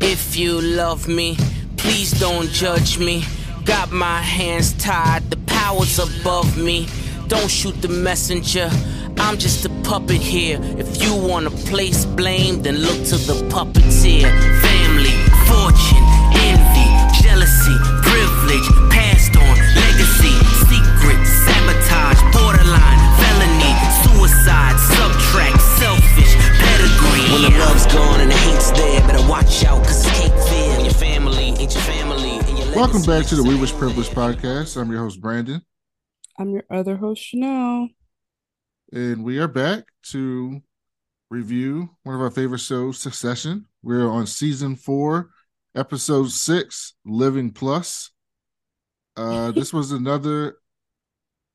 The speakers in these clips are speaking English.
If you love me, please don't judge me. Got my hands tied, the power's above me. Don't shoot the messenger. I'm just a puppet here. If you wanna place blame, then look to the puppeteer. Family, fortune, envy, jealousy, privilege, passed on, legacy, secret, sabotage, borderline, felony, suicide, subtract, selfish, pedigree. When the love's gone and the hate's there, better watch out, cause it's cake fear. When your family ain't your family. And your Welcome back to the We legacy Wish Privilege podcast. I'm your host, Brandon, I'm your other host, Chanel. and we are back to review one of our favorite shows, Succession. We're on season four, episode six, Living Plus. Uh, this was another.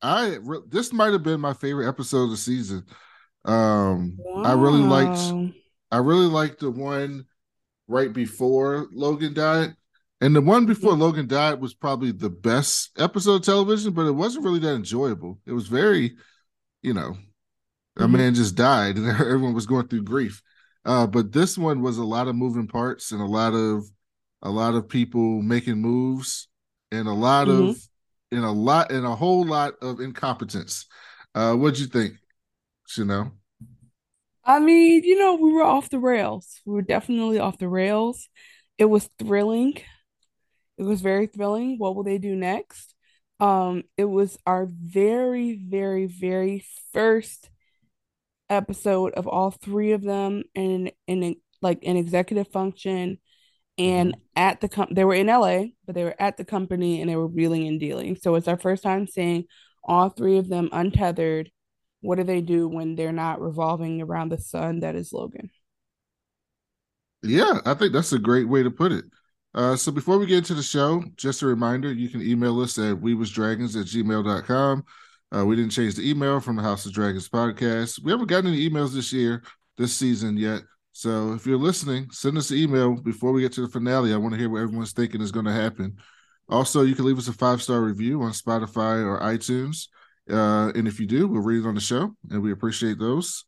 I re- this might have been my favorite episode of the season. Um, I really liked. I really liked the one right before Logan died. And the one before Logan died was probably the best episode of television, but it wasn't really that enjoyable. It was very, you know, a Mhm. man just died and everyone was going through grief. Uh, but this one was a lot of moving parts and a lot of a lot of people making moves and a lot of and a lot and a whole lot of incompetence. Uh, what'd you think, Chanel? I mean, you know, we were off the rails. We were definitely off the rails. It was thrilling. It was very thrilling. What will they do next? Um, it was our very, very, very first episode of all three of them in in like an executive function and at the com they were in LA, but they were at the company and they were wheeling and dealing. So it's our first time seeing all three of them untethered. What do they do when they're not revolving around the sun that is Logan? Yeah, I think that's a great way to put it. Uh, so before we get into the show, just a reminder, you can email us at we was dragons at gmail.com. Uh, we didn't change the email from the House of Dragons podcast. We haven't gotten any emails this year, this season yet. So if you're listening, send us an email before we get to the finale. I want to hear what everyone's thinking is going to happen. Also, you can leave us a five star review on Spotify or iTunes. Uh, and if you do, we'll read it on the show, and we appreciate those.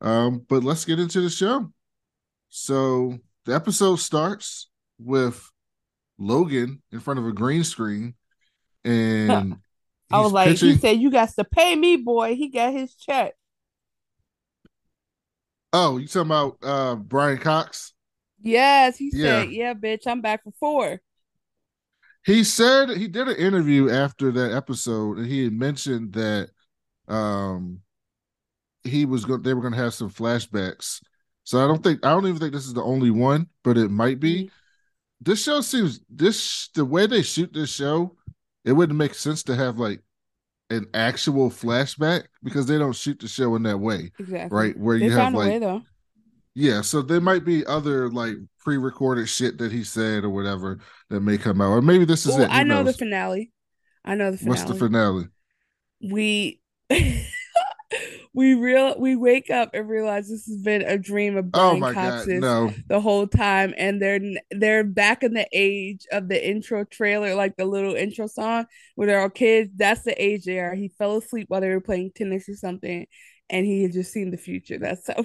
Um, but let's get into the show. So the episode starts with Logan in front of a green screen, and I was like, pitching- he said, You got to pay me, boy. He got his check. "Oh, you talking about uh, Brian Cox?" Yes, he Yeah. said, Yeah, bitch, I'm back for four. He said he did an interview after that episode, and he had mentioned that um he was going they were going to have some flashbacks. So I don't think I don't even think this is the only one, but it might be. This show seems this the way they shoot this show, it wouldn't make sense to have like an actual flashback because they don't shoot the show in that way, Exactly. right? Where They you have way like though. Yeah, so there might be other like pre-recorded shit that he said or whatever that may come out, or maybe this is it. Who I know the finale. I know the finale. What's the finale? we we real we wake up and realize this has been a dream of Oh Brian Cox's no! the whole time, and they're they're back in the age of the intro trailer, like the little intro song where they're all kids. That's the age they are. He fell asleep while they were playing tennis or something, and he had just seen the future. That's so.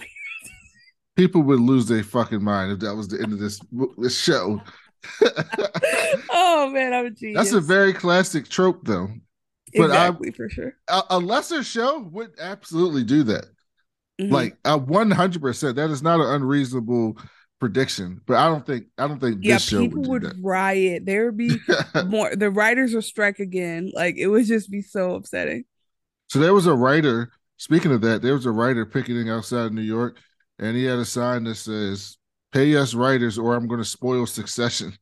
People would lose their fucking mind if that was the end of this this show. oh man, I'm a genius. That's a very classic trope, though. but I- exactly for sure. A, a lesser show would absolutely do that. Mhm. Like a one hundred percent. That is not an unreasonable prediction. But I don't think I don't think yeah, this show people would would riot. There would be more. The writers would strike again. Like it would just be so upsetting. so there was a writer. Speaking of that, there was a writer picketing outside of New York, and he had a sign that says, "Pay us writers, or I'm going to spoil Succession."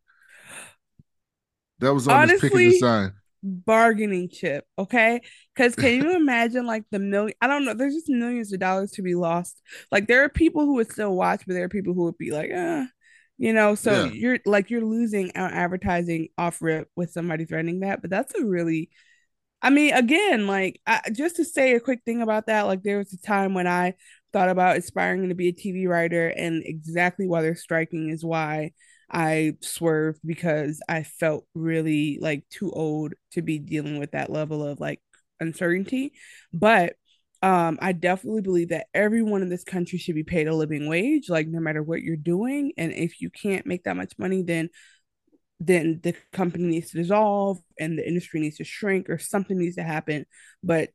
That was on his Honestly, sign. bargaining chip, okay? Because can you imagine like the million? I don't know. There's just millions of dollars to be lost. Like there are people who would still watch, but there are people who would be like, uh, you know. So Yeah. you're like you're losing out advertising off rip with somebody threatening that. But that's a really, I mean, again, like I, just to say a quick thing about that. Like there was a time when I thought about aspiring to be a TV writer, and exactly why they're striking is why I swerved because I felt really like too old to be dealing with that level of like uncertainty. But Um, I definitely believe that everyone in this country should be paid a living wage, like no matter what you're doing. And if you can't make that much money, then then the company needs to dissolve and the industry needs to shrink or something needs to happen. But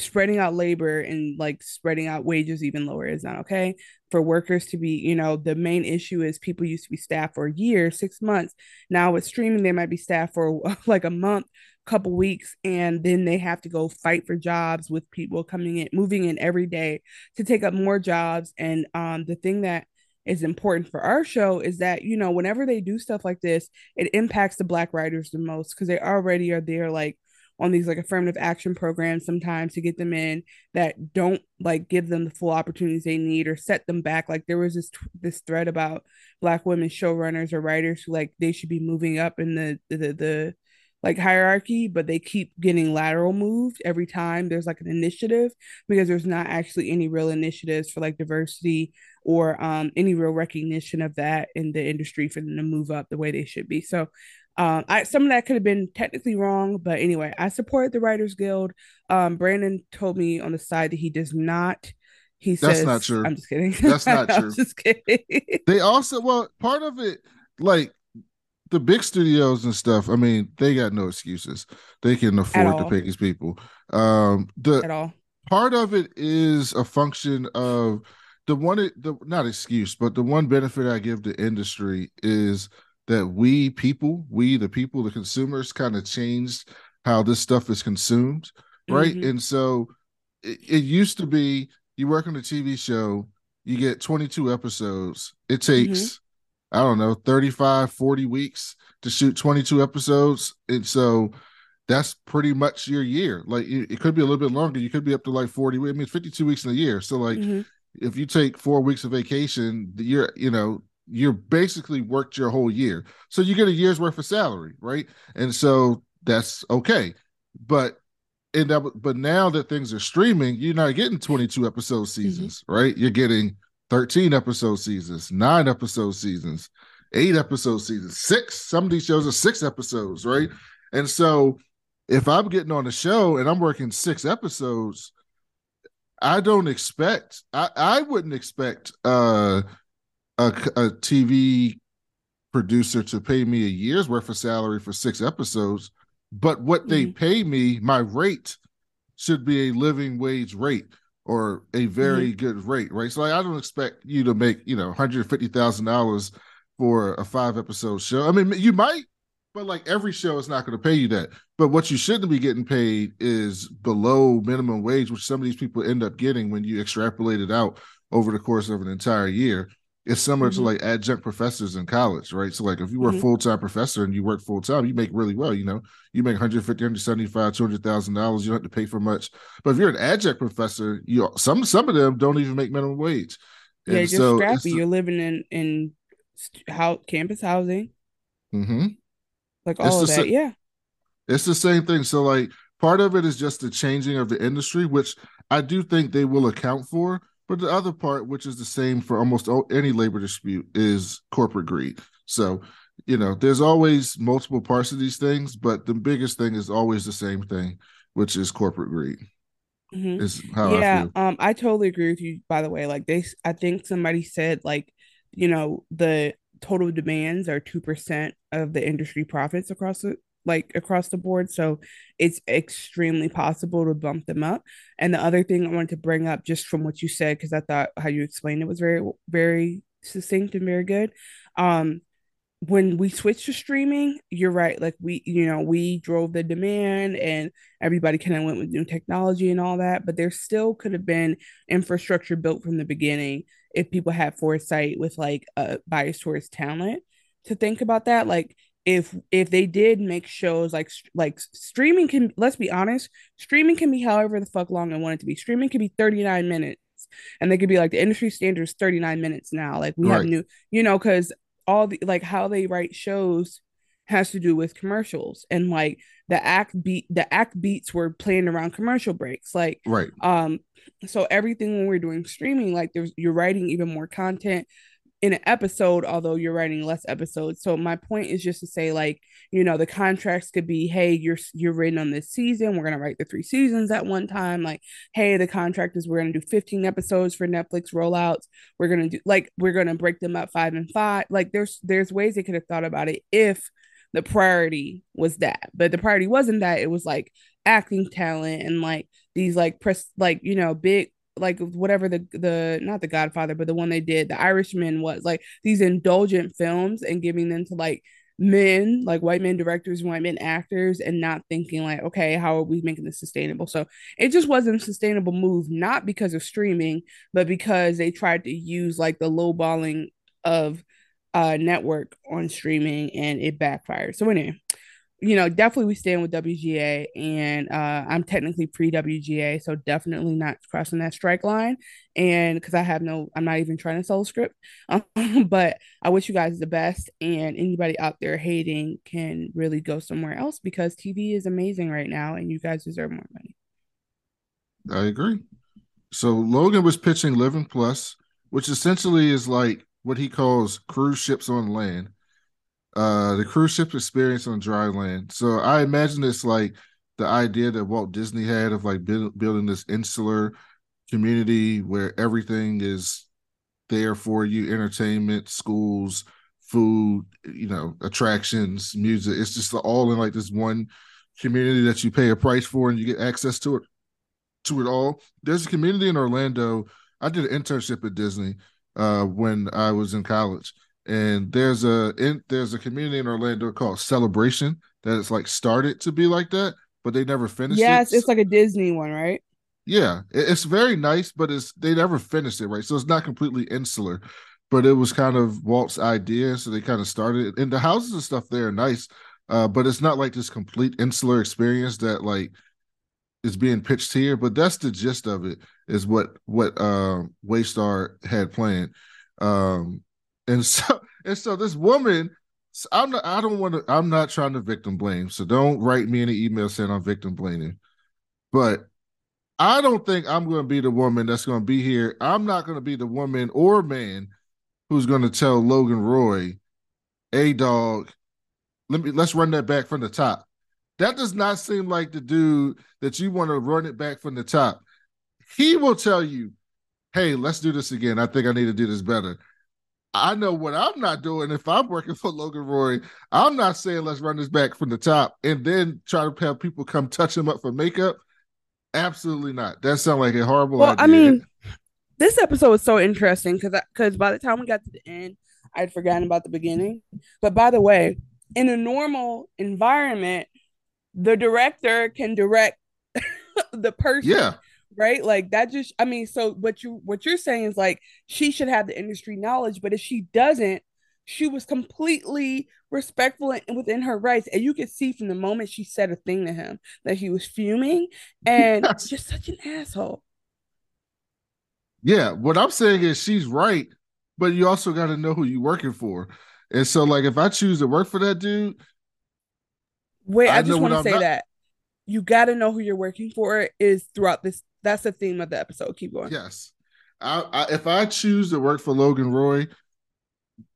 spreading out labor and like spreading out wages even lower is not okay. For workers to be you know the main issue is people used to be staffed for a year six months. Now with streaming they might be staffed for like a month couple weeks and then they have to go fight for jobs with people coming in moving in every day to take up more jobs. And um the thing that is important for our show is that you know whenever they do stuff like this it impacts the black writers the most because they already are there like on these like affirmative action programs sometimes to get them in that don't like give them the full opportunities they need or set them back like there was this this thread about black women showrunners or writers who like they should be moving up in the the, the, the like hierarchy, but they keep getting lateral moved every time there's like an initiative because there's not actually any real initiatives for like diversity or um, any real recognition of that in the industry for them to move up the way they should be. So um, I some of that could have been technically wrong, but anyway, I support the Writers Guild. Um, Brandon told me on the side that he does not. He That's says, not true. I'm just kidding. That's not I'm true. just kidding. They also well, part of it, like the big studios and stuff. I mean, they got no excuses. They can afford to pay these people. Um, the At all. part of it is a function of the one the not excuse but the one benefit i give the industry is that we people we the people the consumers kind of changed how this stuff is consumed right? Mhm. and so it, it used to be you work on a tv show you get 22 episodes. It takes i don't know 35 40 weeks to shoot 22 episodes. And so that's pretty much your year. Like it, it could be a little bit longer. You could be up to like 40 i mean 52 weeks in a year. So like Mhm. if you take four weeks of vacation, you're you know you're basically worked your whole year, so you get a year's worth of salary, right? And so that's okay. But and that, but now that things are streaming, you're not getting 22 episode seasons, right? You're getting 13 episode seasons, nine episode seasons, eight episode seasons, six. Some of these shows are six episodes, right? And so if I'm getting on a show and I'm working six episodes, I don't expect I, I wouldn't expect uh a, a TV producer to pay me a year's worth of salary for six episodes, but what they Mhm. pay me, my rate should be a living wage rate or a very good rate, right? So like, I don't expect you to make, you know, $150,000 for a five episode show. I mean, you might, but like every show is not going to pay you that. But what you shouldn't be getting paid is below minimum wage, which some of these people end up getting when you extrapolate it out over the course of an entire year. It's similar to Mhm. like adjunct professors in college, right? So like if you were a Mhm. full-time professor and you work full-time, you make really well, you know. You make 150, 175, 200,000 dollars, you don't have to pay for much. But if you're an adjunct professor, you some some of them don't even make minimum wage. Yeah, And just so scrappy. it's You're living in in how campus housing, Mm-hmm. like It's all of that. sa- Yeah. It's the same thing. So like part of it is just the changing of the industry, which I do think they will account for. But the other part, which is the same for almost any labor dispute, is corporate greed. So you know, there's always multiple parts of these things, but the biggest thing is always the same thing, which is corporate greed. Mhm. Is how I Yeah, feel. um, I totally agree with you, by the way. Like they, I think somebody said like, you know, the total demands are 2% of the industry profits across the like across the board. So it's extremely possible to bump them up. And the other thing I wanted to bring up just from what you said, because I thought how you explained it was very, very succinct and very good. Um, when we switched to streaming, you're right. Like we, you know, we drove the demand and everybody kind of went with new technology and all that, but there still could have been infrastructure built from the beginning if people had foresight with like a bias towards talent to think about that. Like if if they did make shows like like streaming can let's be honest, streaming can be however the fuck long I want it to be. Streaming can be 39 minutes and they could be like the industry standard is 39 minutes now. Like we have new, you know, because all the like how they write shows has to do with commercials and like the act beat the act beats were playing around commercial breaks like Right. um so everything when we're doing streaming like there's you're writing even more content in an episode, although you're writing less episodes. So my point is just to say, like, you know, the contracts could be, hey, you're you're written on this season. We're gonna write the three seasons at one time. Like, hey, the contract is we're gonna do 15 episodes for Netflix rollouts. We're gonna do like we're gonna break them up five and five. Like, there's there's ways they could have thought about it if the priority was that, but the priority wasn't that. It was like acting talent and like these like press like you know big like whatever the the not the Godfather, but the one they did, the Irishman was like these indulgent films and giving them to like men, like white men directors, white men actors, and not thinking like, okay, how are we making this sustainable? So it just wasn't a sustainable move, not because of streaming, but because they tried to use like the low balling of uh network on streaming and it backfired. So anyway, you know, definitely we stand with WGA, and uh, I'm technically pre WGA, so definitely not crossing that strike line. And because I have no, I'm not even trying to sell a script, um, but I wish you guys the best. And anybody out there hating can really go somewhere else because TV is amazing right now, and you guys deserve more money. I agree. So Logan was pitching Living Plus, which essentially is like what he calls cruise ships on land uh the cruise ship experience on dry land. So I imagine it's like the idea that Walt Disney had of like build, building this insular community where everything is there for you entertainment schools food you know attractions music. It's just all in like this one community that you pay a price for and you get access to it to it all. There's a community in orlando. I did an internship at disney uh, when i was in college and there's a in, there's a community in Orlando called Celebration that it's like started to be like that, but they never finished. Yes, it. it's like a Disney one, right? Yeah, it's very nice, but it's they never finished it, right? So it's not completely insular, but it was kind of Walt's idea, so they kind of started. it. And the houses and stuff there are nice, uh, but it's not like this complete insular experience that like is being pitched here. But that's the gist of it. Is what what uh, Waystar had planned. Um, and so and so this woman, I'm not I don't want to I'm not trying to victim blame. So don't write me any email saying I'm victim blaming. But I don't think I'm going to be the woman that's going to be here. I'm not going to be the woman or man who's going to tell Logan Roy, "Hey dog, let me let's run that back from the top." That does not seem like the dude that you want to run it back from the top. He will tell you, "Hey, let's do this again. I think I need to do this better." I know what I'm not doing. If I'm working for Logan Roy, I'm not saying let's run this back from the top and then try to have people come touch him up for makeup. Absolutely not. That sounds like a horrible well, idea. I mean, this episode was so interesting because because by the time we got to the end, I'd forgotten about the beginning. But by the way, in a normal environment, the director can direct the person yeah right? Like that just i mean so what you what you're saying is like she should have the industry knowledge but if she doesn't she was completely respectful and within her rights. And you could see from the moment she said a thing to him that he was fuming and yes. just such an asshole. Yeah what i'm saying is she's right but you also got to know who you're working for. And so like if i choose to work for that dude wait i, I just want to say not- that. You got to know who you're working for is throughout this that's the theme of the episode. Keep going. Yes. I, I, if I choose to work for Logan Roy,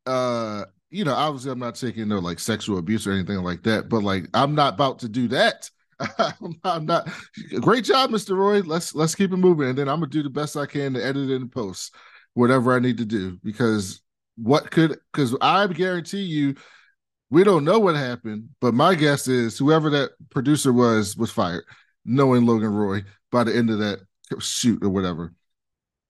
uh, you know, obviously I'm not taking no like sexual abuse or anything like that, but like I'm not about to do that. I'm not. Great job, Mr. Roy. Let's let's keep it moving, and then I'm gonna do the best I can to edit it and post whatever I need to do because what could because I guarantee you we don't know what happened, but my guess is whoever that producer was was fired, knowing Logan Roy by the end of that shoot or whatever.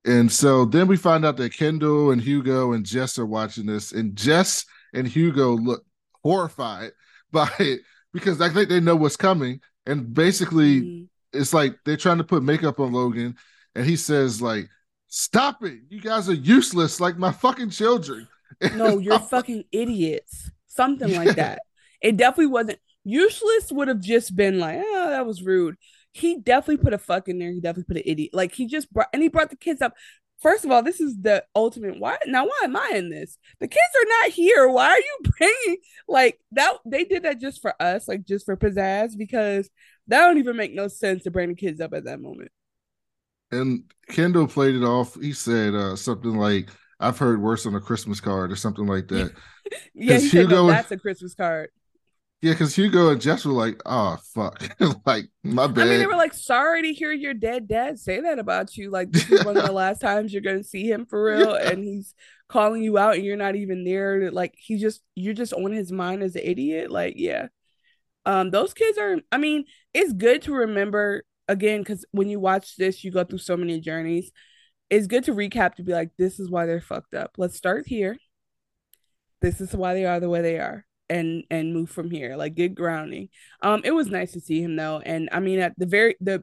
And so then we find out that Kendall and Hugo and Jess are watching this, and Jess and Hugo look horrified by it because I think they know what's coming. And basically, mm-hmm. it's like they're trying to put makeup on Logan, and he says, like, stop it. You guys are useless, like my fucking children. No, you're fucking idiots. Something like that. It definitely wasn't useless would have just been like, oh, that was rude he definitely put a fuck in there. He definitely put an idiot. Like he just brought and he brought the kids up. First of all, this is the ultimate. Why now? Why am I in this? The kids are not here. Why are you bringing like that? They did that just for us, like just for pizzazz, because that don't even make no sense to bring the kids up at that moment. And Kendall played it off. He said uh, something like, I've heard worse on a Christmas card or something like that. yeah, he said, no, that's a Christmas card. Yeah, because Hugo and Jess were like, "Oh fuck," like my bad. I mean, they were like, "Sorry to hear your dead dad say that about you. Like, this is one of the last times you're gonna see him for real, yeah. and he's calling you out, and you're not even there. Like, he just you're just on his mind as an idiot. Like, yeah, um, those kids are. I mean, it's good to remember again because when you watch this, you go through so many journeys. It's good to recap to be like, this is why they're fucked up. Let's start here. This is why they are the way they are and and move from here like get grounding um it was nice to see him though and i mean at the very the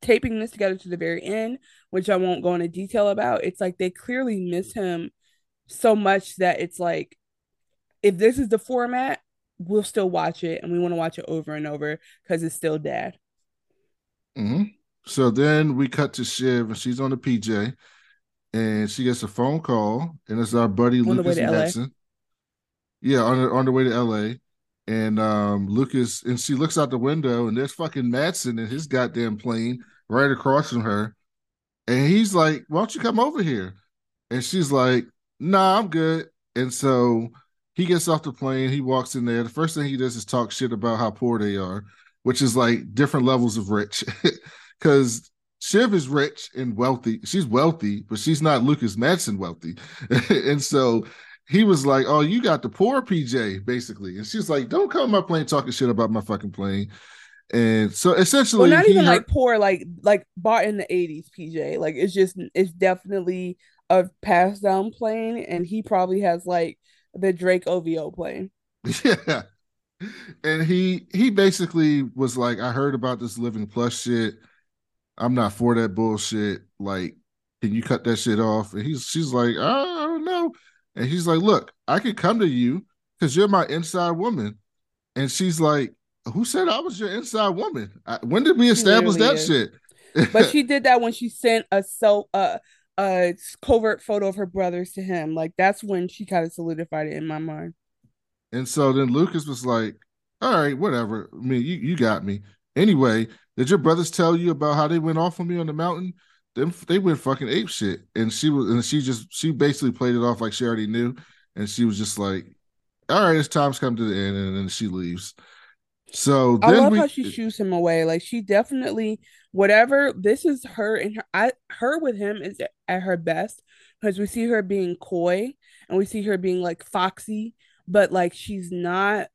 taping this together to the very end which i won't go into detail about it's like they clearly miss him so much that it's like if this is the format we'll still watch it and we want to watch it over and over because it's still dad mm-hmm. so then we cut to shiv and she's on the pj and she gets a phone call and it's our buddy on Lukas Matsson. Yeah, on on the way to L.A. And um, Lukas and she looks out the window and there's fucking Matsson in his goddamn plane right across from her. And he's like, "Why don't you come over here?" And she's like, "Nah, I'm good." And so he gets off the plane. He walks in there. The first thing he does is talk shit about how poor they are, which is like different levels of rich. Because Shiv is rich and wealthy. She's wealthy, but she's not Lukas Matsson wealthy. and so he was like, "Oh, you got the poor PJ, basically," and she's like, "Don't come on my plane talking shit about my fucking plane." And so essentially, well, not even like poor, like like bought in the '80s PJ. Like it's just it's definitely a passed down plane, and he probably has like the Drake OVO plane. Yeah, and he he basically was like, "I heard about this living plus shit. I'm not for that bullshit. Like, can you cut that shit off?" And he's she's like, "I don't know." And he's like, Look, I could come to you because you're my inside woman. And she's like, Who said I was your inside woman? I, when did we establish that is. shit? but she did that when she sent a so uh a covert photo of her brothers to him. Like that's when she kind of solidified it in my mind. And so then Lukas was like, All right, whatever. I mean, you, you got me. Anyway, did your brothers tell you about how they went off on me on the mountain? Them they went fucking ape shit, and she was and she just she basically played it off like she already knew, and she was just like, "All right, it's time's come to the end," and then she leaves. So I love we, how she shoos him away. Like she definitely whatever this is her and her I her with him is at her best because we see her being coy and we see her being like foxy, but like she's not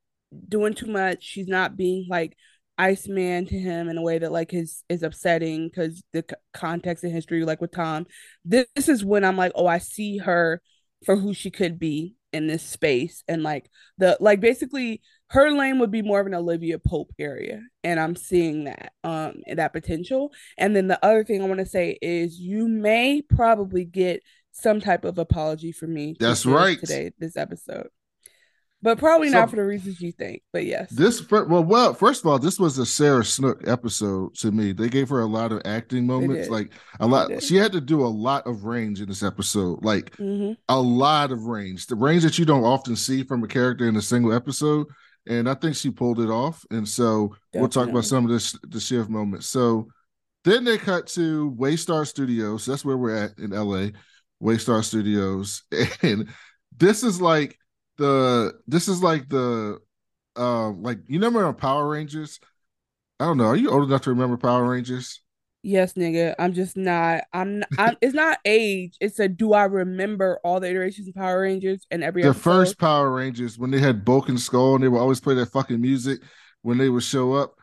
doing too much. She's not being like Iceman to him in a way that like is is upsetting because the c- context and history, like with Tom. This, this is when I'm like, oh, I see her for who she could be in this space, and like the like basically her lane would be more of an Olivia Pope area, and I'm seeing that um that potential. And then the other thing I want to say is you may probably get some type of apology from me. That's right today this episode but probably so, not for the reasons you think. But yes, this well, well, first of all, this was a Sarah Snook episode to me. They gave her a lot of acting moments, like a lot. She had to do a lot of range in this episode, like mm-hmm. a lot of range, the range that you don't often see from a character in a single episode. And I think she pulled it off. And so Definitely. we'll talk about some of this the Shiv moments. So then they cut to Waystar Studios. That's where we're at in LA, Waystar Studios, and this is like the this is like the uh like you remember on Power Rangers? I don't know. Are you old enough to remember Power Rangers? Yes, nigga. I'm just not. I'm. Not, I'm it's not age. It's a. Do I remember all the iterations of Power Rangers and every? The episode? first Power Rangers when they had Bulk and Skull and they would always play that fucking music when they would show up,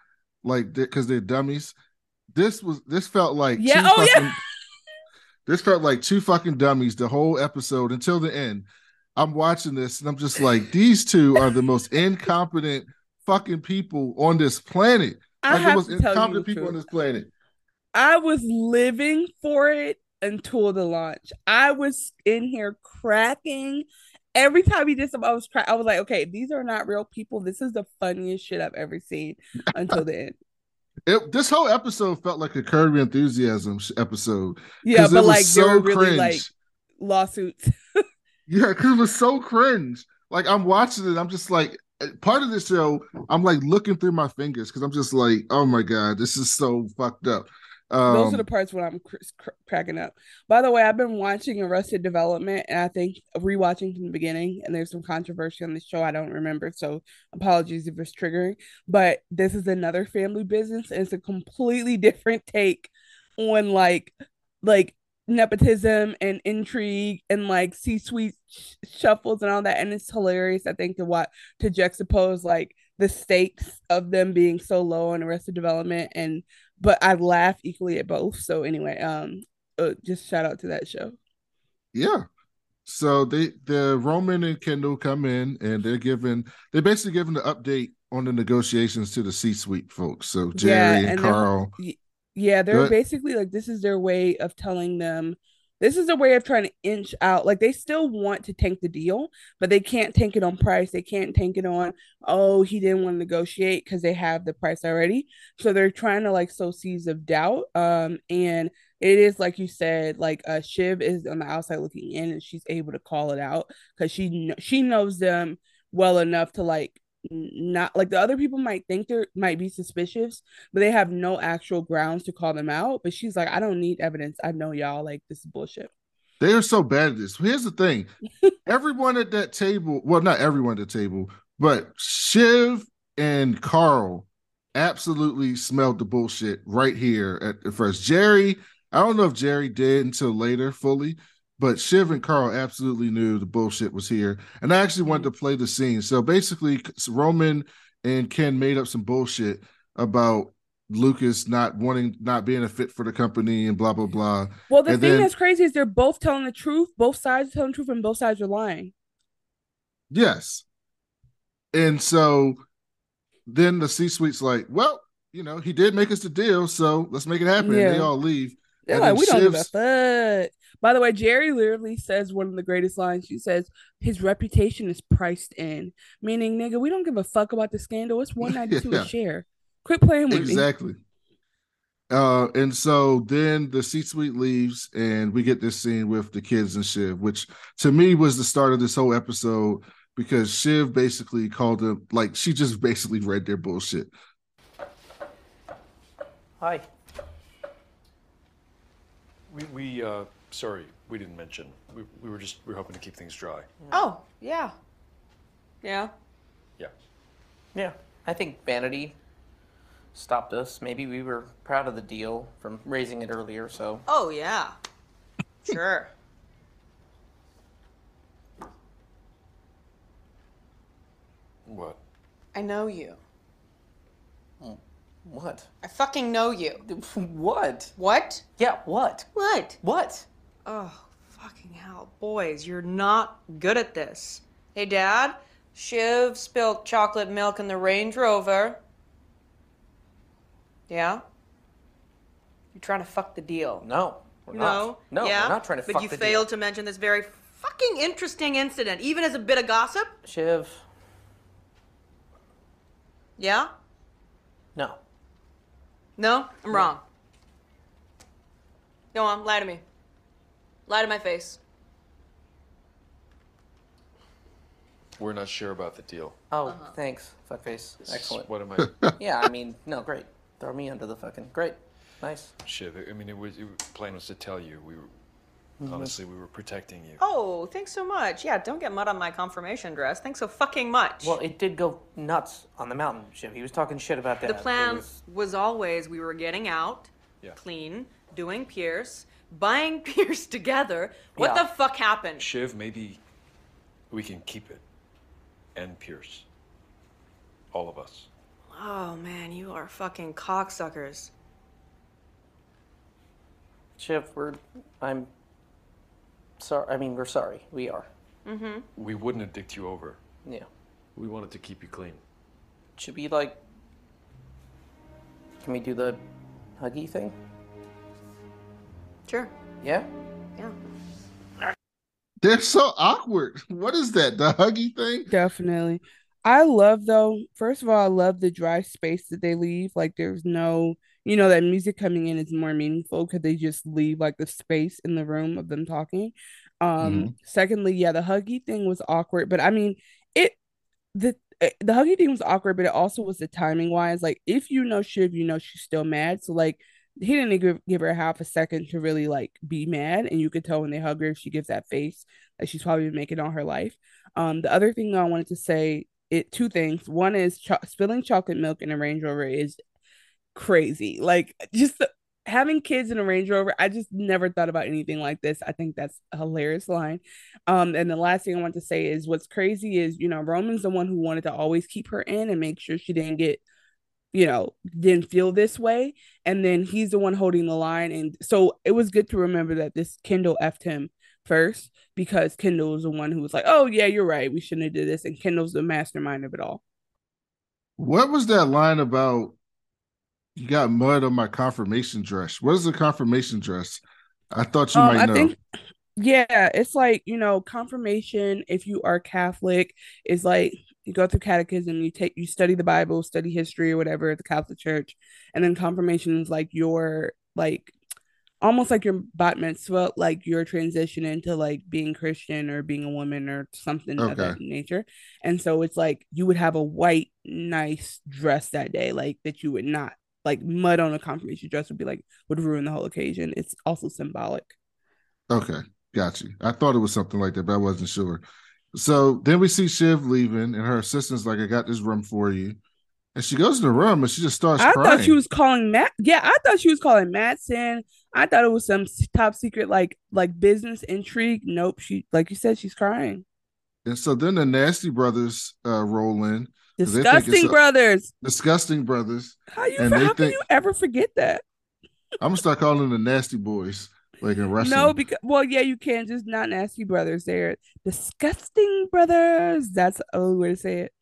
like because they're dummies. This was. This felt like yeah. Oh fucking, yeah. This felt like two fucking dummies the whole episode until the end. I'm watching this and I'm just like, these two are the most incompetent fucking people on this planet. I like have the most incompetent people truth. on this planet. I was living for it until the launch. I was in here cracking. Every time he did something, I was I was like, okay, these are not real people. This is the funniest shit I've ever seen until the end. It, this whole episode felt like a Curb Enthusiasm episode. Yeah, but like so were really cringe. like lawsuits. Yeah, because it was so cringe. Like I'm watching it, I'm just like part of the show, I'm like looking through my fingers because I'm just like, oh my god, this is so fucked up. Um, Those are the parts when I'm cr- cr- cracking up. By the way, I've been watching Arrested Development, and I think rewatching from the beginning. And there's some controversy on the show I don't remember, so apologies if it's triggering. But this is another family business, and it's a completely different take on like like nepotism and intrigue and like C-suite sh- shuffles and all that. And it's hilarious, I think, to what to juxtapose like the stakes of them being so low on Arrested Development and but I laugh equally at both. So anyway, um, uh, just shout out to that show. Yeah. So they the Roman and Kendall come in and they're giving they're basically giving the update on the negotiations to the C-suite folks. So Gerri Yeah, and, and Karl. Yeah, they're Good. basically like this is their way of telling them this is a way of trying to inch out. Like they still want to tank the deal, but they can't tank it on price. They can't tank it on, oh, he didn't want to negotiate because they have the price already. So they're trying to like sow seeds of doubt. Um, and it is like you said, like uh Shiv is on the outside looking in and she's able to call it out because she kn- she knows them well enough to like not like the other people might think they might be suspicious but they have no actual grounds to call them out. But she's like, I don't need evidence. I know y'all like this is bullshit. They are so bad at this. Here's the thing. everyone at that table, well, not everyone at the table, but Shiv and Karl absolutely smelled the bullshit right here at the first. Gerri, I don't know if Gerri did until later fully, but Shiv and Karl absolutely knew the bullshit was here. And I actually wanted to play the scene. So basically, Roman and Ken made up some bullshit about Lukas not wanting, not being a fit for the company and blah, blah, blah. Well, the And thing then- that's crazy is they're both telling the truth. Both sides are telling the truth, and both sides are lying. Yes. And so then the C suite's like, well, you know, he did make us the deal, so let's make it happen. And they all leave. They're And like, we don't give a fuck. By the way, Gerri literally says one of the greatest lines. She says, "His reputation is priced in," meaning, nigga, we don't give a fuck about the scandal. It's one ninety two Yeah. a share. Quit playing with me. Exactly. Uh, and so then the C suite leaves, and we get this scene with the kids and Shiv, which to me was the start of this whole episode because Shiv basically called them like she just basically read their bullshit. Hi. We, we uh, sorry, we didn't mention. We, we were just, we were hoping to keep things dry. Oh, yeah. Yeah. Yeah. Yeah, I think vanity stopped us. Maybe we were proud of the deal from raising it earlier, so Oh, yeah. Sure. What? I know you. what? I fucking know you. What? What? Yeah, what? What? What? Oh, fucking hell. Boys, you're not good at this. Hey, Dad, Shiv spilled chocolate milk in the Range Rover. Yeah? You're trying to fuck the deal. No. We're No? not. No, yeah? we're not trying to But fuck the deal. But you failed to mention this very fucking interesting incident, even as a bit of gossip? Shiv. Yeah? No. No? I'm wrong. Go on, lie to me. Lie to my face. We're not sure about the deal. Oh, Uh-huh. thanks, fuckface. Excellent. What am I? yeah, I mean, no, great. Throw me under the fucking great. Nice. Shiv, I mean, it was, it, plan was to tell you. We were, honestly, we were protecting you. Oh, thanks so much. Yeah, don't get mud on my confirmation dress. Thanks so fucking much. Well, it did go nuts on the mountain, Shiv. He was talking shit about that. the plan was... was- always we were getting out, Yeah. clean, doing Pierce, buying Pierce together. What Yeah. the fuck happened? Shiv, maybe we can keep it. And Pierce. All of us. Oh man, you are fucking cocksuckers. Shiv, we're. I'm. Sorry. I mean, we're sorry. We are. Mm-hmm. We wouldn't have dicked you over. Yeah. We wanted to keep you clean. Should we like. Can we do the huggy thing? Sure. Yeah? Yeah. They're so awkward. What is that? The huggy thing? Definitely. I love though, first of all, I love the dry space that they leave. Like there's no, you know, that music coming in is more meaningful because they just leave like the space in the room of them talking. Um, secondly, yeah, the huggy thing was awkward, but I mean, it the eh, the huggy thing was awkward, but it also was the timing wise. Like if you know Shiv, you know she's still mad. So like he didn't give, give her half a second to really like be mad and you could tell when they hug her she gives that face that she's probably been making all her life. Um the other thing i wanted to say it two things. One is cho- spilling chocolate milk in a range rover is crazy. Like just the, having kids in a range rover i just never thought about anything like this. I think that's a hilarious line. Um and the last thing i want to say is what's crazy is you know roman's the one who wanted to always keep her in and make sure she didn't get you know, didn't feel this way. And then he's the one holding the line. And so it was good to remember that this Kendall effed him first because Kendall was the one who was like, oh, yeah, you're right. We shouldn't have did this. And Kendall's the mastermind of it all. What was that line about? You got mud on my confirmation dress. What is a confirmation dress? I thought you um, might know. I think, yeah, it's like, you know, confirmation, if you are Catholic, is like you go through catechism, you take you study the Bible, study history or whatever at the Catholic Church, and then confirmation is like your like almost like your bat mitzvah, like your transition into like being Christian or being a woman or something okay. of that nature. And so it's like you would have a white, nice dress that day, like that you would not like mud on a confirmation dress would be like would ruin the whole occasion. It's also symbolic. Okay, got you. I thought it was something like that, but I wasn't sure. So then we see Shiv leaving, and her assistant's like, "I got this room for you." And she goes in the room and she just starts. I crying. thought she was calling Matt. Yeah, I thought she was calling Matsson. I thought it was some top secret like like business intrigue. Nope. She like you said, she's crying. And so then the nasty brothers uh, roll in. Disgusting brothers. Disgusting brothers. How you? how think, can you ever forget that? I'm gonna start calling them the nasty boys like in wrestling. No, because well, yeah, you can just not nasty brothers. They're disgusting brothers. That's the only way to say it.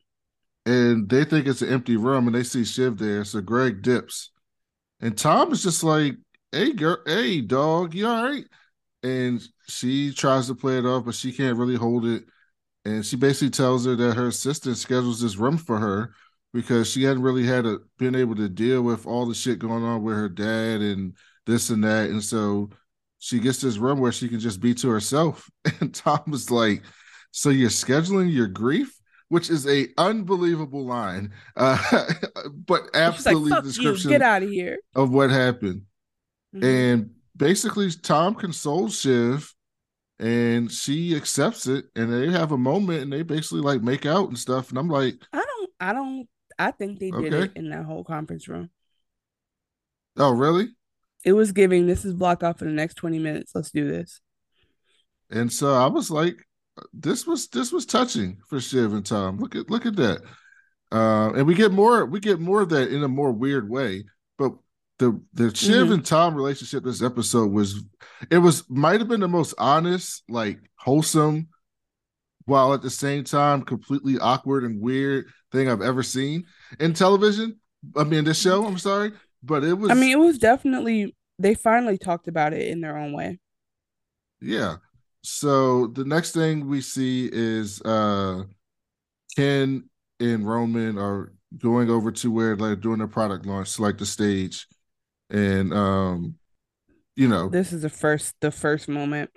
And they think it's an empty room, and they see Shiv there. So Greg dips, and Tom is just like, "Hey, girl, hey, dog, you all right?" And she tries to play it off, but she can't really hold it. And she basically tells her that her assistant schedules this room for her because she hadn't really had a, been able to deal with all the shit going on with her dad and this and that. And so she gets this room where she can just be to herself. And Tom was like, "So you're scheduling your grief." Which is a unbelievable line, uh, but absolutely like, description you. get out of here of what happened. Mm-hmm. And basically, Tom consoles Shiv, and she accepts it, and they have a moment, and they basically like make out and stuff. And I'm like, I don't, I don't, I think they did okay. it in that whole conference room. Oh, really? It was giving this is blocked off for the next 20 minutes. Let's do this. And so I was like, this was this was touching for Shiv and Tom. Look at look at that. Uh, and we get more we get more of that in a more weird way. But the the Shiv mm-hmm. and Tom relationship this episode was it was might have been the most honest, like wholesome, while at the same time completely awkward and weird thing I've ever seen in television. I mean, this show. I'm sorry, but it was. I mean, it was definitely. They finally talked about it in their own way. Yeah. So the next thing we see is uh Ken and Roman are going over to where they're doing a product launch, select the stage, and um, you know, this is the first the first moment.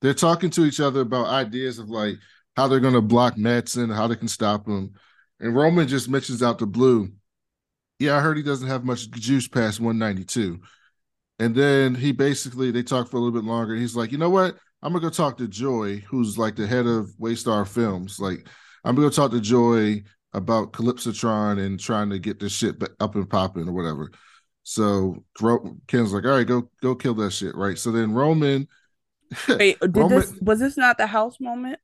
They're talking to each other about ideas of like how they're going to block Matsson, how they can stop him, and Roman just mentions out the blue yeah, I heard he doesn't have much juice past 192. And then he basically they talk for a little bit longer. He's like, you know what? I'm gonna go talk to Joy, who's like the head of Waystar Films. Like, I'm gonna go talk to Joy about Calypsotron and trying to get this shit up and popping or whatever. So Ken's like, all right, go go kill that shit, right? So then Roman. Wait, did Roman, this was this not the house moment?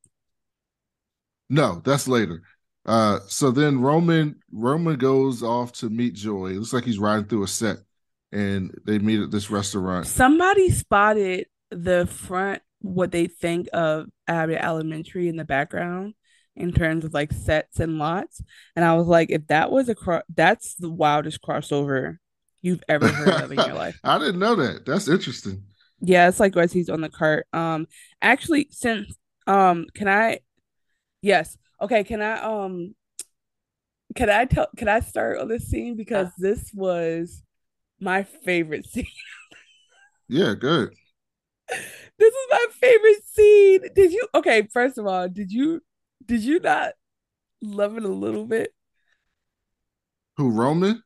No, that's later. Uh, so then Roman Roman goes off to meet Joy. It looks like he's riding through a set, and they meet at this restaurant. Somebody spotted the front what they think of Abbott Elementary in the background in terms of like sets and lots, and I was like, if that was a cro- that's the wildest crossover you've ever heard of in your life. I didn't know that. That's interesting. Yeah, it's like as he's on the cart. Um, actually, since um, can I? Yes, Okay, can I um can I tell can I start on this scene because this was my favorite scene. yeah, good. This is my favorite scene. Did you okay, first of all, did you did you not love it a little bit? Who Roman?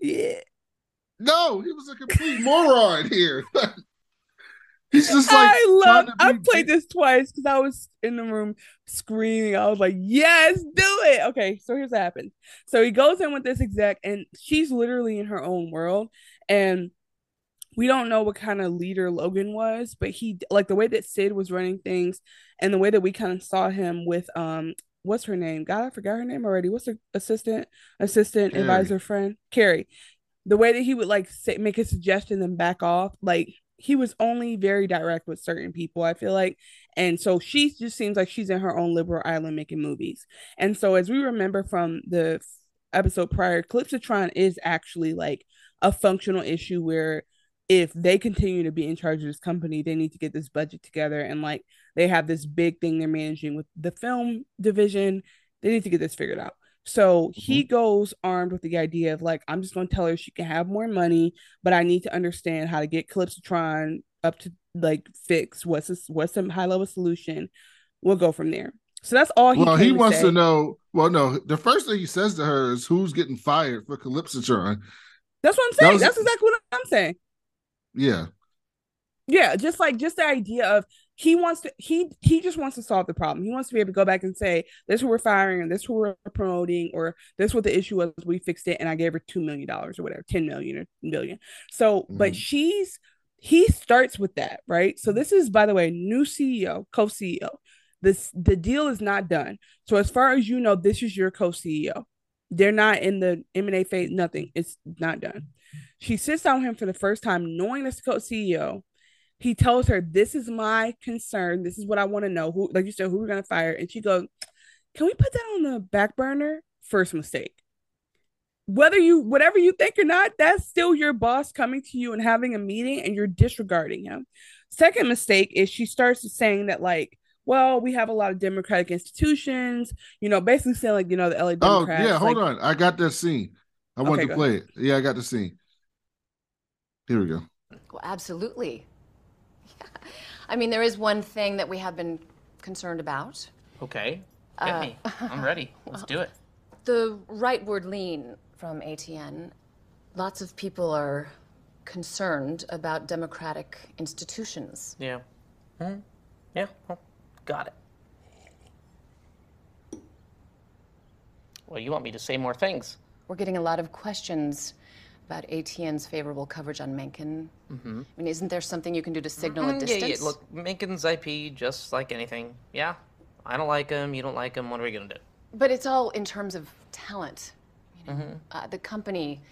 Yeah. No, he was a complete moron here. He's just like I love. I played this twice because I was in the room screaming. I was like, "Yes, do it!" Okay, so here's what happens. So he goes in with this exec, and she's literally in her own world, and we don't know what kind of leader Logan was, but he like the way that Sid was running things, and the way that we kind of saw him with um, what's her name? God, I forgot her name already. What's her assistant, assistant, Kerry. advisor, friend, Kerry. The way that he would like say, make a suggestion and back off, like he was only very direct with certain people, I feel like. And so she just seems like she's in her own liberal island making movies. And so as we remember from the episode prior, Kalispitron is actually like a functional issue where if they continue to be in charge of this company, they need to get this budget together and like they have this big thing they're managing with the film division. They need to get this figured out. So mm-hmm. he goes armed with the idea of like, I'm just going to tell her she can have more money, but I need to understand how to get Kalispitron up to like fix what's this, what's some high level solution. We'll go from there. So that's all he. well, he wants say. to know. Well, no, the first thing he says to her is who's getting fired for Kalispitron. That's what I'm That saying. was- That's exactly what I'm saying. Yeah, Yeah, just like just the idea of he wants to he he just wants to solve the problem. He wants to be able to go back and say, this who we're firing and this who we're promoting, or this what the issue was, we fixed it, and I gave her two million dollars or whatever, 10 million or million. So, but Mhm. she's he starts with that, right? So this is by the way, new CEO, co-CEO. This the deal is not done. So as far as you know, this is your co-CEO. They're not in the M&A phase, nothing. It's not done. She sits down with him for the first time, knowing this co-CEO. He tells her, This is my concern. This is what I want to know. Who, like you said, who we're gonna fire. And she goes, Can we put that on the back burner? First mistake. Whether you whatever you think or not, that's still your boss coming to you and having a meeting and you're disregarding him. Second mistake is she starts saying that, like, well, we have a lot of democratic institutions, you know, basically saying like, you know, the LA oh, Democrats. Oh yeah, hold like, on. I got that scene. I wanted Okay, to go play it. Yeah, I got the scene. Here we go. Well, absolutely. I mean, there is one thing that we have been concerned about. Okay, get Uh, me. I'm ready. Let's do it. The rightward lean from ATN. Lots of people are concerned about democratic institutions. Yeah. Hmm. Yeah. Well, got it. Well, you want me to say more things? We're getting a lot of questions about ATN's favorable coverage on Mencken. Mm-hmm. I mean, isn't there something you can do to signal a Mm, distance? Yeah, yeah. Look, Mencken's IP, just like anything. Yeah. I don't like him. You don't like him. What are we gonna do? But it's all in terms of talent. You know, Mm-hmm. uh, the company,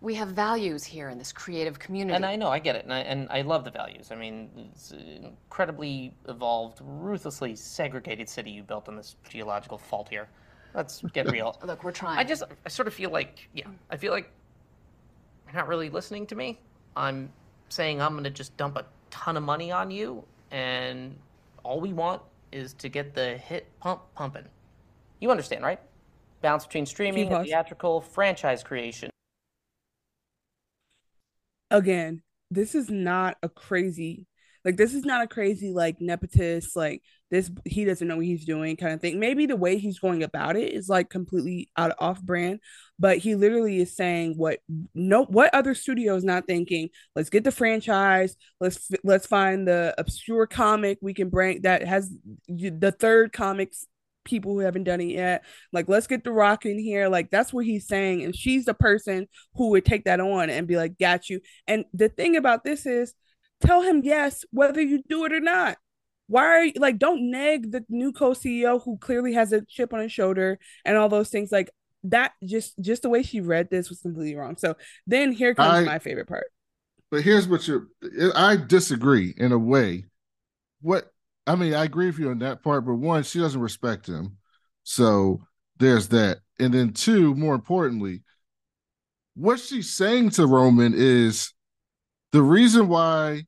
we have values here in this creative community. And I know, I get it, and I, and I love the values. I mean, it's an incredibly evolved, ruthlessly segregated city you built on this geological fault here. Let's get real. Look, we're trying. I just, I sort of feel like, yeah, I feel like you're not really listening to me. I'm saying I'm gonna just dump a ton of money on you, and all we want is to get the hit pump pumping. You understand, right? Balance between streaming and theatrical franchise creation. again, this is not a crazy like this is not a crazy like nepotist like this he doesn't know what he's doing kind of thing. Maybe the way he's going about it is like completely out of off brand, but he literally is saying what no what other studio is not thinking. Let's get the franchise. Let's let's find the obscure comic we can bring that has the third comics people who haven't done it yet. Like let's get the rock in here. Like that's what he's saying and she's the person who would take that on and be like got you. And the thing about this is tell him yes whether you do it or not. Why are you like don't nag the new co-CEO who clearly has a chip on his shoulder and all those things like that just just the way she read this was completely wrong. So then here comes I- my favorite part. But here's what you're I disagree in a way. What I mean, I agree with you on that part, but one, she doesn't respect him. So there's that. And then two, more importantly, what she's saying to Roman is the reason why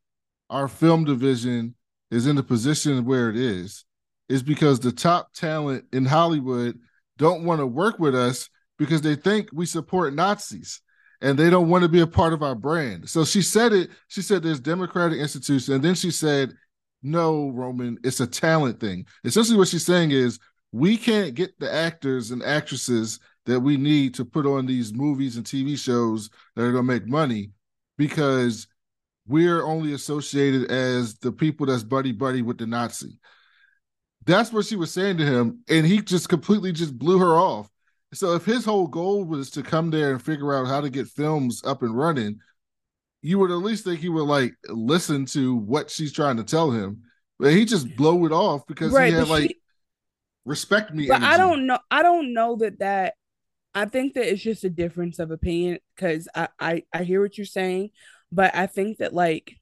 our film division is in the position where it is is because the top talent in Hollywood don't want to work with us because they think we support Nazis and they don't want to be a part of our brand. So she said it. She said there's democratic institutions, and then she said, "No, Roman, it's a talent thing." Essentially, what she's saying is we can't get the actors and actresses that we need to put on these movies and TV shows that are going to make money because we're only associated as the people that's buddy buddy with the Nazi. That's what she was saying to him, and he just completely just blew her off. So if his whole goal was to come there and figure out how to get films up and running, you would at least think he would like listen to what she's trying to tell him. But he just blow it off because right, he had like she, respect me. But energy. I don't know. I don't know that that. I think that it's just a difference of opinion because I, I I hear what you're saying, but I think that like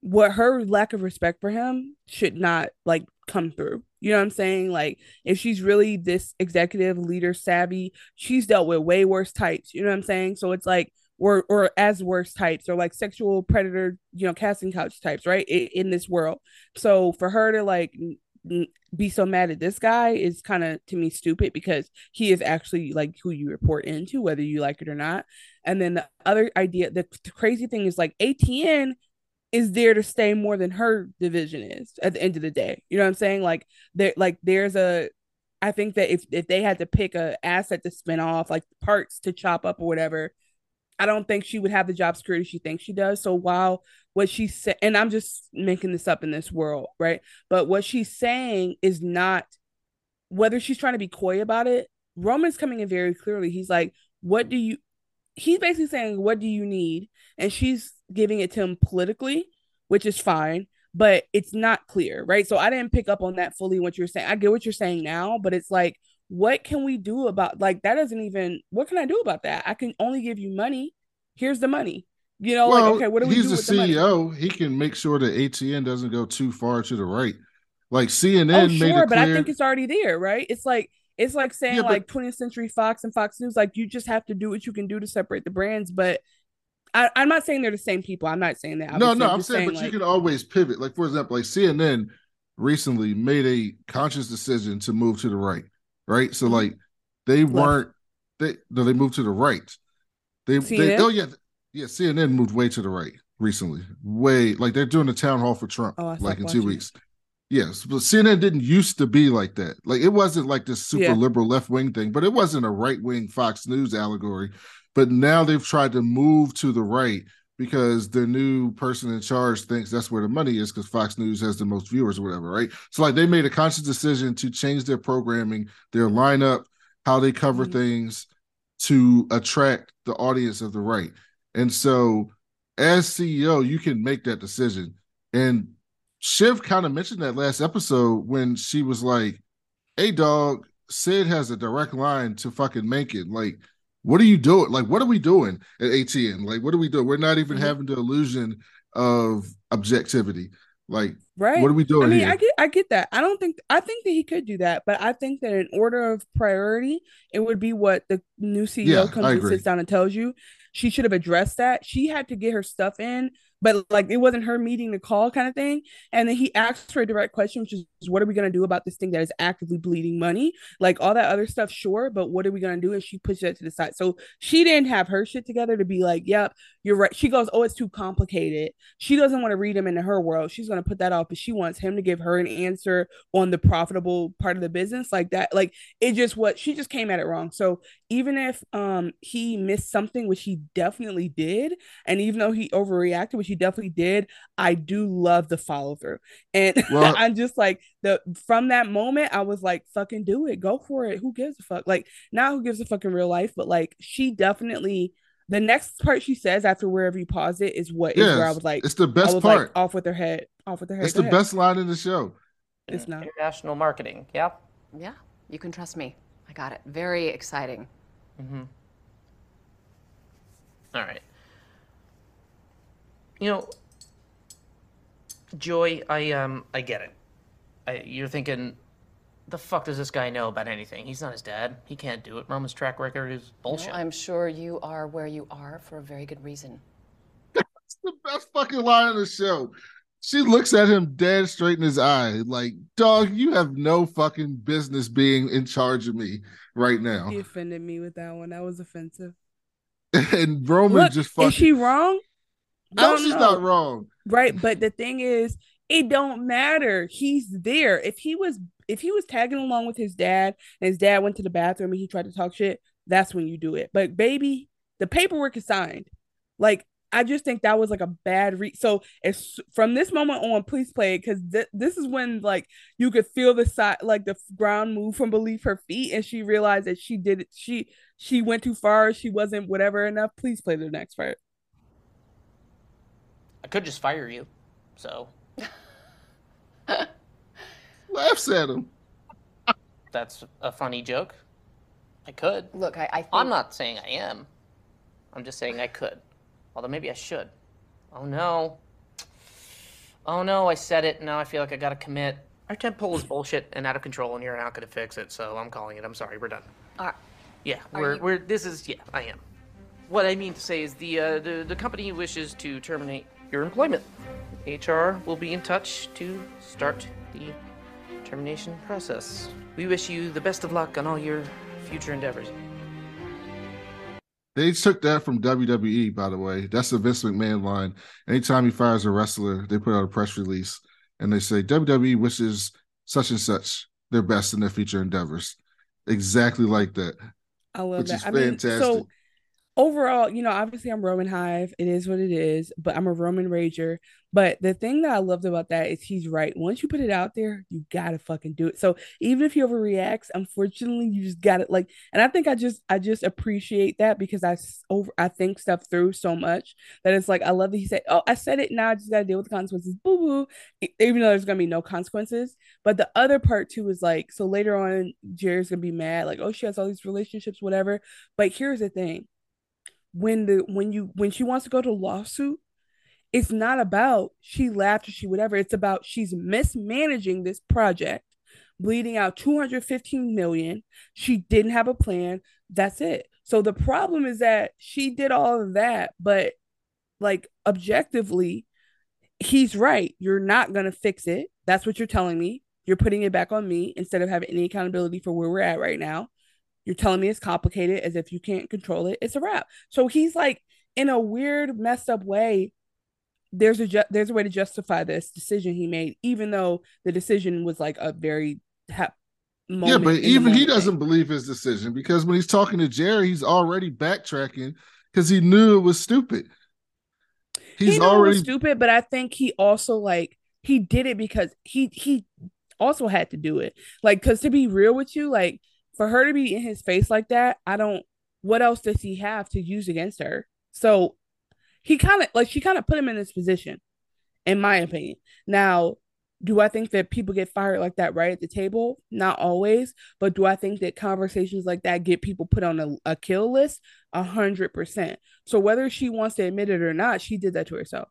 what her lack of respect for him should not like come through. You know what I'm saying? Like if she's really this executive leader savvy, she's dealt with way worse types. You know what I'm saying? So it's like or or as worse types or like sexual predator, you know, casting couch types, right? In, in this world. So for her to like be so mad at this guy is kind of to me stupid because he is actually like who you report into whether you like it or not and then the other idea the, the crazy thing is like atn is there to stay more than her division is at the end of the day. You know what I'm saying? Like there like there's a I think that if if they had to pick a asset to spin off, like parts to chop up or whatever, I don't think she would have the job security she thinks she does. So while what she said, and I'm just making this up in this world, right? But what she's saying is not whether she's trying to be coy about it. Roman's coming in very clearly. He's like, "What do you?" He's basically saying, "What do you need?" And she's giving it to him politically, which is fine, but it's not clear, right? So I didn't pick up on that fully what you're saying. I get what you're saying now, but it's like, what can we do about like that doesn't even what can I do about that? I can only give you money. Here's the money. You know, well, like okay, what do we he's do He's the CEO. The he can make sure that ATN doesn't go too far to the right. Like CNN oh, sure, but I think it's already there, right? It's like it's like saying yeah, but, like 20th Century Fox and Fox News, like you just have to do what you can do to separate the brands. But I, am not saying they're the same people. I'm not saying that. No, no, I'm saying, saying, but like, you can always pivot. Like for example, like CNN recently made a conscious decision to move to the right, right? So mm-hmm. like they Left. weren't they no they moved to the right. They, they oh yeah yeah CNN moved way to the right recently. Way like they're doing a town hall for Trump oh, like in two weeks. Yes, but CNN didn't used to be like that. Like it wasn't like this super yeah. liberal left wing thing, but it wasn't a right wing Fox News allegory. But now they've tried to move to the right because the new person in charge thinks that's where the money is because Fox News has the most viewers or whatever, right? So like they made a conscious decision to change their programming, their lineup, how they cover mm-hmm. things to attract the audience of the right. And so as CEO, you can make that decision. And Shiv kind of mentioned that last episode when she was like, Hey dog, Sid has a direct line to fucking Mencken. Like what are you doing? Like, what are we doing at ATN? Like, what are we doing? We're not even mm-hmm. having the illusion of objectivity. Like, right? What are we doing? I mean, here? I get, I get that. I don't think, I think that he could do that, but I think that in order of priority, it would be what the new CEO yeah, comes and sits down and tells you. She should have addressed that. She had to get her stuff in but like it wasn't her meeting the call kind of thing. And then he asked her a direct question, which is, what are we going to do about this thing that is actively bleeding money? Like all that other stuff, sure, but what are we going to do? And she pushed that to the side. So she didn't have her shit together to be like, yep, you're right. She goes, oh, it's too complicated. She doesn't want to read him into her world. She's going to put that off, but she wants him to give her an answer on the profitable part of the business like that. Like it just what she just came at it wrong. So even if um he missed something, which he definitely did, and even though he overreacted, which he definitely did. I do love the follow through. And well, I'm just like the from that moment, I was like, fucking do it. Go for it. Who gives a fuck? Like now who gives a fuck in real life? But like she definitely the next part she says after wherever you pause it is what yes, is where I was like, it's the best part. Like, off with her head. Off with her head. It's Go the ahead. best line in the show. It's not international marketing. Yep. Yeah, you can trust me. I got it. Very exciting. Mm-hmm. All right. You know, Joy, I um, I get it. I, you're thinking, the fuck does this guy know about anything? He's not his dad. He can't do it. Roman's track record is bullshit. I'm sure you are where you are for a very good reason. That's the best fucking line of the show. She looks at him dead straight in his eye, like, dog, you have no fucking business being in charge of me right now. He offended me with that one. That was offensive. and Roman Look, just fucking. Is she wrong? No, she's know. not wrong. Right, but the thing is, it don't matter. He's there. If he was if he was tagging along with his dad and his dad went to the bathroom and he tried to talk shit, that's when you do it. But baby, the paperwork is signed. Like I just think that was like a bad read. So it's from this moment on, please play it because th- this is when like you could feel the side, like the ground move from beneath her feet, and she realized that she did it. She she went too far. She wasn't whatever enough. Please play the next part. I could just fire you. So Laughs at him. that's a funny joke. I could. Look, I, I think I'm not saying I am. I'm just saying I could. Although maybe I should. Oh no. Oh no, I said it. Now I feel like I gotta commit. Our tent pole is bullshit and out of control, and you're not gonna fix it. So I'm calling it. I'm sorry. We're done. Are- Yeah, we're you- we're. This is yeah. I am. What I mean to say is the uh, the the company wishes to terminate your employment. HR will be in touch to start the termination process. We wish you the best of luck on all your future endeavors. They took that from WWE, by the way. That's the Vince McMahon line. Anytime he fires a wrestler, they put out a press release and they say WWE wishes such and such their best in their future endeavors. Exactly like that. I love Which that. is I mean, fantastic. so overall, you know, obviously I'm Roman Hive. It is what it is, but I'm a Roman Rager. But the thing that I loved about that is he's right. Once you put it out there, you gotta fucking do it. So even if he overreacts, unfortunately, you just gotta like. And I think I just I just appreciate that because I over I think stuff through so much that it's like I love that he said, "Oh, I said it. Now I just gotta deal with the consequences." Boo boo. Even though there's gonna be no consequences. But the other part too is like, so later on, Gerri's gonna be mad, like, "Oh, she has all these relationships, whatever." But here's the thing when the when you when she wants to go to lawsuit it's not about she laughed or she whatever. It's about she's mismanaging this project bleeding out 215 million. She didn't have a plan. That's it. So the problem is that she did all of that but like objectively he's right. You're not going to fix it. That's what you're telling me. You're putting it back on me instead of having any accountability for where we're at right now. You're telling me it's complicated as if you can't control it. It's a wrap. So he's like in a weird, messed up way. There's a ju- there's a way to justify this decision he made, even though the decision was like a very ha- Yeah, but even he doesn't thing. believe his decision because when he's talking to Gerri, he's already backtracking because he knew it was stupid. He's he already was stupid, but I think he also like he did it because he he also had to do it. Like, cause to be real with you, like for her to be in his face like that, I don't. What else does he have to use against her? So he kind of like she kind of put him in this position, in my opinion. Now, do I think that people get fired like that right at the table? Not always, but do I think that conversations like that get people put on a, a kill list? A hundred percent. So whether she wants to admit it or not, she did that to herself.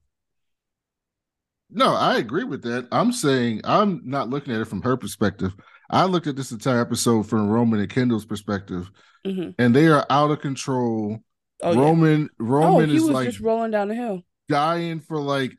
No, I agree with that. I'm saying I'm not looking at it from her perspective. I looked at this entire episode from Roman and Kendall's perspective, hmm and they are out of control. Oh, yeah. Roman Oh, Roman he is was like just rolling down the hill. dying for like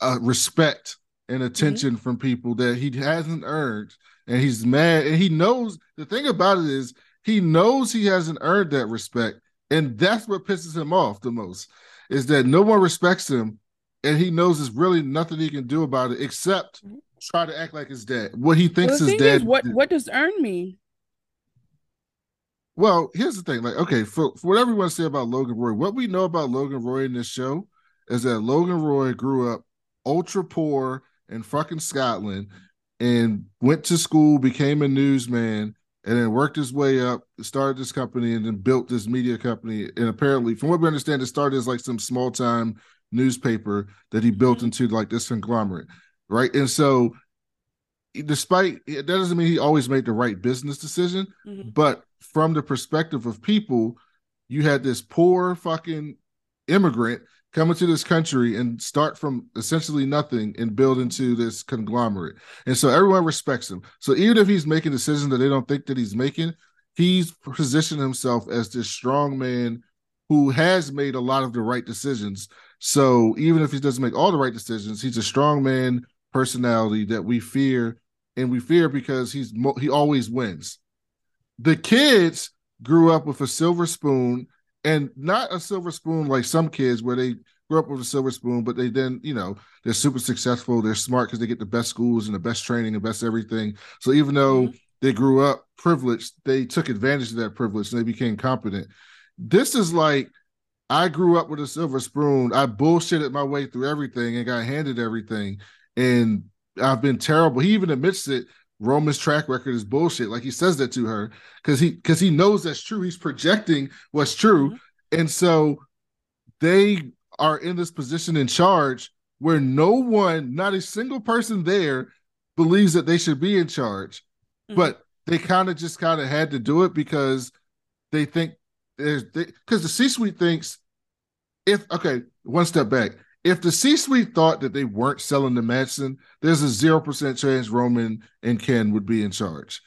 uh, respect and attention Mm-hmm. from people that he hasn't earned, and he's mad. And he knows the thing about it is he knows he hasn't earned that respect, and that's what pisses him off the most. Is that no one respects him, and he knows there's really nothing he can do about it except try to act like his dad. What he thinks Mm-hmm. Well, his dad. is, what did. what does earn mean? Well, here's the thing. Like, okay, for, for what everyone say about Logan Roy, what we know about Logan Roy in this show is that Logan Roy grew up ultra poor in fucking Scotland and went to school, became a newsman, and then worked his way up, started this company, and then built this media company. And apparently, from what we understand, it started as like some small time newspaper that he built into like this conglomerate, right? And so, despite that doesn't mean he always made the right business decision, Mhm. but from the perspective of people, you had this poor fucking immigrant come into this country and start from essentially nothing and build into this conglomerate. And so everyone respects him. So even if he's making decisions that they don't think that he's making, he's positioned himself as this strong man who has made a lot of the right decisions. So even if he doesn't make all the right decisions, he's a strong man personality that we fear, and we fear because he's mo- he always wins. The kids grew up with a silver spoon, and not a silver spoon like some kids where they grew up with a silver spoon, but they then you know they're super successful, they're smart because they get the best schools and the best training and best everything. So even though mm-hmm. they grew up privileged, they took advantage of that privilege and they became competent. This is like I grew up with a silver spoon. I bullshitted my way through everything and got handed everything. And I've been terrible. He even admits it. Roman's track record is bullshit. Like he says that to her because he because he knows that's true. He's projecting what's true. Mm-hmm. And so they are in this position in charge where no one, not a single person there, believes that they should be in charge. Mm-hmm. But they kind of just kind of had to do it because they think there's because the C suite thinks if okay, one step back. If the C suite thought that they weren't selling the Matsson, there's a zero percent chance Roman and Ken would be in charge.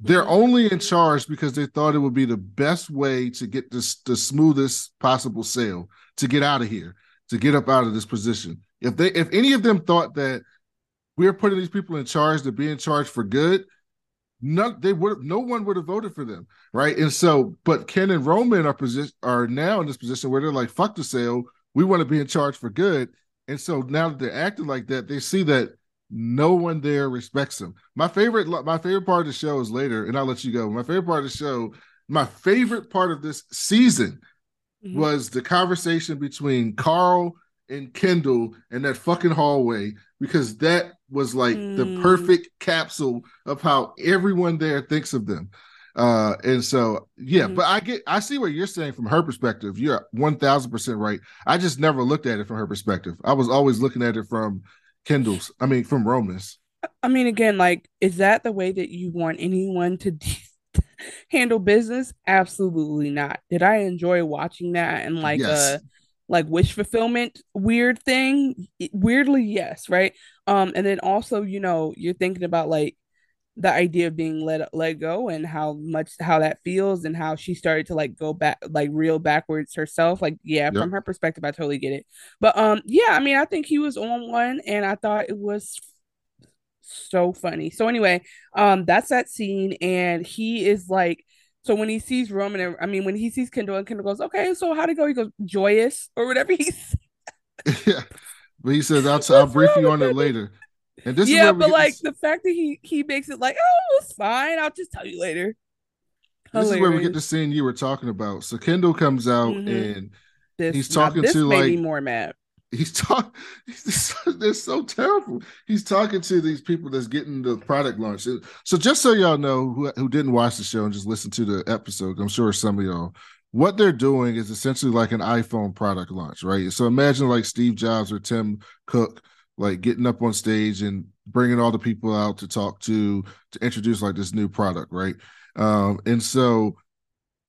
They're mm-hmm. only in charge because they thought it would be the best way to get this the smoothest possible sale to get out of here, to get up out of this position. If they if any of them thought that we're putting these people in charge to be in charge for good, none they would no one would have voted for them, right? And so, but Ken and Roman are position are now in this position where they're like, fuck the sale, we want to be in charge for good. And so now that they're acting like that, they see that no one there respects them. My favorite, my favorite part of the show is later, and I'll let you go. My favorite part of the show, my favorite part of this season mm-hmm. was the conversation between Karl and Kendall in that fucking hallway because that was like mm. the perfect capsule of how everyone there thinks of them. Uh, and so yeah, mm-hmm. but I get I see what you're saying from her perspective. You're one thousand percent right. I just never looked at it from her perspective. I was always looking at it from Kendall's. I mean, from Roman's. I mean, again, like, is that the way that you want anyone to de- handle business? Absolutely not. Did I enjoy watching that and like yes. uh like wish fulfillment weird thing weirdly yes right um and then also you know you're thinking about like the idea of being let let go and how much how that feels and how she started to like go back like reel backwards herself like yeah yep. from her perspective i totally get it but um yeah i mean i think he was on one and i thought it was so funny so anyway um that's that scene and he is like so when he sees Roman, and, I mean, when he sees Kendall, and Kendall goes, "Okay, so how'd it go?" He goes, "Joyous" or whatever he said. yeah, but he says, "I'll, I'll brief you on it later." And this yeah, but like the fact that he he makes it like, "Oh, it's fine. I'll just tell you later." Hilarious. This is where we get the scene you were talking about. So Kendall comes out mm-hmm. and this, he's talking to like more mad he's talking they're so terrible he's talking to these people that's getting the product launch so just so y'all know who, who didn't watch the show and just listen to the episode i'm sure some of y'all what they're doing is essentially like an iphone product launch right so imagine like steve jobs or tim cook like getting up on stage and bringing all the people out to talk to to introduce like this new product right um and so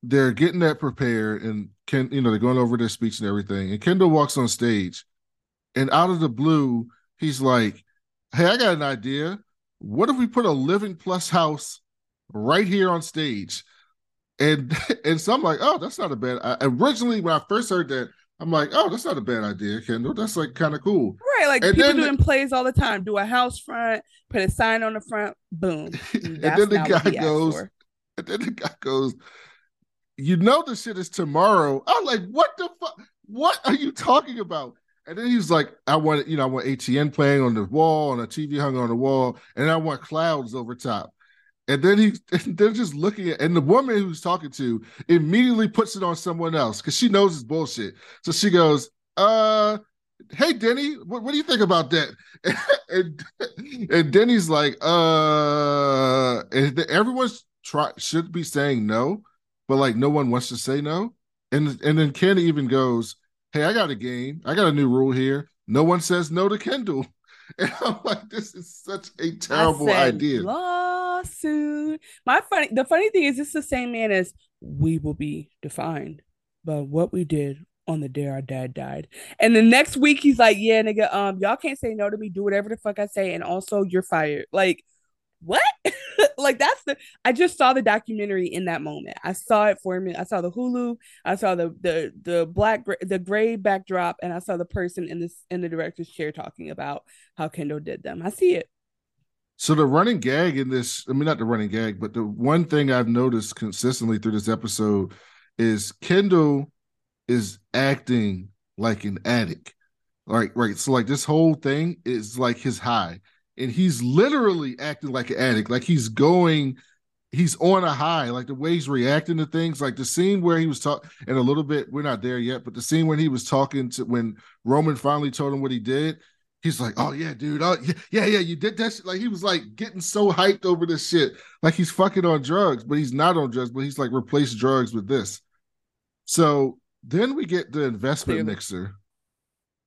they're getting that prepared and Ken, you know, they're going over their speech and everything. And Kendall walks on stage, and out of the blue, he's like, Hey, I got an idea. What if we put a living plus house right here on stage? And and so I'm like, oh, that's not a bad. I, originally, when I first heard that, I'm like, oh, that's not a bad idea, Kendall. That's like kind of cool, right? Like and people doing plays all the time. Do a house front, put a sign on the front, boom. and then the guy goes, and then the guy goes, you know the shit is tomorrow. I'm like, what the fuck? What are you talking about? And then he's like, I want, you know, I want ATN playing on the wall, on a TV hung on the wall, and I want clouds over top. And then he, they're just looking at, and the woman who's talking to immediately puts it on someone else because she knows it's bullshit. So she goes, uh, hey Denny, what, what do you think about that? and and Denny's like, uh, and everyone's try should be saying no, but like no one wants to say no. And and then Ken even goes, Hey, I got a game. I got a new rule here. No one says no to Kendall. And I'm like, this is such a terrible idea. Lawsuit. My funny the funny thing is it's the same man as we will be defined by what we did on the day our dad died. And the next week he's like, Yeah, nigga, um, y'all can't say no to me, do whatever the fuck I say, and also you're fired. Like what? like that's the I just saw the documentary in that moment. I saw it for me. I saw the Hulu, I saw the the the black the gray backdrop and I saw the person in this in the director's chair talking about how Kendall did them. I see it. So the running gag in this, I mean not the running gag, but the one thing I've noticed consistently through this episode is Kendall is acting like an addict. Like right. So like this whole thing is like his high and he's literally acting like an addict like he's going he's on a high. Like the way he's reacting to things, like the scene where he was talking, and a little bit, we're not there yet, but the scene when he was talking to when Roman finally told him what he did, he's like, "Oh yeah, dude, oh yeah, yeah, yeah, you did that." Shit. Like he was like getting so hyped over this shit, like he's fucking on drugs, but he's not on drugs, but he's like replaced drugs with this. So then we get the investment mixer,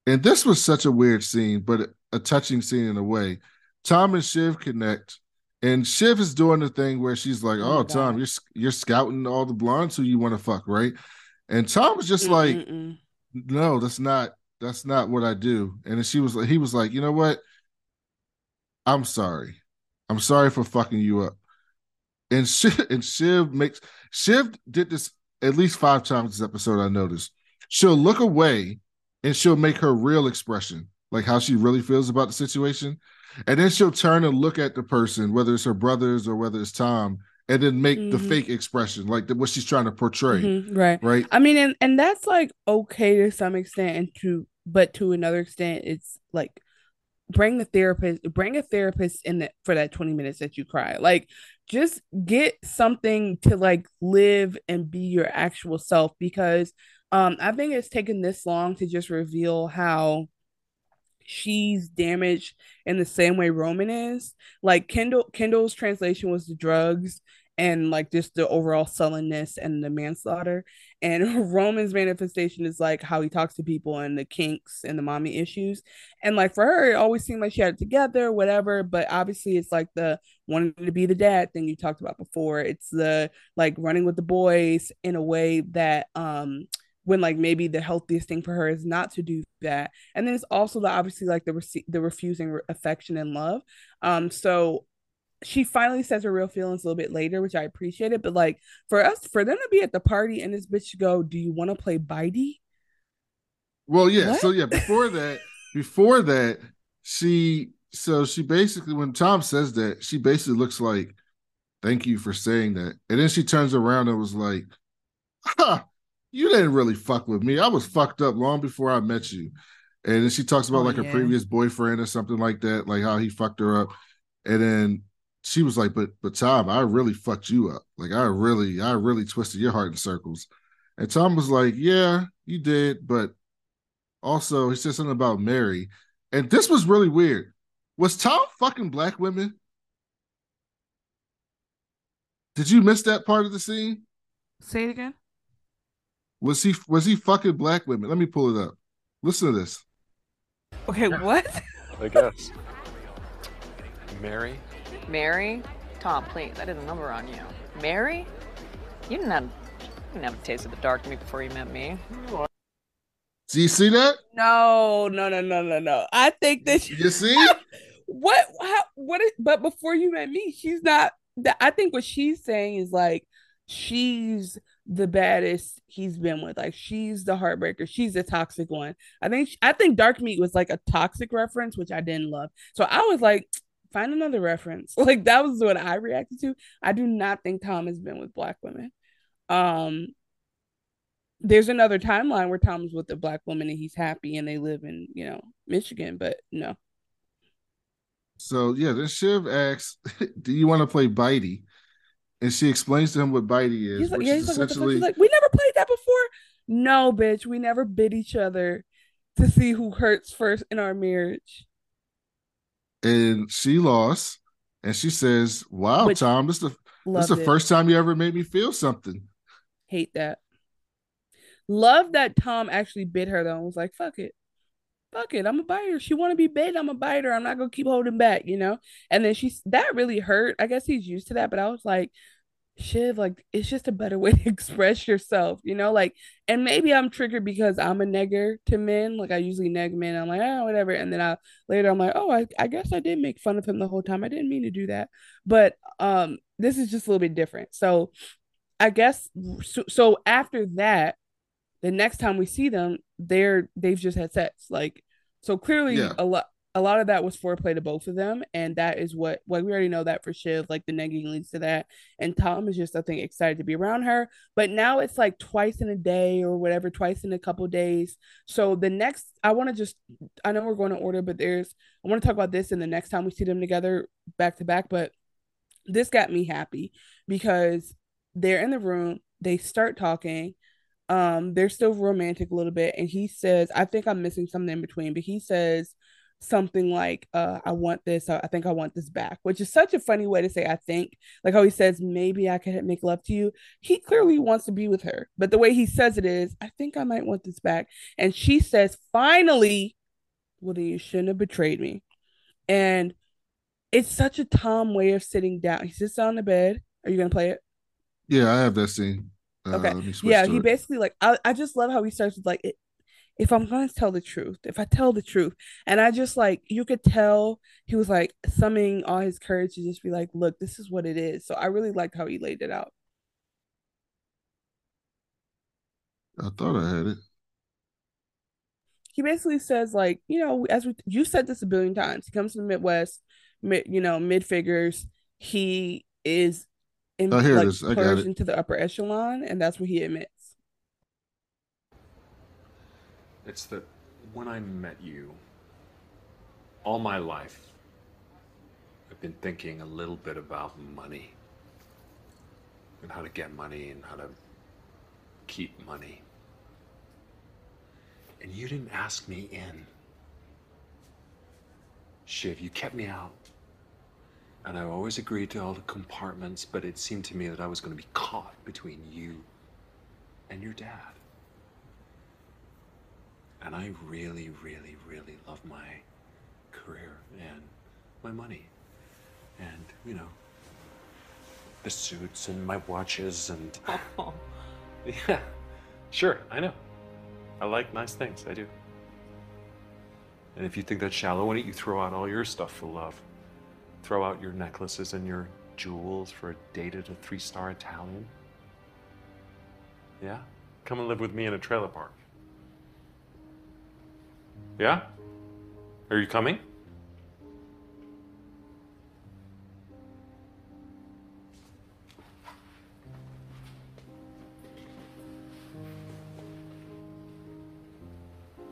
and this was such a weird scene, but a touching scene in a way. Tom and Shiv connect, and Shiv is doing the thing where she's like, "Oh, oh Tom, you're you're scouting all the blondes who you want to fuck, right?" And Tom was just Mm-mm-mm. like, "No, that's not that's not what I do." And then she was like, he was like, "You know what? I'm sorry. I'm sorry for fucking you up." And Shiv, and Shiv makes Shiv did this at least five times this episode. I noticed she'll look away and she'll make her real expression, like how she really feels about the situation. And then she'll turn and look at the person, whether it's her brothers or whether it's Tom, and then make mm-hmm. the fake expression, like the, what she's trying to portray. Mm-hmm. Right. Right. I mean, and, and that's like okay to some extent, and to but to another extent, it's like bring the therapist, bring a therapist in the, for that 20 minutes that you cry. Like just get something to like live and be your actual self because um I think it's taken this long to just reveal how she's damaged in the same way Roman is. Like Kendall Kendall's translation was the drugs and like just the overall sullenness and the manslaughter. And Roman's manifestation is like how he talks to people and the kinks and the mommy issues. And like for her, it always seemed like she had it together, whatever. But obviously, it's like the wanting to be the dad thing you talked about before. It's the like running with the boys in a way that um when like maybe the healthiest thing for her is not to do that. And then it's also the obviously like the rec- the refusing re- affection and love. Um so she finally says her real feelings a little bit later which i appreciate it. But like for us for them to be at the party and this bitch go do you want to play bitey well yeah what? so yeah before that before that she so she basically when tom says that she basically looks like thank you for saying that. And then she turns around and was like huh you didn't really fuck with me. I was fucked up long before I met you. And then she talks about oh, like yeah. her previous boyfriend or something like that, like how he fucked her up. And then she was like, But but Tom, I really fucked you up. Like I really, I really twisted your heart in circles. And Tom was like, Yeah, you did, but also he said something about Mary. And this was really weird. Was Tom fucking black women? Did you miss that part of the scene? Say it again. Was he was he fucking black women? Let me pull it up. Listen to this. Okay, what? I guess. Mary? Mary? Tom, please. I did a number on you. Mary? You didn't have you didn't have a taste of the dark meat before you met me. Do you see that? No, no, no, no, no, no. I think that she, you see what how, what is, but before you met me, she's not that I think what she's saying is like she's the baddest he's been with. Like she's the heartbreaker. She's the toxic one. I think I think Dark Meat was like a toxic reference, which I didn't love. So I was like, find another reference. Like that was what I reacted to. I do not think Tom has been with black women. Um there's another timeline where Tom's with a black woman and he's happy and they live in, you know, Michigan, but no. So yeah, then Shiv asks, Do you want to play Bitey? And she explains to him what bitey is. He's like, yeah, he's like, essentially... like, we never played that before. No, bitch, we never bit each other to see who hurts first in our marriage. And she lost, and she says, "Wow, Which Tom, this is the this is the it. first time you ever made me feel something." Hate that. Love that Tom actually bit her though. and was like, "Fuck it." Fuck it, I'm a biter. She want to be bit, I'm a biter. I'm not gonna keep holding back, you know. And then she's that really hurt. I guess he's used to that, but I was like, shit, like it's just a better way to express yourself, you know. Like, and maybe I'm triggered because I'm a negger to men. Like I usually neg men. I'm like, oh, whatever. And then I later I'm like, oh, I, I guess I did make fun of him the whole time. I didn't mean to do that, but um, this is just a little bit different. So, I guess so. So after that the next time we see them, they're they've just had sex. Like so clearly yeah. a lot a lot of that was foreplay to both of them, and that is what like we already know that for Shiv, like the negging leads to that. And Tom is just I think excited to be around her. But now it's like twice in a day or whatever, twice in a couple days. So the next I want to just I know we're going to order, but there's I want to talk about this and the next time we see them together back to back, but this got me happy because they're in the room, they start talking. Um, they're still romantic a little bit, and he says, I think I'm missing something in between, but he says something like, uh, I want this, I think I want this back, which is such a funny way to say I think. Like how he says, maybe I could make love to you. He clearly wants to be with her, but the way he says it is, I think I might want this back. And she says, finally, well, then you shouldn't have betrayed me. And it's such a Tom way of sitting down. He sits on the bed. Are you gonna play it? Yeah, I have that scene. Uh, okay. Yeah, he it. basically like I, I just love how he starts with like it, if I'm gonna tell the truth, if I tell the truth, and I just like you could tell he was like summoning all his courage to just be like, look, this is what it is. So I really liked how he laid it out. I thought I had it. He basically says like, you know, as we you said this a billion times. He comes to the Midwest, mid, you know, mid figures. He is in, oh, here like, it is. I got it. into the upper echelon, and that's what he admits. It's that when I met you, all my life, I've been thinking a little bit about money and how to get money and how to keep money. And you didn't ask me in. Shiv, you kept me out. And I always agreed to all the compartments, but it seemed to me that I was going to be caught between you and your dad. And I really, really, really love my career and my money. And, you know, the suits and my watches and. Oh. yeah, sure, I know. I like nice things, I do. And if you think that's shallow, why don't you throw out all your stuff for love? Throw out your necklaces and your jewels for a date at a three star Italian? Yeah? Come and live with me in a trailer park. Yeah? Are you coming?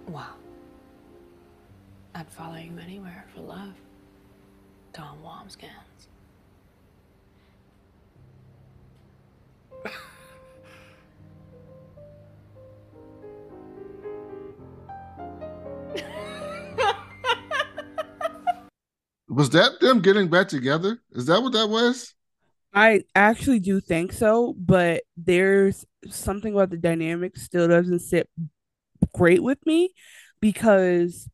Wow. I'd follow you anywhere for love. Tom Wambsgans. was that them getting back together? Is that what that was? I actually do think so, but there's something about the dynamic still doesn't sit great with me because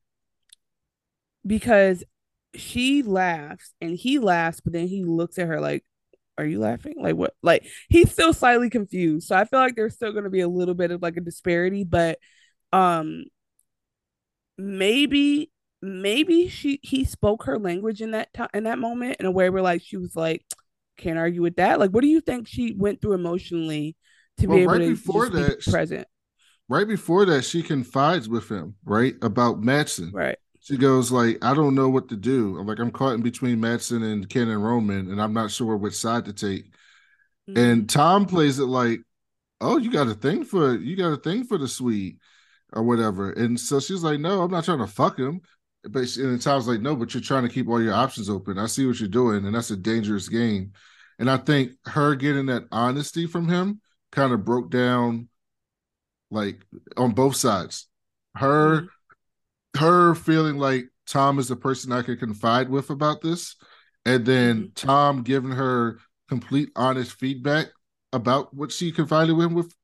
because she laughs and he laughs, but then he looks at her like, Are you laughing? Like what? Like he's still slightly confused. So I feel like there's still gonna be a little bit of like a disparity, but um maybe maybe she he spoke her language in that time in that moment in a way where like she was like can't argue with that like what do you think she went through emotionally to well, be able right to before that, present right before that she confides with him right about Matsson right she goes like, I don't know what to do. I'm like, I'm caught in between Matsson and Ken and Roman, and I'm not sure which side to take. Mm-hmm. And Tom plays it like, oh, you got a thing for you got a thing for the Swede or whatever. And so she's like, no, I'm not trying to fuck him. But she, and Tom's like, no, but you're trying to keep all your options open. I see what you're doing, and that's a dangerous game. And I think her getting that honesty from him kind of broke down, like on both sides. Her mm-hmm her feeling like Tom is the person I could confide with about this, and then mm-hmm. Tom giving her complete honest feedback about what she confided in with,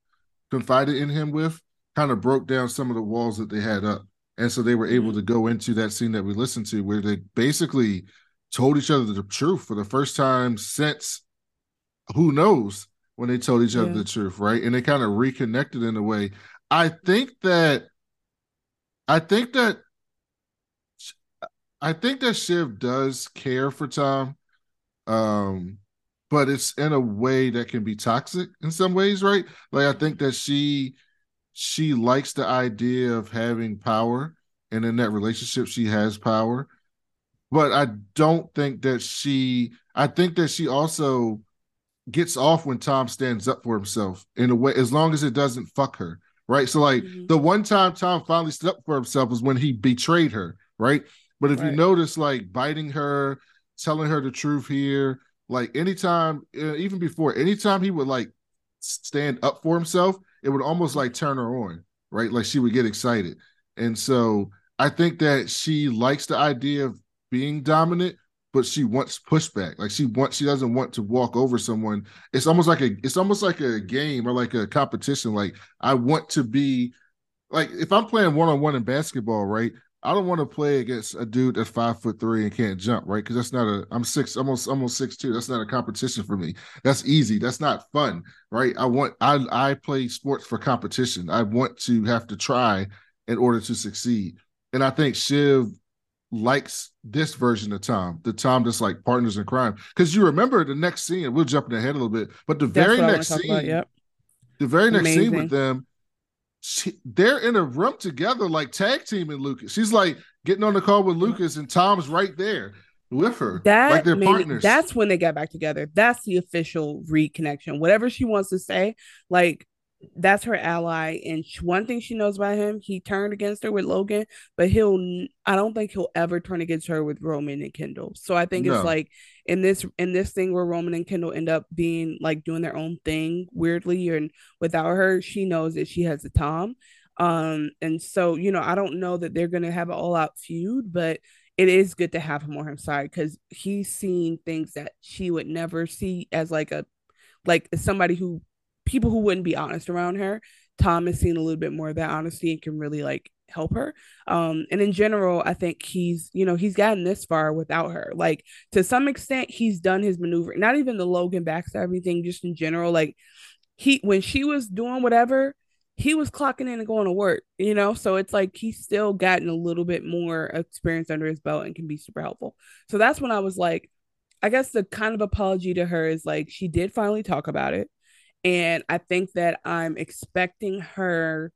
confided in him with, kind of broke down some of the walls that they had up, and so they were able mm-hmm. to go into that scene that we listened to, where they basically told each other the truth for the first time since who knows when they told each yeah. other the truth, right? And they kind of reconnected in a way. I think that I think that I think that Shiv does care for Tom, um, but it's in a way that can be toxic in some ways, right? Like I think that she she likes the idea of having power, and in that relationship, she has power. But I don't think that she. I think that she also gets off when Tom stands up for himself in a way, as long as it doesn't fuck her right? So like mm-hmm. the one time Tom finally stood up for himself was when he betrayed her, right? But if right. you notice, like biting her, telling her the truth here, Like anytime, uh, even before, anytime he would like stand up for himself, it would almost like turn her on, right? Like she would get excited. And so I think that she likes the idea of being dominant, but she wants pushback. Like she wants, she doesn't want to walk over someone. It's almost like a, it's almost like a game or like a competition. Like I want to be, like if I'm playing one on one in basketball, right? I don't want to play against a dude that's five foot three and can't jump, right? Because that's not a. I'm six, almost almost six two. That's not a competition for me. That's easy. That's not fun, right? I want. I I play sports for competition. I want to have to try in order to succeed. And I think Shiv likes this version of Tom, the Tom that's like partners in crime. Because you remember the next scene. We're jumping ahead a little bit, but the That's very what I wanna next scene, about, yep. the very next scene with them she, they're in a room together, like tag teaming Lukas. She's like getting on the call with Lukas, and Tom's right there with her, That like they're made- partners. That's when they got back together. That's the official reconnection. Whatever she wants to say, like that's her ally. And one thing she knows about him, he turned against her with Logan, but he'll i don't think he'll ever turn against her with Roman and Kendall. So I think No. it's like in this in this thing where Roman and Kendall end up being like doing their own thing weirdly, and without her, she knows that she has a Tom. Um, and so you know, I don't know that they're gonna have an all out feud, but it is good to have him on her side because he's seen things that she would never see as like a like somebody who people who wouldn't be honest around her. Tom has seen a little bit more of that honesty and can really like help her. Um, and in general, I think he's you know he's gotten this far without her. Like to some extent, he's done his maneuver. Not even the Logan backstabbing everything, just in general. Like he when she was doing whatever, he was clocking in and going to work, you know? So it's like he's still gotten a little bit more experience under his belt and can be super helpful. So that's when I was like, I guess the kind of apology to her is like she did finally talk about it. And I think that I'm expecting her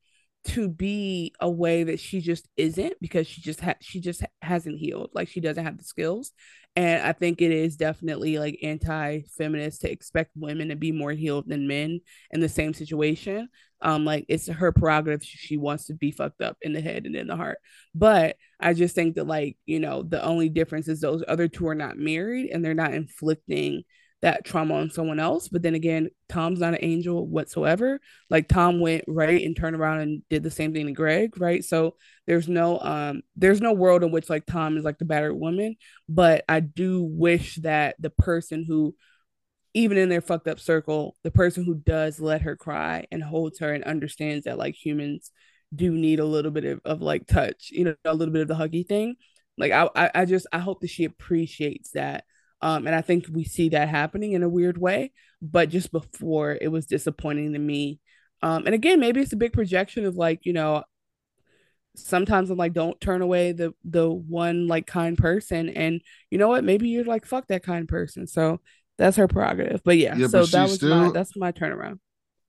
to be a way that she just isn't because she just ha- she just hasn't healed. Like she doesn't have the skills. And i think it is definitely like anti-feminist to expect women to be more healed than men in the same situation. Um like it's her prerogative. She wants to be fucked up in the head and in the heart. But i just think that like you know the only difference is those other two are not married and they're not inflicting that trauma on someone else but then again tom's not an angel whatsoever. Like tom went right and turned around and did the same thing to greg right? So there's no um there's no world in which like tom is like the battered woman but i do wish that the person who even in their fucked up circle the person who does let her cry and holds her and understands that like humans do need a little bit of, of like touch you know a little bit of the huggy thing like I, I i just i hope that she appreciates that um and i think we see that happening in a weird way but just before it was disappointing to me. Um and again maybe it's a big projection of like you know sometimes i'm like don't turn away the the one like kind person. And you know what? Maybe you're like fuck that kind person. So that's her prerogative. But yeah, Yeah, so but that was my still- that's my turnaround.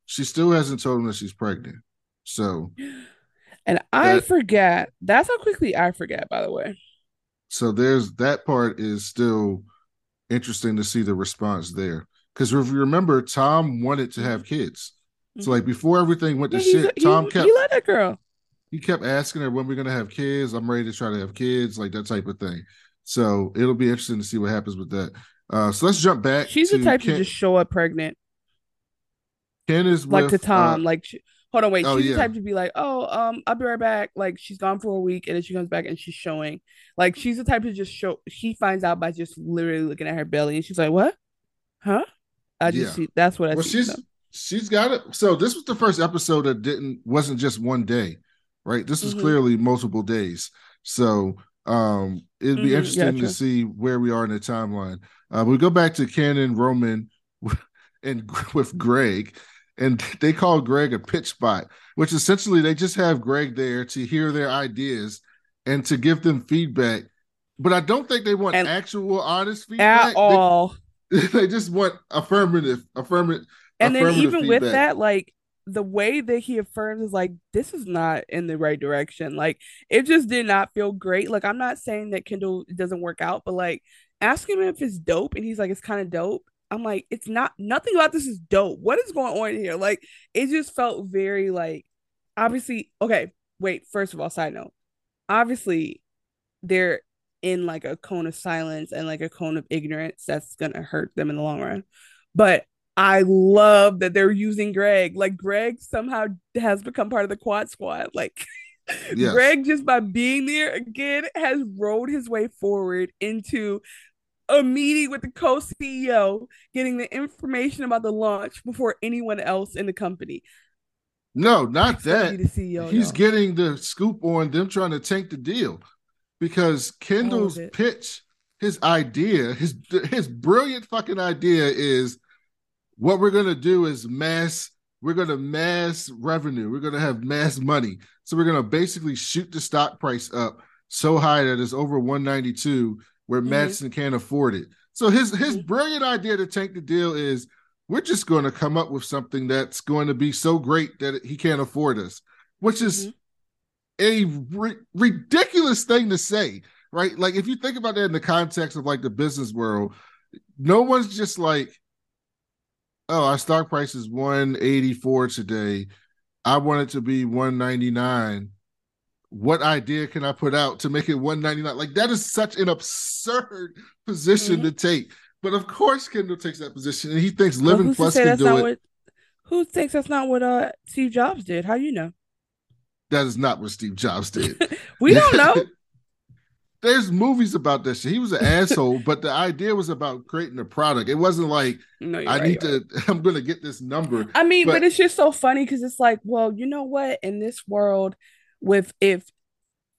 She still hasn't told him that she's pregnant. So and i That- forget that's how quickly i forget by the way. So there's that part is still interesting to see the response there. Because if you remember, Tom wanted to have kids. So like before everything went to Mm-hmm. Yeah, shit, he, Tom kept he let that girl he kept asking her when we're gonna have kids. I'm ready to try to have kids, like that type of thing. So it'll be interesting to see what happens with that. Uh, so let's jump back. she's the type Ken, to just show up pregnant Ken is like with, to Tom. uh, like, she, hold on, wait. oh, she's yeah. the type to be like, oh, um, I'll be right back. Like, she's gone for a week, and then she comes back and she's showing. Like, she's the type to just show. She finds out by just literally looking at her belly, and she's like, what? Huh? I just Yeah. see. That's what I well, see. she's she's got it. So this was the first episode that didn't wasn't just one day, right? This was Mhm. clearly multiple days. So um it'd be Mhm, interesting to see where we are in the timeline. Uh, we go back to Canon Roman and with Greg, and they call Greg a pitch spot, which essentially they just have Greg there to hear their ideas and to give them feedback. But I don't think they want And- actual honest feedback. At all. They, just want affirmative, affirmative. and then affirmative even with that like the way that he affirms is like this is not in the right direction like it just did not feel great like i'm not saying that Kendall doesn't work out but like ask him if it's dope and he's like it's kind of dope i'm like it's not nothing about this is dope what is going on here like it just felt very like obviously okay wait first of all side note obviously they're in like a cone of silence and like a cone of ignorance that's gonna hurt them in the long run. But I love that they're using Greg. Like Greg somehow has become part of the quad squad. Like yes. Greg just by being there again has rolled his way forward into a meeting with the co-CEO, getting the information about the launch before anyone else in the company. No, not that. CEO, He's getting the scoop on them trying to tank the deal because Kendall's pitch, his idea, his his brilliant fucking idea is what we're gonna do is mass. We're gonna mass revenue. We're gonna have mass money. So we're gonna basically shoot the stock price up so high that it's over 192 where mm-hmm. Matsson can't afford it. So his his mm-hmm. brilliant idea to tank the deal is we're just going to come up with something that's going to be so great that he can't afford us, which is mm-hmm. a ridiculous thing to say, right? Like if you think about that in the context of like the business world, no one's just like, oh, our stock price is 184 today. I want it to be 199 what idea can I put out to make it 199? Like that is such an absurd position mm-hmm. to take. But of course Kendall takes that position and he thinks Living well, Plus can do it. What, who thinks that's not what uh Steve Jobs did? How you know? That is not what Steve Jobs did. we don't know. There's movies about this. He was an asshole, but the idea was about creating a product. It wasn't like no, I right, need to. Right. I'm going to get this number. I mean, but, but it's just so funny because it's like, well, you know what? In this world, with if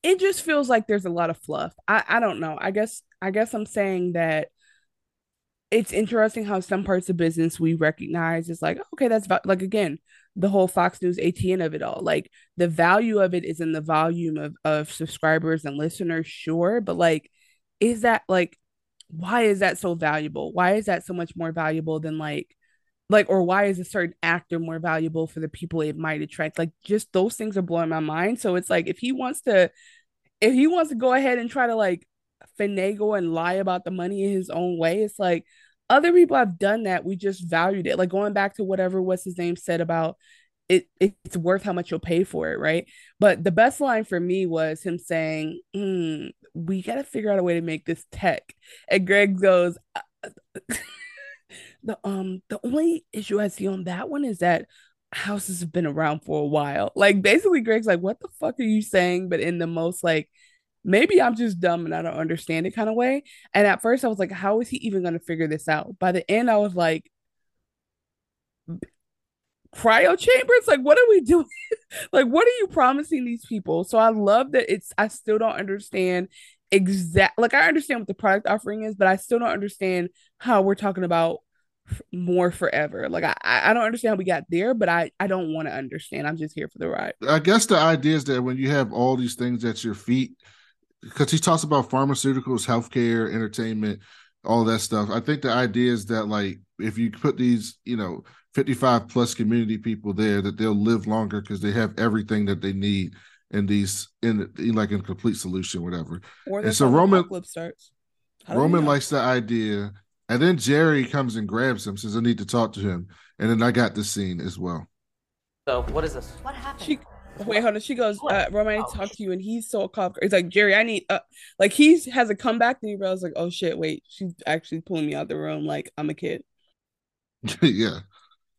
it just feels like there's a lot of fluff. I I don't know. I guess I guess I'm saying that it's interesting how some parts of business we recognize is like okay that's about like again the whole Fox News ATN of it all like the value of it is in the volume of of subscribers and listeners sure but like is that like why is that so valuable why is that so much more valuable than like like or why is a certain actor more valuable for the people it might attract? Like just those things are blowing my mind. So it's like if he wants to if he wants to go ahead and try to like finagle and lie about the money in his own way it's like other people have done that. We just valued it. Like going back to whatever what's his name said about it it's worth how much you'll pay for it right? But the best line for me was him saying mm, we got to figure out a way to make this tech. And greg goes uh, the um the only issue I see on that one is that houses have been around for a while. Like basically Greg's like, what the fuck are you saying? But in the most like maybe I'm just dumb and I don't understand it kind of way. And at first I was like, how is he even gonna figure this out? By the end, I was like cryo chambers like what are we doing like what are you promising these people so i love that it's i still don't understand exact like i understand what the product offering is but i still don't understand how we're talking about more forever. Like I, I don't understand how we got there, but I, I don't want to understand. I'm just here for the ride. I guess the idea is that when you have all these things at your feet, because he talks about pharmaceuticals, healthcare, entertainment, all that stuff. I think the idea is that like if you put these, you know, 55 plus community people there, that they'll live longer because they have everything that they need in these in, in like in complete solution, whatever. Or and so Roman starts. Roman likes the idea and then Gerri comes and grabs him, says, I need to talk to him. And then I got this scene as well. So what is this? What happened? She wait, hold on. She goes, uh, Roman, I need to talk to you, and he's so caught. It's like Gerri, I need uh like he has a comeback, and he realizes like, oh shit, wait, she's actually pulling me out the room like I'm a kid. yeah.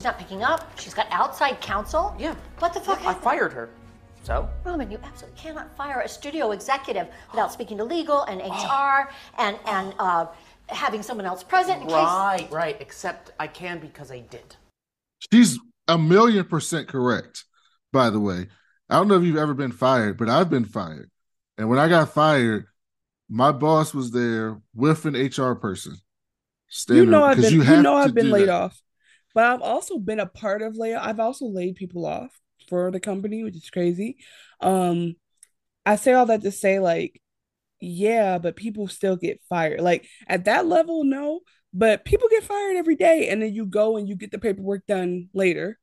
She's not picking up. She's got outside counsel. Yeah. What the fuck? I fired her. So? Roman, you absolutely cannot fire a studio executive without speaking to legal and HR and and uh having someone else present. right, case... right. Except I can because I did. She's a million percent correct. By the way, I don't know if you've ever been fired, but I've been fired. And when I got fired, my boss was there with an HR person. You know, I've been, you, you know, I've been laid that. off, but I've also been a part of layoff. I've also laid people off for the company, which is crazy. Um, I say all that to say, like, yeah, but people still get fired. Like at that level, no, but people get fired every day. And then you go and you get the paperwork done later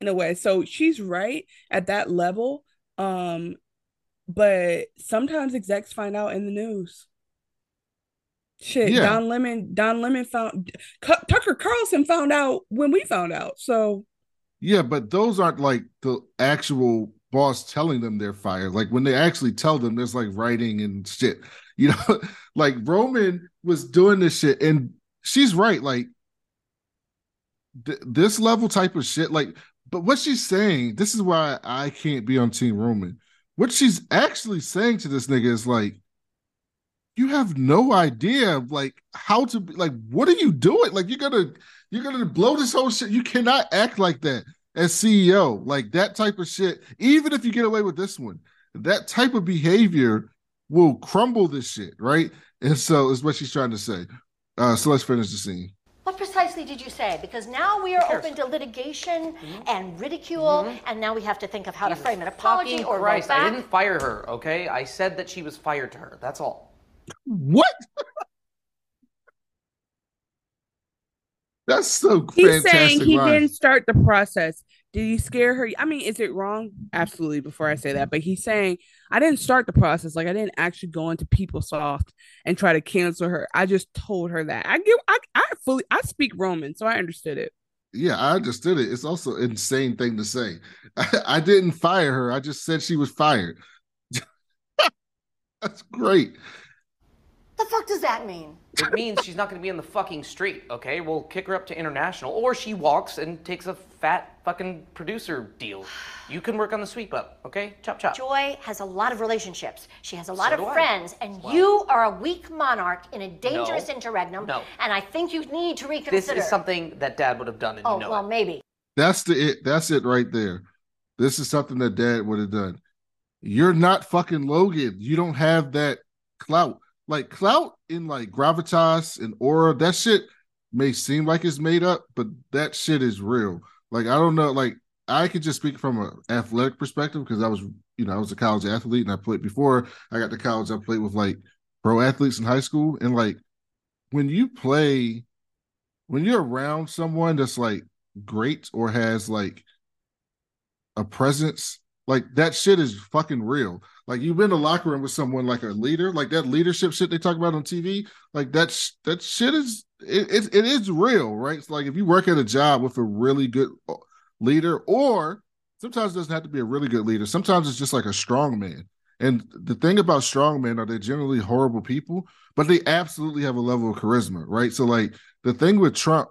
in a way. So she's right at that level. Um, but sometimes execs find out in the news. Shit, yeah. Don Lemon, Don Lemon found Tucker Carlson found out when we found out. So yeah, but those aren't like the actual boss telling them they're fired. Like when they actually tell them, there's like writing and shit. You know, like Roman was doing this shit, and she's right. Like th- this level type of shit. Like, but what she's saying, this is why I can't be on Team Roman. What she's actually saying to this nigga is like, you have no idea like how to like what are you doing like you're gonna you're gonna blow this whole shit you cannot act like that as ceo like that type of shit even if you get away with this one that type of behavior will crumble this shit right? And so is what she's trying to say. Uh so let's finish the scene. What precisely did you say? Because now we are open to litigation and ridicule, and now we have to think of how to frame an apology Fucking or roll Christ, I didn't fire her, okay? I said that she was fired to her. That's all. what that's so He's saying he line. didn't start the process. Did he scare her? I mean, is it wrong? Absolutely. Before I say that, but he's saying I didn't start the process. Like I didn't actually go into PeopleSoft and try to cancel her. I just told her that. I give. I, I fully. I speak Roman, so I understood it. Yeah, I understood it. It's also an insane thing to say. I, I didn't fire her. I just said she was fired. That's great. What the fuck does that mean? It means she's not going to be in the fucking street, okay? We'll kick her up to international, or she walks and takes a fat fucking producer deal. You can work on the sweep up, okay? Chop chop. Joy has a lot of relationships. She has a lot So of do I. friends, and Well- you are a weak monarch in a dangerous No. interregnum. No. And I think you need to reconsider. This is something that Dad would have done, and Oh you know well, it. maybe. That's the it. That's it right there. This is something that dad would have done. You're not fucking Logan. You don't have that clout. Like clout in like gravitas and aura, that shit may seem like it's made up, but that shit is real. Like I don't know, like I could just speak from an athletic perspective because I was, you know, I was a college athlete and I played before I got to college. I played with like pro athletes in high school, and like when you play, when you're around someone that's like great or has like a presence, like that shit is fucking real. Like you've been in a locker room with someone like a leader, like that leadership shit they talk about on TV, like that sh- that shit is it, it it is real, right? It's like if you work at a job with a really good uh, leader, or sometimes it doesn't have to be a really good leader. Sometimes it's just like a strong man. And the thing about strong men are they're generally horrible people, but they absolutely have a level of charisma, right? So like the thing with Trump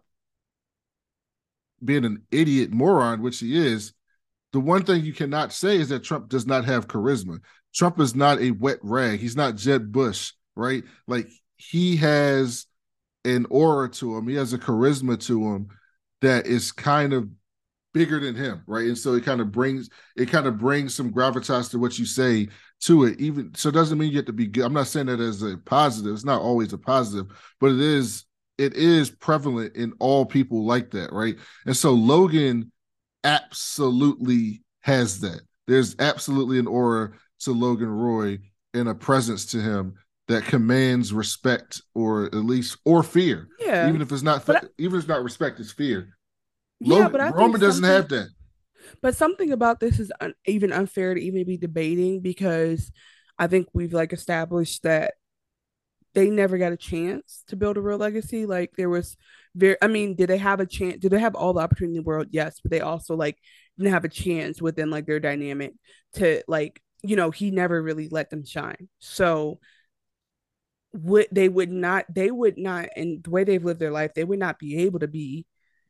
being an idiot moron, which he is, the one thing you cannot say is that Trump does not have charisma. Trump is not a wet rag. He's not Jeb Bush, right? Like he has an aura to him. He has a charisma to him that is kind of bigger than him, right? And so it kind of brings it kind of brings some gravitas to what you say to it. Even so, it doesn't mean you have to be good. I'm not saying that as a positive. It's not always a positive, but it is it is prevalent in all people like that, right? And so Logan absolutely has that. There's absolutely an aura to Logan Roy and a presence to him that commands respect or at least or fear. Yeah. Even if it's not I- even if it's not respect, it's fear. Yeah, Logan, but I Roman doesn't have that. But something about this is un- even unfair to even be debating because I think we've like established that they never got a chance to build a real legacy. Like there was very, I mean, did they have a chance? Did they have all the opportunity in the world? Yes, but they also like didn't have a chance within like their dynamic to like, you know, he never really let them shine. So would they would not they would not and the way they've lived their life they would not be able to be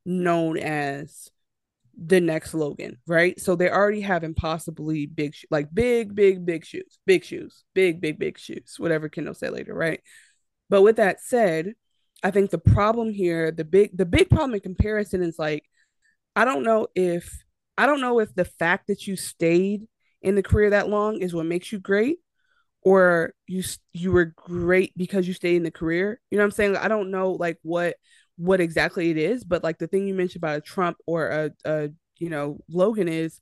known as the next Logan, right? So they already have impossibly big, like big, big, big shoes, big shoes, big, big, big shoes, whatever Kendall say later, right? But with that said, I think the problem here, the big, the big problem in comparison is like, I don't know if, I don't know if the fact that you stayed in the career that long is what makes you great, or you you were great because you stayed in the career. You know what I'm saying? I don't know like what what exactly it is, but like the thing you mentioned about a Trump or a, a you know Logan is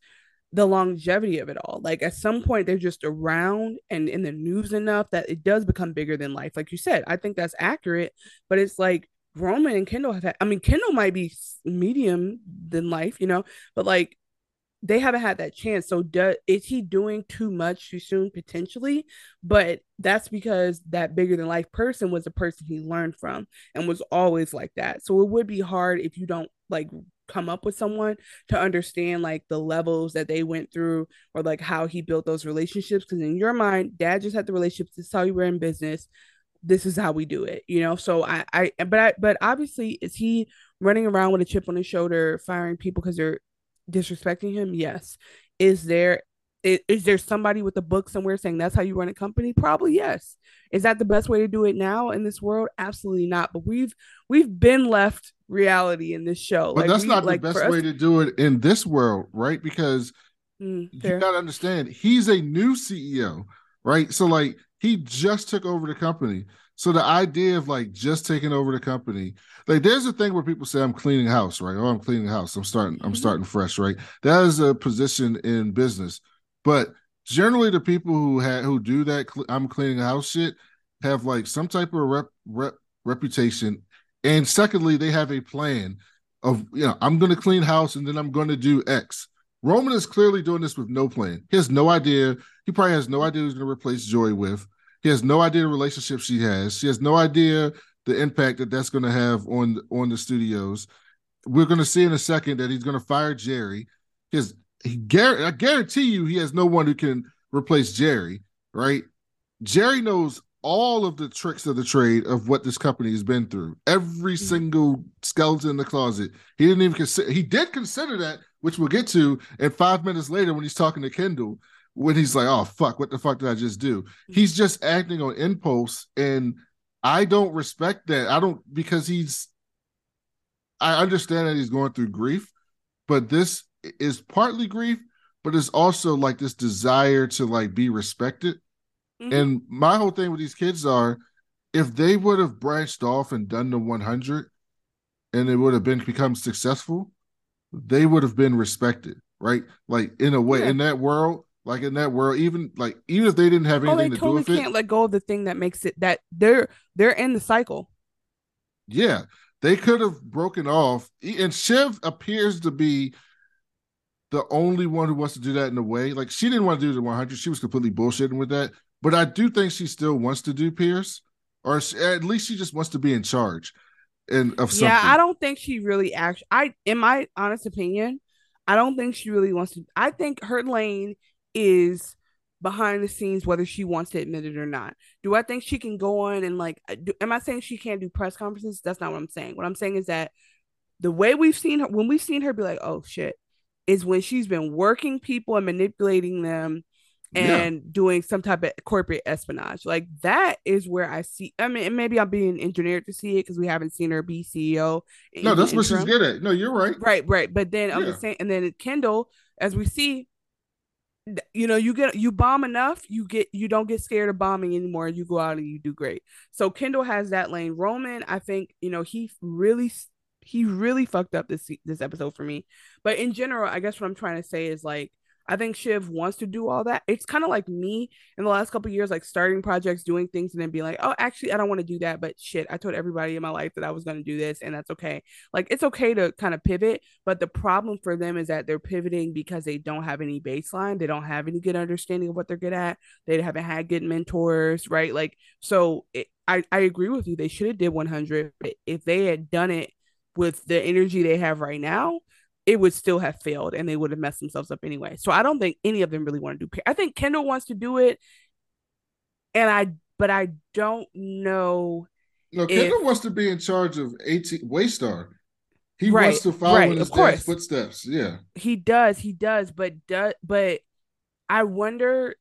the longevity of it all. Like at some point they're just around and in the news enough that it does become bigger than life. Like you said, I think that's accurate, but it's like Roman and Kendall have had. I mean, Kendall might be medium than life, you know, but like they haven't had that chance. So do, is he doing too much too soon potentially? But that's because that bigger than life person was a person he learned from and was always like that. So it would be hard if you don't like come up with someone to understand like the levels that they went through or like how he built those relationships. Because in your mind, dad just had the relationships. Is how you were in business. This is how we do it, you know. So I, I, but I, but obviously, is he running around with a chip on his shoulder, firing people because they're disrespecting him? Yes. Is there is, is there somebody with a book somewhere saying that's how you run a company? Probably yes. Is that the best way to do it now in this world? Absolutely not. But we've we've been left reality in this show. But like, that's we, not like, the best us- way to do it in this world, right? Because Mm, you got to understand he's a new CEO, right? So like he just took over the company. So the idea of like just taking over the company, like there's a thing where people say I'm cleaning house, right? Oh, I'm cleaning house. I'm starting. I'm Mhm. starting fresh, right? That is a position in business, but generally the people who had who do that I'm cleaning house shit have like some type of rep, rep reputation, and secondly they have a plan of you know I'm going to clean house and then I'm going to do X. Roman is clearly doing this with no plan. He has no idea. He probably has no idea who's going to replace Joy with. He has no idea the relationship she has. She has no idea the impact that that's going to have on on the studios. We're going to see in a second that he's going to fire Gerri. Because he, gar- I guarantee you, he has no one who can replace Gerri. Right? Gerri knows all of the tricks of the trade of what this company has been through. Every mm-hmm. single skeleton in the closet. He didn't even consider. He did consider that, which we'll get to. And five minutes later, when he's talking to Kendall, when he's like, "Oh fuck, what the fuck did I just do?" He's just acting on impulse, and I don't respect that. I don't because he's. I understand that he's going through grief, but this is partly grief, but it's also like this desire to like be respected. Mhm. And my whole thing with these kids are, if they would have branched off and done the 100, and it would have been become successful, they would have been respected, right? Like in a way, Yeah. in that world, like in that world, even like even if they didn't have Oh, anything they to totally do with can't it, let go of the thing that makes it that they're they're in the cycle. yeah, they could have broken off. And Shiv appears to be the only one who wants to do that in a way. Like she didn't want to do the 100; she was completely bullshitting with that. But I do think she still wants to do Pierce, or she, at least she just wants to be in charge and of something. Yeah, I don't think she really actually. I, in my honest opinion, I don't think she really wants to. I think her lane is behind the scenes, whether she wants to admit it or not. Do I think she can go on and like? uh, Do, am I saying she can't do press conferences? That's not what I'm saying. What I'm saying is that the way we've seen her, when we've seen her be like, "Oh shit," is when she's been working people and manipulating them Yeah. and doing some type of corporate espionage. Like that is where I see. I mean, maybe I'm being engineered to see it because we haven't seen her be CEO. No, that's what she's good at. No, you're right. Right, right. But then I'm Yeah. just saying, and then Kendall, as we see, you know, you get you bomb enough, you get you don't get scared of bombing anymore. You go out and you do great. So Kendall has that lane. Roman, I think, you know, he really he really fucked up this this episode for me. But in general, I guess what I'm trying to say is like I think Shiv wants to do all that. It's kind of like me in the last couple years, like starting projects, doing things, and then being like, oh, actually, I don't want to do that. But shit, I told everybody in my life that I was going to do this, and that's okay. Like, it's okay to kind of pivot. But the problem for them is that they're pivoting because they don't have any baseline. They don't have any good understanding of what they're good at. They haven't had good mentors, right? Like, so it, I, I agree with you. They should have did 100. But if they had done it with the energy they have right now, it would still have failed and they would have messed themselves up anyway. So I don't think any of them really want to do. I think Kendall wants to do it, and I, but I don't know. No, if- Kendall wants to be in charge of 18 Waystar. He Right, wants to follow right, in his dad's footsteps. Yeah. He does, he does, but does, but I wonder.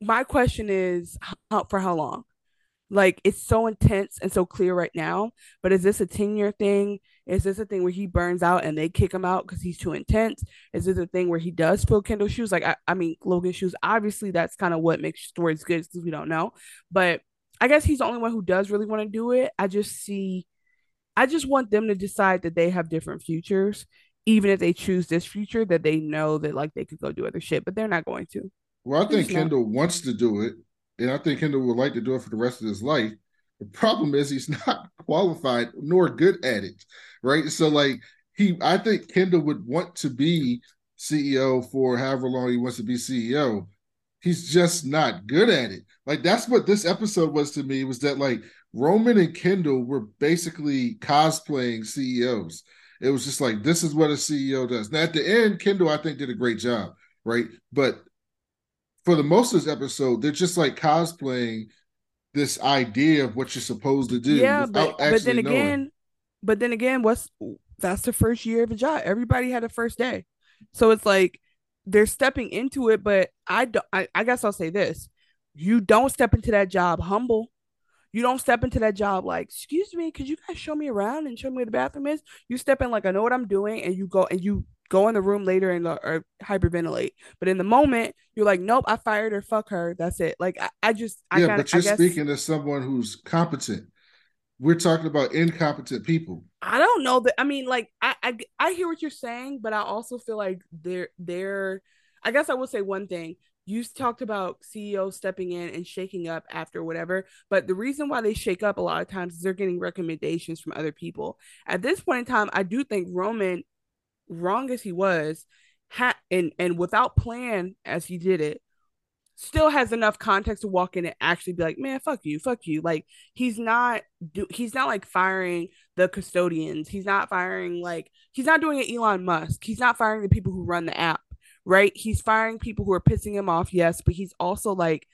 My question is, how, for how long? Like it's so intense and so clear right now, but is this a 10 year thing? Is this a thing where he burns out and they kick him out because he's too intense? Is this a thing where he does fill Kendall's shoes? Like, I, I mean, Logan's shoes. Obviously, that's kind of what makes stories good because we don't know. But I guess he's the only one who does really want to do it. I just see, I just want them to decide that they have different futures, even if they choose this future, that they know that like they could go do other shit, but they're not going to. Well, I think He's not. Kendall wants to do it, and I think Kendall would like to do it for the rest of his life. The problem is he's not qualified nor good at it, right? So, like, he, I think Kendall would want to be CEO for however long he wants to be CEO. He's just not good at it. Like, that's what this episode was to me was that, like, Roman and Kendall were basically cosplaying CEOs. It was just like this is what a CEO does. Now at the end, Kendall, I think, did a great job, right? But for the most of this episode, they're just like cosplaying this idea of what you're supposed to do. Yeah, but, but then knowing. But then again, what's that's the first year of a job. Everybody had a first day. So it's like they're stepping into it, but I don't I, I guess I'll say this. You don't step into that job humble. You don't step into that job like, excuse me, could you guys show me around and show me where the bathroom is? You step in like I know what I'm doing, and you go and you go in the room later and uh, or hyperventilate. But in the moment, you're like, nope, I fired her, fuck her. That's it. Like I, I just I yeah, but you're guess, speaking as someone who's competent. We're talking about incompetent people. I don't know that. I mean, like I, I I hear what you're saying, but I also feel like they're they're. I guess I will say one thing you talked about CEOs stepping in and shaking up after whatever, but the reason why they shake up a lot of times is they're getting recommendations from other people. At this point in time, I do think Roman, wrong as he was, had and and without plan as he did it, still has enough context to walk in and actually be like, man, fuck you, fuck you. Like he's not do he's not like firing the custodians. He's not firing like he's not doing it Elon Musk. He's not firing the people who run the app right? He's firing people who are pissing him off, yes, but he's also like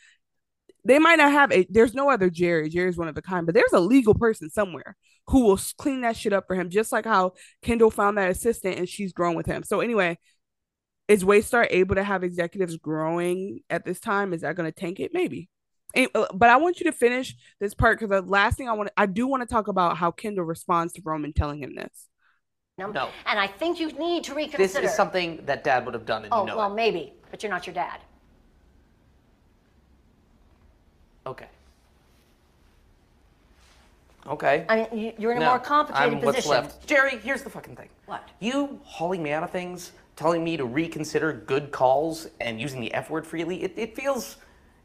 they might not have a there's no other Gerri. Gerri's one of a kind, but there's a legal person somewhere who will clean that shit up for him, just like how Kendall found that assistant and she's grown with him. So anyway, is Waystar able to have executives growing at this time? Is that going to tank it? Maybe. Uh, but I want you to finish this part because the last thing I want, I do want to talk about how Kendall responds to Roman telling him this. No. no. And I think you need to reconsider. This is something that dad would have done, and oh, you know well, it. maybe, but you're not your dad. Okay. Okay. I mean, you're in a no, more complicated I'm position. What's left. Gerri, here's the fucking thing. What? You hauling me out of things, telling me to reconsider good calls and using the F word freely, it, it feels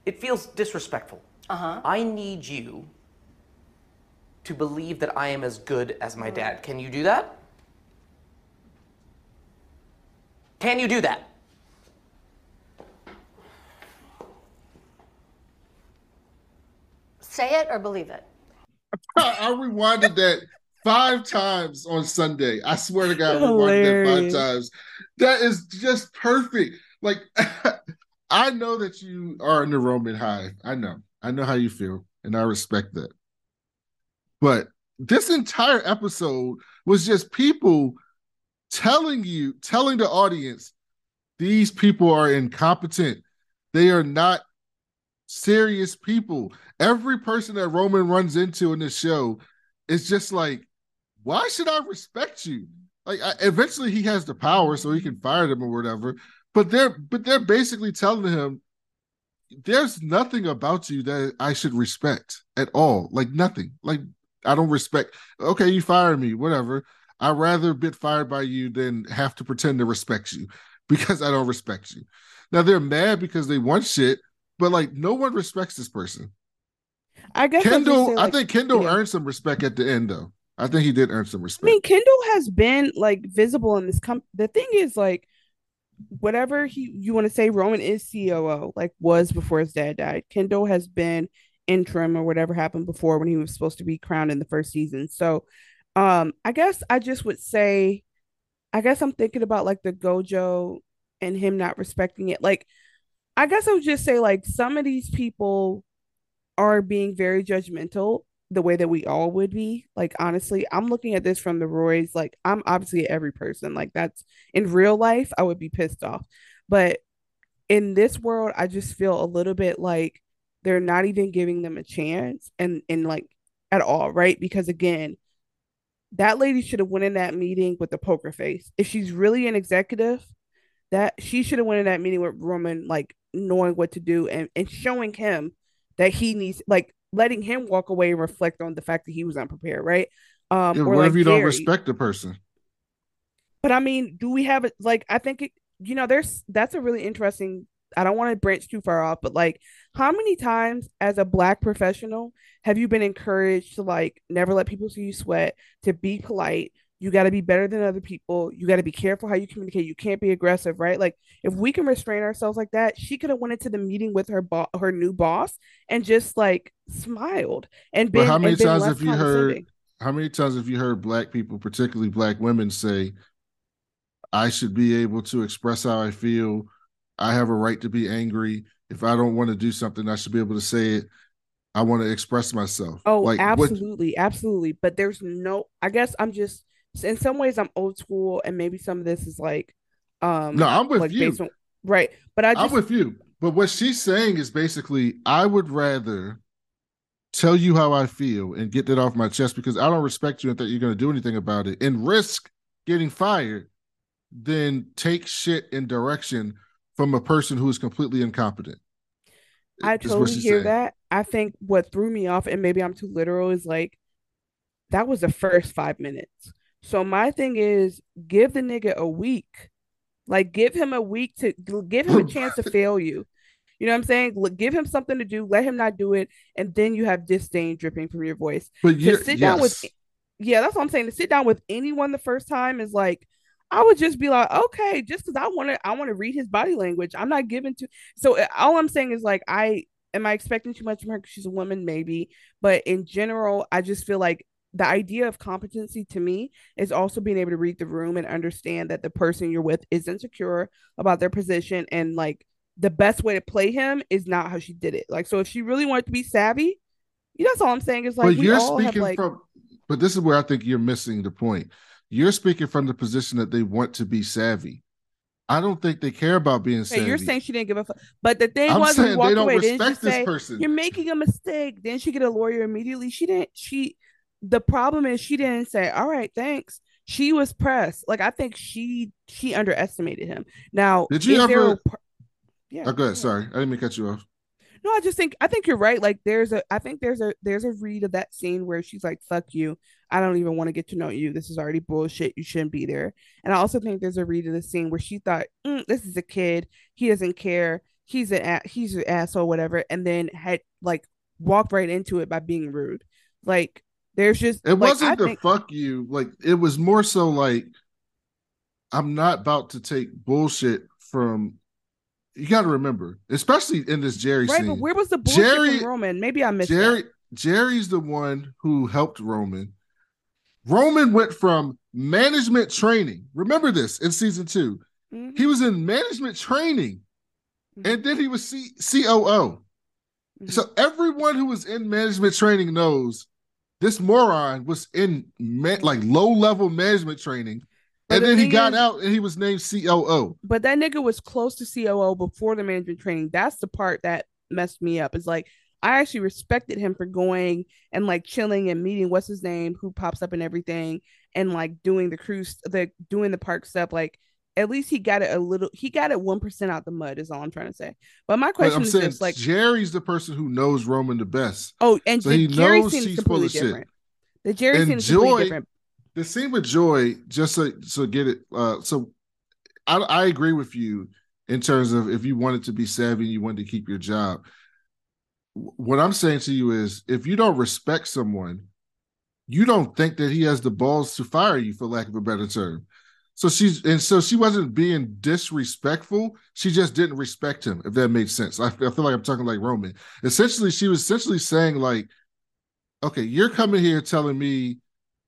it feels disrespectful. Uh-huh. I need you to believe that I am as good as my dad. Can you do that? Can you do that? Say it or believe it. I rewinded that five times on Sunday. I swear to God, I rewinded that five times. That is just perfect. Like, I know that you are in the Roman hive. I know. I know how you feel, and I respect that. But this entire episode was just people telling you, telling the audience, these people are incompetent. They are not serious people. Every person that Roman runs into in this show is just like, why should I respect you? Like, I, eventually he has the power, so he can fire them or whatever. But they're but they're basically telling him, there's nothing about you that I should respect at all. Like nothing. Like I don't respect. Okay, you fire me, whatever. I'd rather get fired by you than have to pretend to respect you because I don't respect you. Now they're mad because they want shit, but like no one respects this person. I guess Kendall, like, I think Kendall yeah. earned some respect at the end though. I think he did earn some respect. I mean, Kendall has been like visible in this com the thing is like whatever he you want to say Roman is COO, like was before his dad died. Kendall has been interim or whatever happened before when he was supposed to be crowned in the first season. So um, I guess I just would say, I guess I'm thinking about like the Gojo and him not respecting it. Like, I guess I would just say like some of these people are being very judgmental the way that we all would be. Like, honestly, I'm looking at this from the Roy's. Like, I'm obviously every person. Like, that's in real life, I would be pissed off. But in this world, I just feel a little bit like they're not even giving them a chance and and like at all, right? Because again, that lady should have went in that meeting with the poker face. If she's really an executive, that she should have went in that meeting with Roman, like knowing what to do and, and showing him that he needs like letting him walk away and reflect on the fact that he was unprepared, right? Um yeah, or what like if you Gerri. don't respect the person? But I mean, do we have it like I think it you know, there's that's a really interesting I don't want to branch too far off, but like, how many times as a black professional have you been encouraged to like never let people see you sweat, to be polite? You got to be better than other people. You got to be careful how you communicate. You can't be aggressive, right? Like, if we can restrain ourselves like that, she could have went into the meeting with her boss, her new boss, and just like smiled and been. But how many times have you heard? how many times have you heard black people, particularly black women, say, I should be able to express how I feel. I have a right to be angry. If I don't want to do something, I should be able to say it. I want to express myself. Oh, like, absolutely, what... absolutely. But there's no. I guess I'm just in some ways I'm old school, and maybe some of this is like, um, no, I'm with like you, on, right? But I, just, I'm with you. But what she's saying is basically, I would rather tell you how I feel and get that off my chest because I don't respect you and that you're going to do anything about it and risk getting fired than take shit in direction from a person who is completely incompetent. I totally hear saying. that. I think what threw me off, and maybe I'm too literal, is like that was the first five minutes. So my thing is give the nigga a week. Like give him a week to give him a chance to fail you. You know what I'm saying? Give him something to do, let him not do it, and then you have disdain dripping from your voice. But to sit yes. down with yeah, that's what I'm saying. To sit down with anyone the first time is like I would just be like, okay, just because I want to, I want to read his body language. I'm not giving to. So uh, all I'm saying is like, I am I expecting too much from her because she's a woman, maybe. But in general, I just feel like the idea of competency to me is also being able to read the room and understand that the person you're with is insecure about their position and like the best way to play him is not how she did it. Like, so if she really wanted to be savvy, you know, that's all I'm saying is like, but you're speaking like, from, but this is where I think you're missing the point. You're speaking from the position that they want to be savvy. I don't think they care about being savvy. You're saying she didn't give a fuck. But the thing I'm was, when walked away, didn't she say, person. You're making a mistake. Then she get a lawyer immediately. She didn't, she, the problem is she didn't say, all right, thanks. She was pressed. Like, I think she, she underestimated him. Now, did you ever, yeah. Oh, go ahead. Sorry. I didn't mean to cut you off. No, I just think I think you're right. Like there's a I think there's a there's a read of that scene where she's like, fuck you. I don't even want to get to know you. This is already bullshit. You shouldn't be there. And I also think there's a read of the scene where she thought, mm, this is a kid. He doesn't care. He's an he's an asshole, whatever. And then had like walked right into it by being rude. Like there's just it like, wasn't I the think... fuck you. Like it was more so like I'm not about to take bullshit from you got to remember, especially in this Gerri right, scene. But where was the bullshit Gerri, from Roman? Maybe I missed Gerri. That. Gerri's the one who helped Roman. Roman went from management training. Remember this in season 2 mm-hmm. He was in management training, mm-hmm. and then he was C- COO. Mm-hmm. So everyone who was in management training knows this moron was in ma- like low level management training but and the then he got is, out and he was named COO. But that nigga was close to COO before the management training. That's the part that messed me up. Is like I actually respected him for going and like chilling and meeting what's his name who pops up and everything and like doing the cruise the doing the park stuff like at least he got it a little he got it 1% out the mud is all i'm trying to say but my question is just like gerri's the person who knows roman the best oh and so he gerri knows he's completely different shit. the gerri is completely different the scene with Joy, just so so get it. Uh, so I, I agree with you in terms of if you wanted to be savvy and you wanted to keep your job. What I'm saying to you is, if you don't respect someone, you don't think that he has the balls to fire you, for lack of a better term. So she's and so she wasn't being disrespectful. She just didn't respect him, if that makes sense. I, I feel like I'm talking like Roman. Essentially, she was essentially saying like, "Okay, you're coming here telling me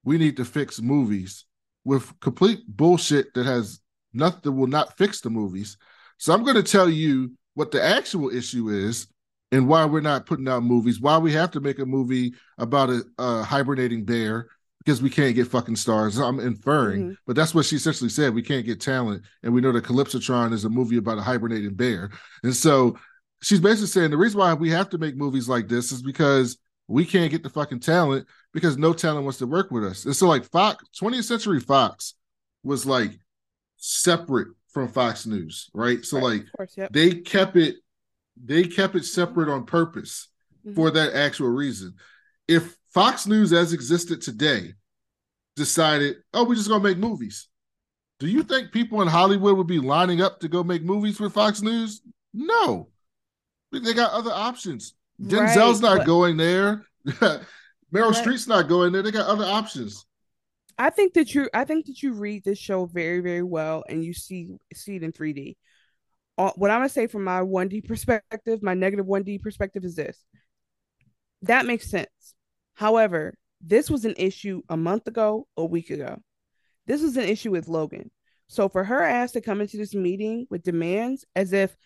we need to fix movies with complete bullshit that has nothing that will not fix the movies. So I'm going to tell you what the actual issue is and why we're not putting out movies, why we have to make a movie about a, a hibernating bear because we can't get fucking stars. I'm inferring, mm-hmm. but that's what she essentially said. We can't get talent, and we know that Kalispitron is a movie about a hibernating bear, and so she's basically saying the reason why we have to make movies like this is because we can't get the fucking talent because no talent wants to work with us. And so like Fox, 20th Century Fox was like separate from Fox News, right? So right, like course, yep. they kept it they kept it separate on purpose mm-hmm. for that actual reason. If Fox News as existed today decided, "Oh, we're just going to make movies." Do you think people in Hollywood would be lining up to go make movies with Fox News? No. They got other options. Denzel's right, not but... going there. Meryl right. Streep's not going there. They got other options. I think that you I think that you read this show very very well and you see see it in 3D. Uh, what I'm gonna say from my 1D perspective, my negative 1D perspective is this. That makes sense. However, This was an issue a month ago, a week ago. This was an issue with Logan. So for her ass to come into this meeting with demands as if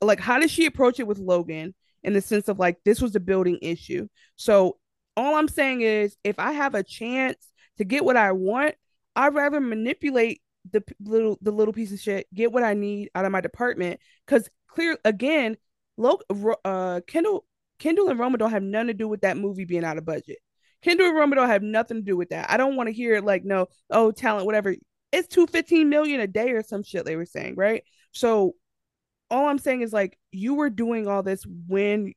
like how did she approach it with Logan in the sense of like this was a building issue. So all I'm saying is if I have a chance to get what I want, I'd rather manipulate the little the little piece of shit, get what I need out of my department. Cause clear again, Lo- uh Kendall Kendall and Roma don't have nothing to do with that movie being out of budget. Kendall and Roma don't have nothing to do with that. I don't want to hear like no, oh talent, whatever. It's 215 million a day or some shit they were saying, right? So all I'm saying is like you were doing all this when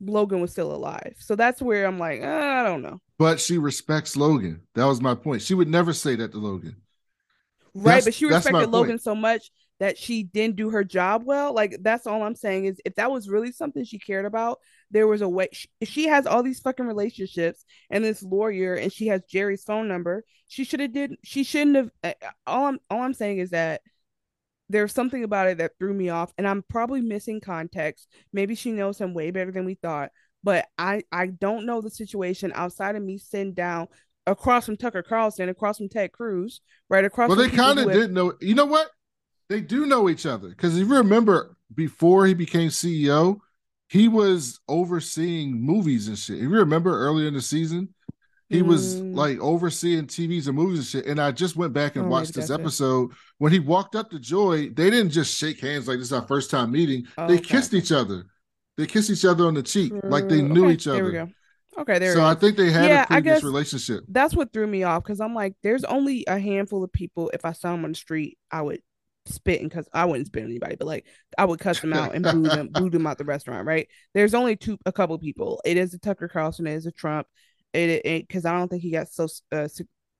Logan was still alive. So that's where I'm like, uh, I don't know. But she respects Logan. That was my point. She would never say that to Logan. Right, that's, but she respected Logan so much that she didn't do her job well. Like that's all I'm saying is if that was really something she cared about, there was a way. She, she has all these fucking relationships and this lawyer, and she has Gerri's phone number. She should have did. She shouldn't have. Eh, all I'm all I'm saying is that there's something about it that threw me off, and I'm probably missing context. Maybe she knows him way better than we thought, but I I don't know the situation outside of me sitting down across from Tucker Carlson, across from Ted Cruz, right across. Well, they kind of didn't know. You know what? They do know each other because if you remember, before he became CEO, he was overseeing movies and shit. If you remember earlier in the season, he mm. was like overseeing TVs and movies and shit. And I just went back and oh, watched this episode. It. When he walked up to Joy, they didn't just shake hands like this is our first time meeting. Oh, they okay. kissed each other. They kissed each other on the cheek like they knew okay, each other. There we go. Okay, there. So I think they had yeah, a previous relationship. That's what threw me off because I'm like, there's only a handful of people. If I saw them on the street, I would spit and cuss. I wouldn't spit on anybody, but like I would cuss them out and boo them, boo them out the restaurant. Right? There's only two, a couple people. It is a Tucker Carlson. It is a Trump. It because I don't think he got so uh,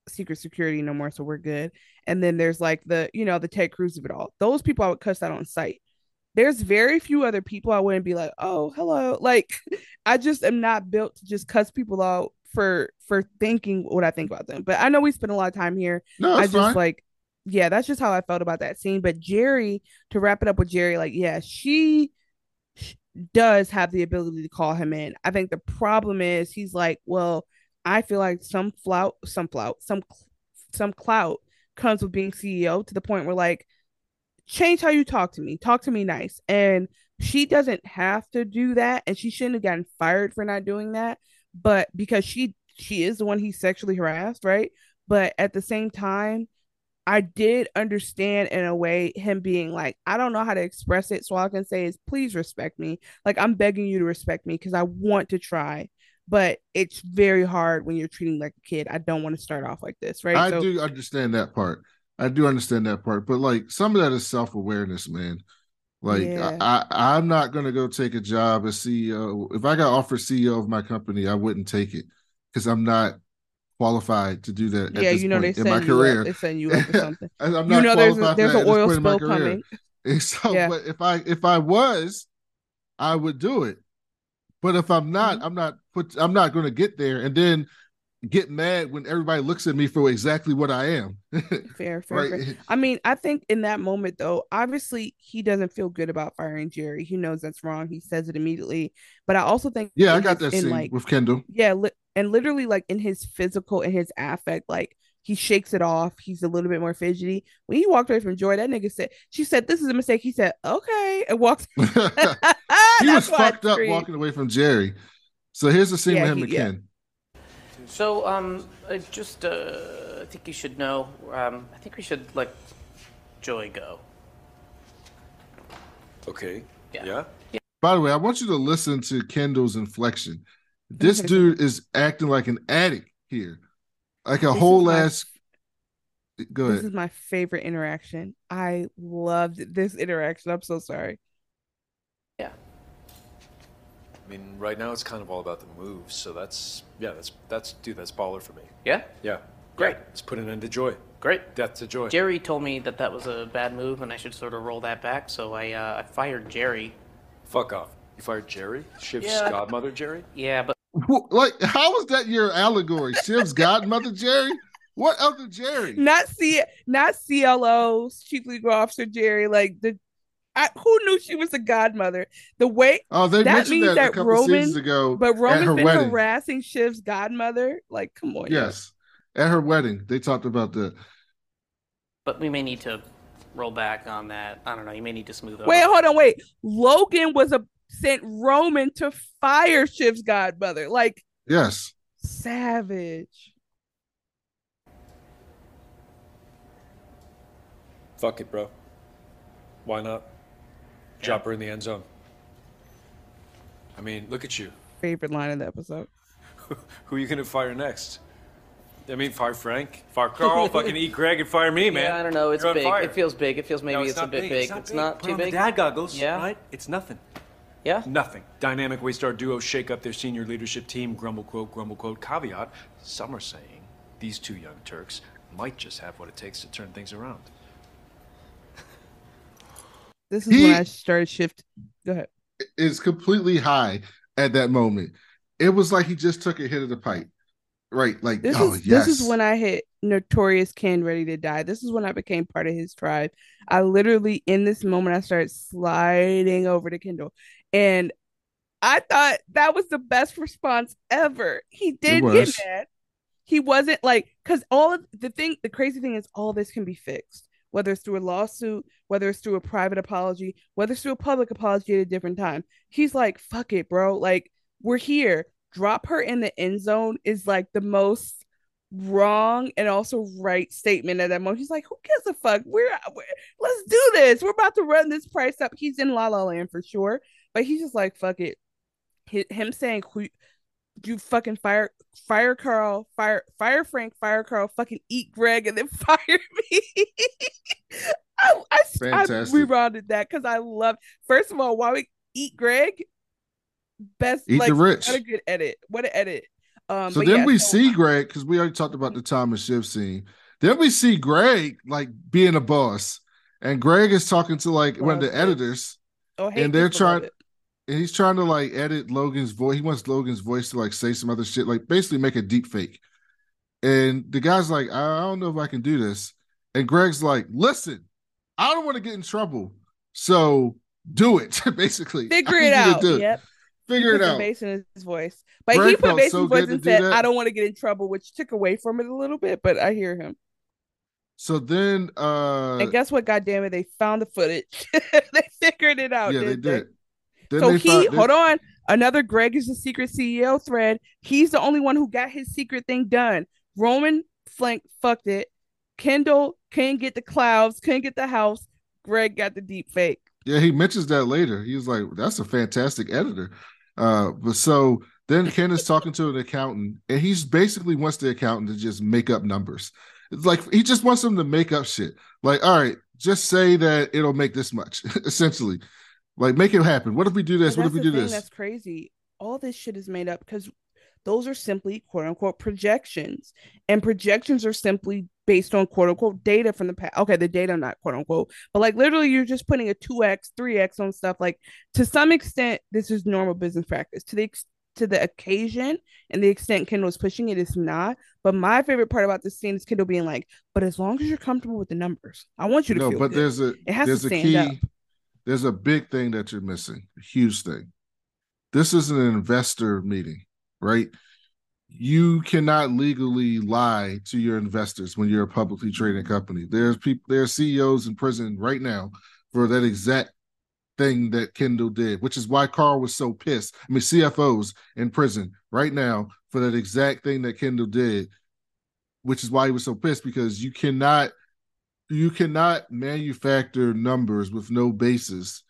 secret security no more, so we're good. And then there's like the you know the Ted Cruz of it all. Those people I would cuss out on sight there's very few other people I wouldn't be like, oh, hello. Like, I just am not built to just cuss people out for for thinking what I think about them. But I know we spend a lot of time here. No, I just fine. like, yeah, that's just how I felt about that scene. But Gerri, to wrap it up with Gerri, like, yeah, she does have the ability to call him in. I think the problem is he's like, well, I feel like some flout, some flout, some some clout comes with being CEO to the point where like change how you talk to me. Talk to me nice. And she doesn't have to do that and she shouldn't have gotten fired for not doing that, but because she she is the one he sexually harassed, right? But at the same time, I did understand in a way him being like, I don't know how to express it, so all I can say is please respect me. Like I'm begging you to respect me because I want to try, but it's very hard when you're treating like a kid. I don't want to start off like this, right? I so, do understand that part. I do understand that part, but like some of that is self awareness, man. Like yeah. I, I, am not gonna go take a job as CEO. If I got offered CEO of my company, I wouldn't take it because I'm not qualified to do that. Yeah, you know they send in my career. Up, they send you up or something. I'm not you know there's a, there's an oil spill coming. So, yeah. but if I if I was, I would do it. But if I'm not, mm-hmm. I'm not put. I'm not going to get there. And then get mad when everybody looks at me for exactly what I am. fair, fair, right? fair. I mean, I think in that moment though, obviously he doesn't feel good about firing Gerri. He knows that's wrong. He says it immediately. But I also think Yeah, I got his, that scene like, with Kendall. Yeah, li- and literally like in his physical and his affect, like he shakes it off. He's a little bit more fidgety. When he walked away from Joy, that nigga said, she said, This is a mistake. He said, Okay, and walked. he was fucked up walking away from Jerry. So here's the scene yeah, with him he, and Ken. So, um, I just, uh, I think you should know, um, I think we should let Joy go. Okay. Yeah. yeah. By the way, I want you to listen to Kendall's inflection. This dude is acting like an addict here, like a this whole ass. Go ahead. This is my favorite interaction. I loved this interaction. I'm so sorry. Yeah. I mean, right now it's kind of all about the moves. So that's yeah, that's that's dude, that's baller for me. Yeah. Yeah. Great. Yeah, let's put an end to joy. Great. Death to joy. Gerri told me that that was a bad move and I should sort of roll that back. So I uh, I fired Gerri. Fuck off. You fired Gerri? Shiv's yeah. godmother, Gerri? Yeah, but like, how is that your allegory? Shiv's godmother, Gerri? What other Gerri? Not C, not CLO, Chief Legal Officer Gerri. Like the I, who knew she was a godmother? The way oh, they that mentioned means that, a that couple Roman, seasons ago. but at Roman's her been wedding. harassing Shiv's godmother. Like, come on. Yes, at her wedding, they talked about that. But we may need to roll back on that. I don't know. You may need to smooth over. Wait, hold on, wait. Logan was a sent Roman to fire Shiv's godmother. Like, Yes, savage. Fuck it, bro. Why not? Drop her in the end zone. I mean, look at you. Favorite line of the episode. Who are you gonna fire next? I mean, fire Frank, fire Karl, fucking eat Greg, and fire me, man. Yeah, I don't know. It's You're on big. fire. It feels big. It feels maybe No, it's, a not bit big. It's not, It's not Put too on the big. dad goggles. Yeah. Right? It's nothing. Yeah. Nothing. Dynamic Waystar duo shake up their senior leadership team. Grumble quote, grumble quote. Caveat: Some are saying these two young Turks might just have what it takes to turn things around. This is He- when I started shift. Go ahead. is completely high at that moment. It was like he just took a hit of the pipe. Right, like This oh is yes. this is when I hit Notorious Ken ready to die. This is when I became part of his tribe. I literally in this moment I started sliding over to Kendall. And I thought that was the best response ever. He did get mad. He wasn't like because all of the thing the crazy thing is all this can be fixed. Whether it's through a lawsuit, whether it's through a private apology, whether it's through a public apology at a different time. He's like, fuck it, bro. Like, we're here. Drop her in the end zone is like the most wrong and also right statement at that moment. He's like, who gives a fuck? We're, we're let's do this. We're about to run this price up. He's in La La Land for sure, but he's just like, fuck it. Hi- him saying, who you fucking fire, fire Karl, fire, fire Frank, fire Karl, fucking eat Greg, and then fire me. I, I, I that because I love. First of all, why we eat Greg? Best Eat the like rich. What a good edit. What an edit. Um, so then yeah, we so- see Greg because we already talked about the Tom and Shiv scene. Then we see Greg like being a boss, and Greg is talking to like one of the editors, Oh, and they're this, but love trying. And he's trying to like edit Logan's voice. He wants Logan's voice to like say some other shit, like basically make a deep fake. And the guy's like, I don't know if I can do this. And Greg's like, listen, I don't want to get in trouble, so do it. basically, Figure it out. Yep. Figure he it out. bass in his voice, but Greg he put bass in his voice and said, that. "I don't want to get in trouble," which took away from it a little bit. But I hear him. So then, uh, and guess what? God damn it, they found the footage. they figured it out. yeah, they they? did. Then so he hold on. Another Greg is the secret CEO thread. He's the only one who got his secret thing done. Roman flank fucked it. Kendall couldn't get the clouds, couldn't get the house. Greg got the deep fake. Yeah, he mentions that later. He was like, "That's a fantastic editor." Uh, but so then Ken is talking to an accountant, and he's basically wants the accountant to just make up numbers. It's like he just wants them to make up shit. Like, all right, just say that it'll make this much, essentially. Like, make it happen. What if we do this? What if we do this? That's crazy. All this shit is made up because those are simply quote unquote projections, and projections are simply based on quote unquote data from the past. Okay, the data not quote unquote, but like literally, you're just putting a two x, three x on stuff. Like to some extent, this is normal business practice. To the ex- to the occasion and the extent Kendall is pushing it is not. But my favorite part about this scene is Kendall being like, "But as long as you're comfortable with the numbers, I want you to No, feel but good." there's a It has to there's a key. up. There's a big thing that you're missing. A huge thing. This is an investor meeting, right? You cannot legally lie to your investors when you're a publicly traded company. There's people, there's CEOs in prison right now for that exact thing that Kendall did, which is why Karl was so pissed. I mean, CFOs in prison right now for that exact thing that Kendall did, which is why he was so pissed because you cannot you cannot manufacture numbers with no basis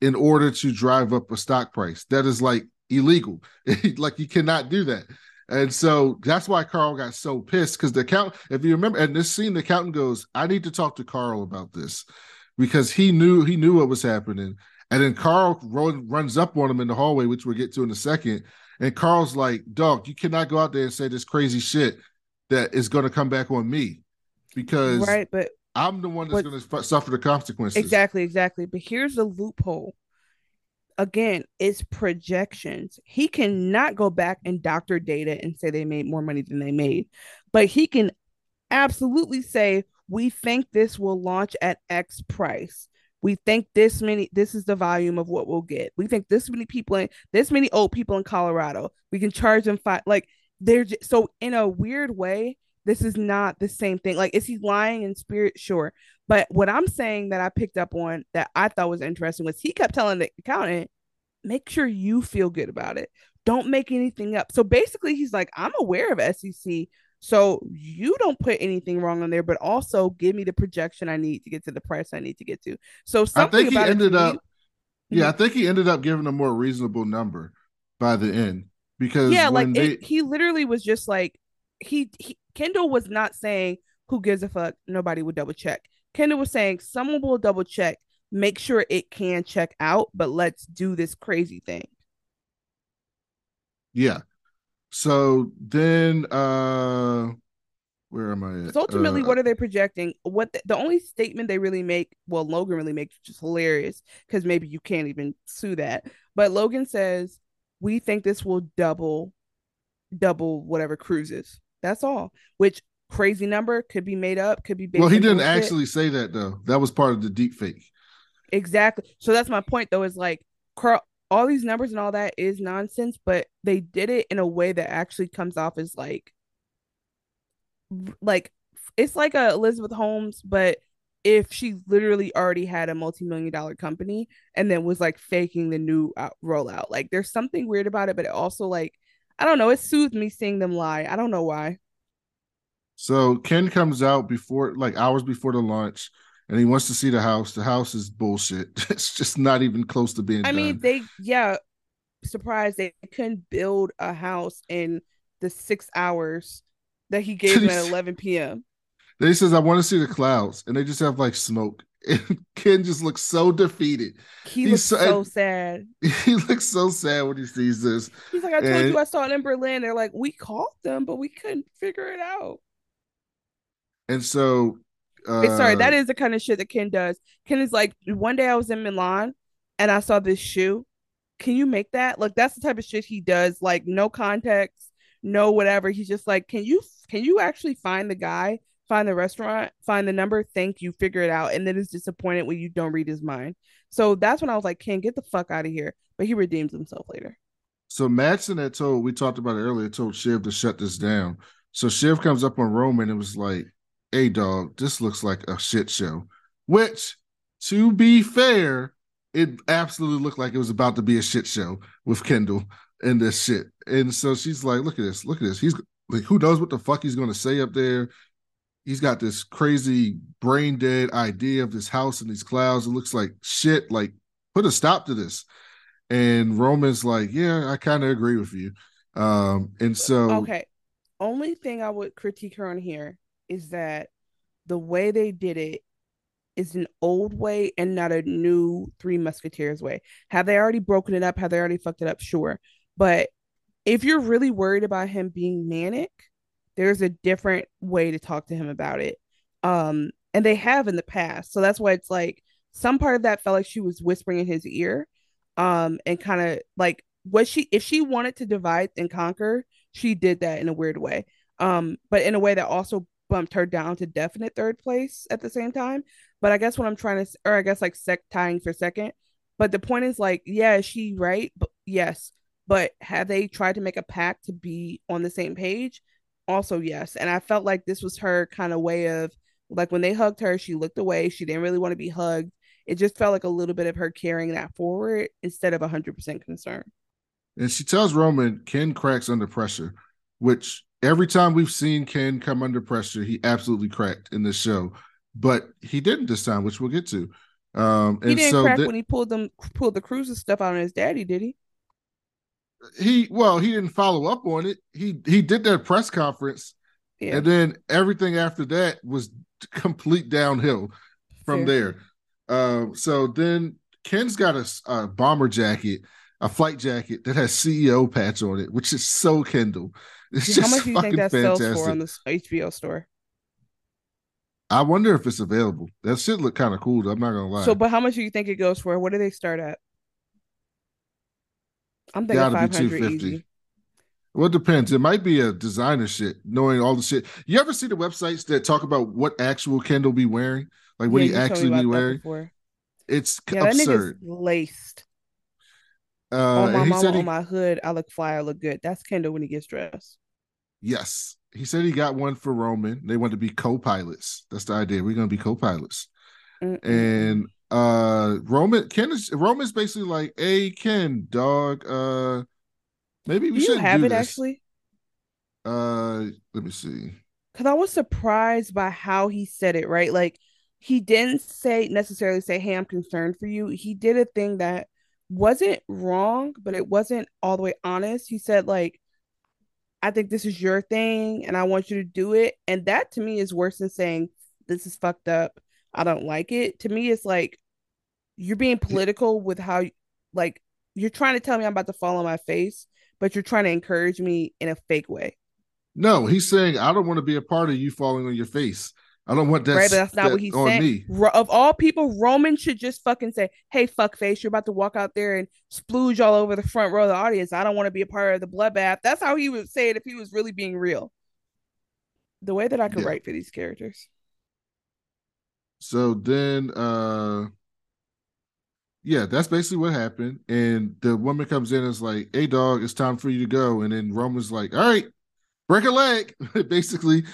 in order to drive up a stock price. That is like illegal. like you cannot do that. And so that's why Karl got so pissed because the account, if you remember, and this scene, the accountant goes, I need to talk to Karl about this because he knew he knew what was happening. And then Karl run, runs up on him in the hallway, which we'll get to in a second. And Karl's like, Dog, you cannot go out there and say this crazy shit that is going to come back on me because right, but I'm the one that's going to suffer the consequences. Exactly, exactly. But here's the loophole. Again, it's projections. He cannot go back and doctor data and say they made more money than they made, but he can absolutely say, We think this will launch at X price. we think this many this is the volume of what we'll get we think this many people in this many old people in colorado we can charge them five like they're just, so in a weird way this is not the same thing. Like is he lying in spirit? Sure. But what i'm saying that i picked up on that i thought was interesting was he kept telling the accountant make sure you feel good about it. Don't make anything up. So basically he's like i'm aware of sec so you don't put anything wrong on there, but also give me the projection I need to get to the price I need to get to. So something I think he ended up, me, yeah, hmm. I think he ended up giving a more reasonable number by the end because yeah, like they, it, he literally was just like he, he Kendall was not saying who gives a fuck. Nobody would double check. Kendall was saying someone will double check, make sure it can check out, but let's do this crazy thing. Yeah, so then, uh, where am I? At? ultimately, uh, what are they projecting? What the, the, only statement they really make, well, Logan really makes, which is hilarious because maybe you can't even sue that. But Logan says we think this will double, double whatever cruises. That's all. Which crazy number could be made up, could be. well, he didn't actually say that though. That was part of the deep fake. Exactly. So that's my point though. Is like Karl, all these numbers and all that is nonsense, but they did it in a way that actually comes off as like like it's like a Elizabeth Holmes, but if she literally already had a multi-million dollar company and then was like faking the new uh, rollout. Like there's something weird about it, but it also like I don't know, it soothed me seeing them lie. I don't know why. So Ken comes out before like hours before the launch and he wants to see the house. The house is bullshit. It's just not even close to being. I done. mean, they yeah, surprised they couldn't build a house in the six hours that he gave them at 11 p.m. They says, "I want to see the clouds," and they just have like smoke. And Ken just looks so defeated. He He's looks so, so sad. He looks so sad when he sees this. He's like, "I told and, you I saw it in Berlin." They're like, "We called them, but we couldn't figure it out." And so uh, sorry, that is the kind of shit that Ken does. Ken is like, one day I was in Milan and I saw this shoe. Can you make that? Like that's the type of shit he does. Like no context, no whatever. He's just like, can you can you actually find the guy, find the restaurant, find the number? Thank you, figure it out. And then is disappointed when you don't read his mind. So that's when I was like, Ken, get the fuck out of here. But he redeems himself later. So Matsson had told we talked about it earlier, told Shiv to shut this down. So Shiv comes up on Roman and was like, hey dog, this looks like a shit show. Which, to be fair, it absolutely looked like it was about to be a shit show with Kendall and this shit. And so she's like, look at this, look at this. He's like, who knows what the fuck he's gonna say up there? He's got this crazy brain dead idea of this house and these clouds. It looks like shit. Like, put a stop to this. And Roman's like, yeah, I kind of agree with you. Um, and so okay. Only thing I would critique her on here is that the way they did it is an old way and not a new Three Musketeers way. Have they already broken it up? Have they already fucked it up? Sure. But if you're really worried about him being manic, there's a different way to talk to him about it. Um, and they have in the past. So that's why it's like some part of that felt like she was whispering in his ear. Um, and kind of like was she if she wanted to divide and conquer, she did that in a weird way. Um, but in a way that also bumped her down to definite third place at the same time. But I guess what I'm trying to, or I guess like sec tying for second. But the point is like, yeah, is she right? But yes. But have they tried to make a pact to be on the same page? Also, yes. And I felt like this was her kind of way of like when they hugged her, she looked away. She didn't really want to be hugged. It just felt like a little bit of her carrying that forward instead of 100% concern. And she tells Roman, Ken cracks under pressure, which every time we've seen Ken come under pressure, he absolutely cracked in this show, but he didn't this time, which we'll get to. Um, he didn't so crack th- when he pulled them pulled the cruises stuff out on his daddy, did he? He well, he didn't follow up on it. He he did that press conference, yeah. and then everything after that was complete downhill from Fair. there. Um, so then Ken's got a, a bomber jacket, a flight jacket that has CEO patch on it, which is so Kendall. It's How much do you think that fantastic. sells for on the HBO store? I wonder if it's available. That should look kind of cool. Though, I'm not gonna lie. So, but how much do you think it goes for? What do they start at? I'm thinking five hundred easy. Well, it depends. It might be a designer shit, knowing all the shit. You ever see the websites that talk about what actual Kendall be wearing, like what yeah, he actually be wearing? It's Yeah, that nigga's absurd. laced. Uh, on my mama, said he, on my hood, I look fly, I look good. That's Kendall when he gets dressed. yes, he said he got one for Roman. They want to be co-pilots. That's the idea. We're gonna be co-pilots. Mm-mm. And uh, Roman Ken is Roman's basically like, "Hey, Ken, dog. Uh, maybe we should have do it this." actually? Uh, let me see. Because I was surprised by how he said it, right? Like he didn't say necessarily say, Hey, I'm concerned for you. He did a thing that wasn't wrong, but it wasn't all the way honest. He said, like, I think this is your thing and I want you to do it. And that to me is worse than saying this is fucked up. I don't like it. To me, it's like you're being political with how like you're trying to tell me I'm about to fall on my face, but you're trying to encourage me in a fake way. No, he's saying I don't want to be a part of you falling on your face. I don't want that. right, but that's not that what he's on saying. me. Of all people, Roman should just fucking say, "Hey, fuck face, you're about to walk out there and splooge all over the front row of the audience. I don't want to be a part of the bloodbath." That's how he would say it if he was really being real. The way that I could Yeah. write for these characters. So then, uh, yeah, that's basically what happened. And the woman comes in and is like, "Hey, dog, it's time for you to go." And then Roman's like, "All right, break a leg," basically.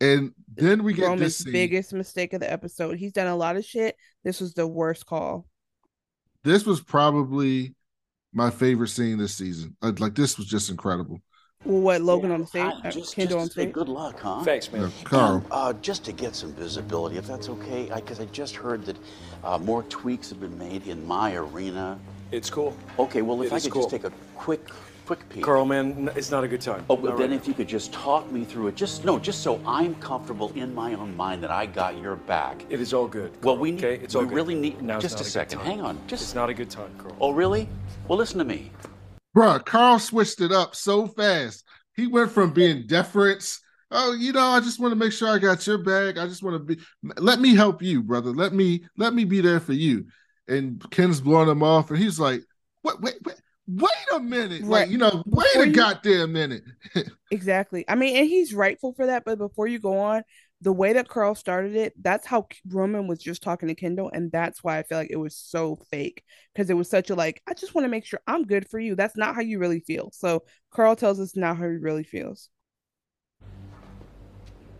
And then we get Roman's this scene. biggest mistake of the episode. He's done a lot of shit. This was the worst call. This was probably my favorite scene this season. Like, like this was just incredible. Well, what Logan on the stage, Hi, uh, just, Kendall on just to say stage. good luck, huh? Thanks, man. Yeah, Karl. Uh, just to get some visibility, if that's okay, because I, just heard that uh, more tweaks have been made in my arena. It's cool. Okay, well, if It I could cool. just take a quick, quick peek. Karl, man, it's not a good time. Oh, but then right if you could just talk me through it, just no, just so I'm comfortable in my own mind that I got your back. It is all good. Well, Karl, we need, okay? It's we all good. really need. Now's just not a second. Hang on. Just. It's not a good time, Karl. Oh, really? Well, listen to me. Bruh, Karl switched it up so fast. He went from being deference. Oh, you know, I just want to make sure I got your bag. I just want to be. Let me help you, brother. Let me let me be there for you. And Ken's blowing him off, and he's like, "What? Wait, wait, wait a minute! Like, Right. you know, wait Before a you- goddamn minute." Exactly. I mean, and he's rightful for that. But before you go on, the way that Karl started it, that's how Roman was just talking to Kendall, and that's why I feel like it was so fake because it was such a like, I just want to make sure I'm good for you. That's not how you really feel. So Karl tells us not how he really feels.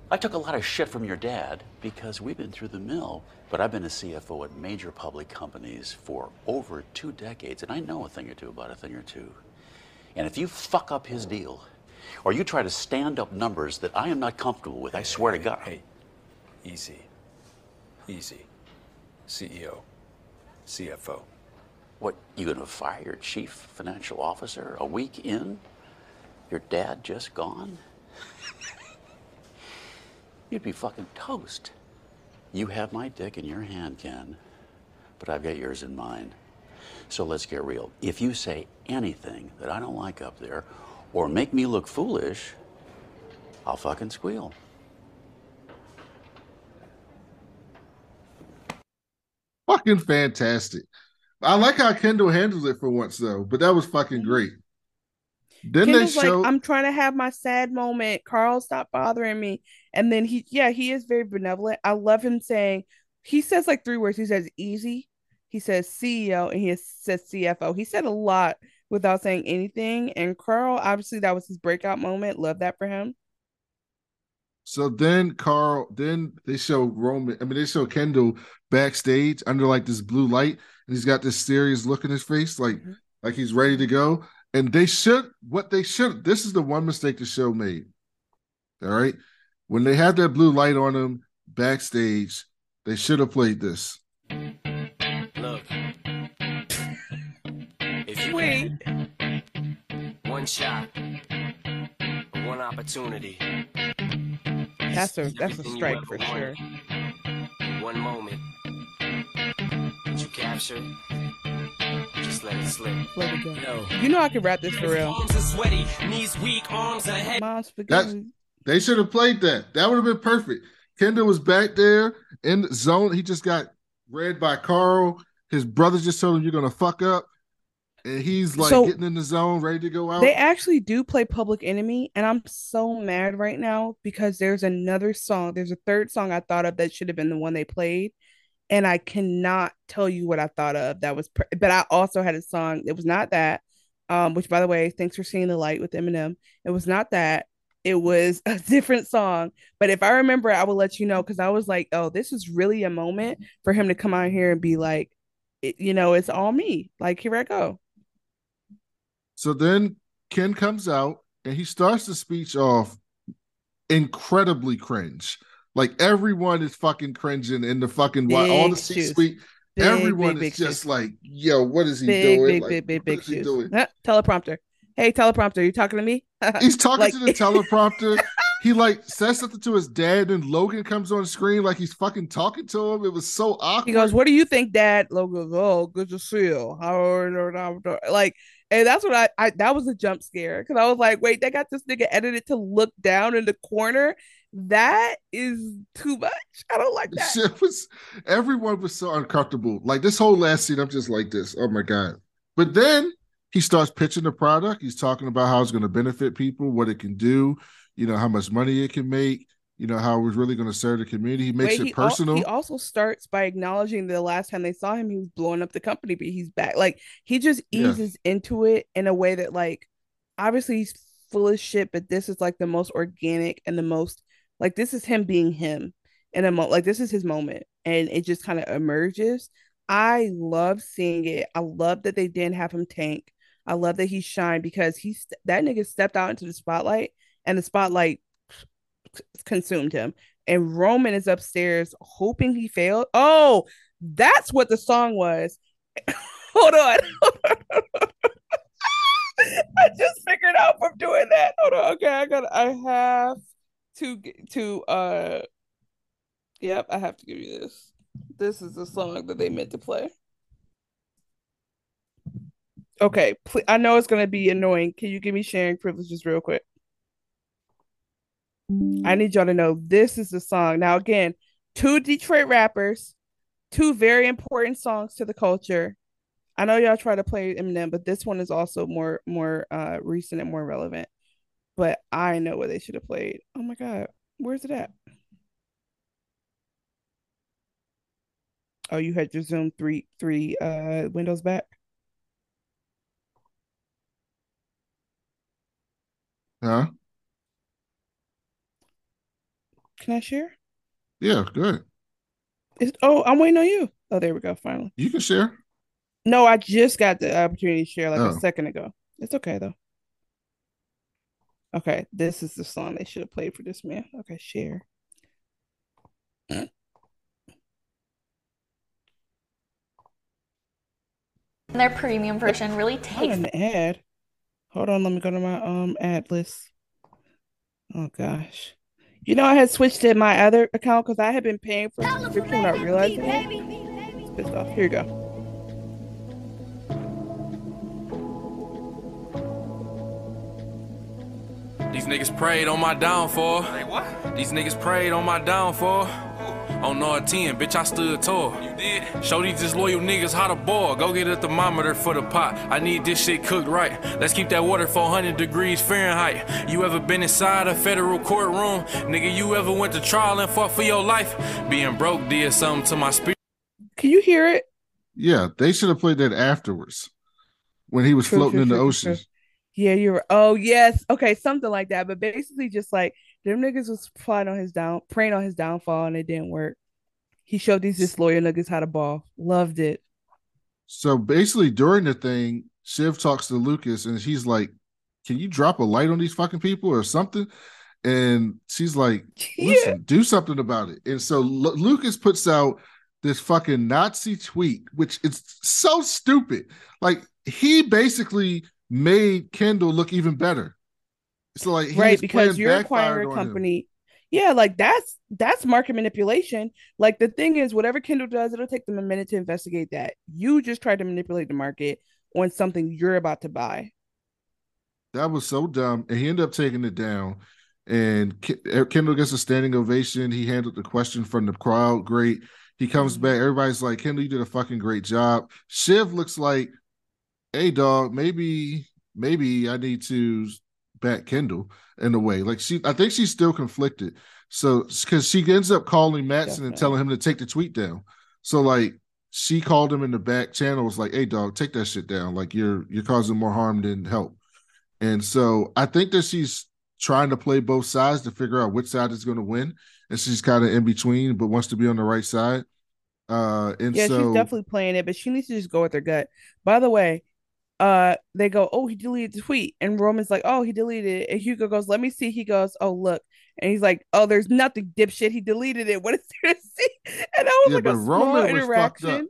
I took a lot of shit from your dad because we've been through the mill, but I've been a CFO at major public companies for over two decades, and I know a thing or two about a thing or two. And if you fuck up his deal, or you try to stand up numbers that I am not comfortable with, I swear to God. Hey, easy. Easy. CEO. CFO. What, you gonna fire your chief financial officer a week in? Your dad just gone? You'd be fucking toast. You have my dick in your hand, Ken, but I've got yours in mine. So let's get real. If you say anything that I don't like up there, or make me look foolish, I'll fucking squeal. fucking fantastic. I like how Kendall handles it for once, though. But that was fucking great. Then Kendall's they showed. like, I'm trying to have my sad moment. Karl, stop bothering me. And then he, yeah, he is very benevolent. I love him saying, he says like three words. He says easy, he says CEO, and he says CFO. He said a lot without saying anything. And Karl, obviously, that was his breakout moment. Love that for him. So then Karl, then they show Roman. I mean, they show Kendall backstage under like this blue light, and he's got this serious look in his face, like Mhm. like he's ready to go. And they should what they should. This is the one mistake the show made. All right, when they had that blue light on him backstage, they should have played this. Look. One shot, one opportunity. That's a that's a strike ever for wanted. sure. One moment. That you captured. Just let it slip. Let it go. Yo. You know I can rap this for real. Palms are sweaty, knees weak, arms ahead. Mom's That's spaghetti. they should have played that. That would have been perfect. Kendall was back there in the zone. He just got read by Karl. His brother just told him you're gonna fuck up. And he's like So- getting in the zone, ready to go out. They actually do play Public Enemy, and I'm so mad right now because there's another song. There's a third song I thought of that should have been the one they played, and I cannot tell you what I thought of. That was, per- but I also had a song. It was not that. Um, which by the way, thanks for seeing the light with Eminem. It was not that. It was a different song. But if I remember, I will let you know because I was like, oh, this is really a moment for him to come out here and be like, it, you know, it's all me. Like here I go. So then Ken comes out and he starts the speech off incredibly cringe. Like everyone is fucking cringing in the fucking big all the C suite. Everyone big, is big just shoes. like, yo, what is he big, doing? Big, like, big, big, big. Doing? teleprompter. Hey, teleprompter, you talking to me? He's talking like... to the teleprompter. he like says something to his dad, and Logan comes on screen like he's fucking talking to him. It was so awkward. He goes, "What do you think, Dad?" Logan goes, "Oh, good to see you." How are you like, and that's what I, I that was a jump scare because I was like, "Wait, they got this nigga edited to look down in the corner." that is too much. I don't like that. Shit was everyone was so uncomfortable. Like this whole last scene, I'm just like this. Oh my god! But then he starts pitching the product. He's talking about how it's going to benefit people, what it can do, you know, how much money it can make, you know, how it's really going to serve the community. He makes Wait, it he personal. Al- he also starts by acknowledging the last time they saw him, he was blowing up the company, but he's back. Like he just eases yeah. into it in a way that, like, obviously he's full of shit, but this is like the most organic and the most like this is him being him in a moment. Like this is his moment, and it just kind of emerges. I love seeing it. I love that they didn't have him tank. I love that he shined because he's that nigga stepped out into the spotlight, and the spotlight consumed him. And Roman is upstairs hoping he failed. Oh, that's what the song was. Hold on. I just figured out from doing that. Hold on. Okay, I got. I have to to uh yep i have to give you this this is the song that they meant to play okay pl- i know it's going to be annoying can you give me sharing privileges real quick i need y'all to know this is the song now again two detroit rappers two very important songs to the culture i know y'all try to play eminem but this one is also more more uh recent and more relevant but I know what they should have played. Oh my god, where's it at? Oh, you had your Zoom three three uh windows back. Huh? Can I share? Yeah, good. It's, oh, I'm waiting on you. Oh, there we go. Finally, you can share. No, I just got the opportunity to share like oh. a second ago. It's okay though. Okay, this is the song they should have played for this man. Okay, share. And their premium version really takes an ad. Hold on, let me go to my um ad list. Oh gosh. You know I had switched to my other account because I had been paying for subscription not realizing it. It's pissed off. Here you go. These niggas prayed on my downfall. Hey, what? These niggas prayed on my downfall. On no 10, bitch, I stood tall. You did? Show these disloyal niggas how to boil. Go get a thermometer for the pot. I need this shit cooked right. Let's keep that water 400 degrees Fahrenheit. You ever been inside a federal courtroom? Nigga, you ever went to trial and fought for your life? Being broke did something to my spirit. Can you hear it? Yeah, they should have played that afterwards when he was true, floating true, in the true, ocean. Yeah, you're. Oh yes, okay, something like that. But basically, just like them niggas was plotting on his down, praying on his downfall, and it didn't work. He showed these disloyal niggas how to ball. Loved it. So basically, during the thing, Shiv talks to Lukas, and she's like, "Can you drop a light on these fucking people or something?" And she's like, "Listen, yeah. do something about it." And so L- Lukas puts out this fucking Nazi tweet, which is so stupid. Like he basically made Kendall look even better. So like right because you're acquiring a company. Yeah, like that's that's market manipulation. Like the thing is, whatever Kendall does, it'll take them a minute to investigate that. You just tried to manipulate the market on something you're about to buy. That was so dumb, and he ended up taking it down. And Kendall gets a standing ovation. He handled the question from the crowd great. He comes mm-hmm. back. Everybody's like, Kendall, you did a fucking great job. Shiv looks like hey dog, maybe maybe I need to back Kendall in a way. Like she, I think she's still conflicted. So because she ends up calling Matsson and telling him to take the tweet down. So like she called him in the back channel, was like, "Hey, dog, take that shit down. Like you're you're causing more harm than help." And so I think that she's trying to play both sides to figure out which side is going to win, and she's kind of in between, but wants to be on the right side. Uh, and yeah, so she's definitely playing it, but she needs to just go with her gut. By the way, uh, they go, "Oh, he deleted the tweet," and Roman's like, "Oh, he deleted it," and Hugo goes, "Let me see." He goes, "Oh, look." And he's like, "Oh, there's nothing, dipshit. He deleted it. What is there to see?" And that was Yeah, like but a small Roman was fucked up. interaction.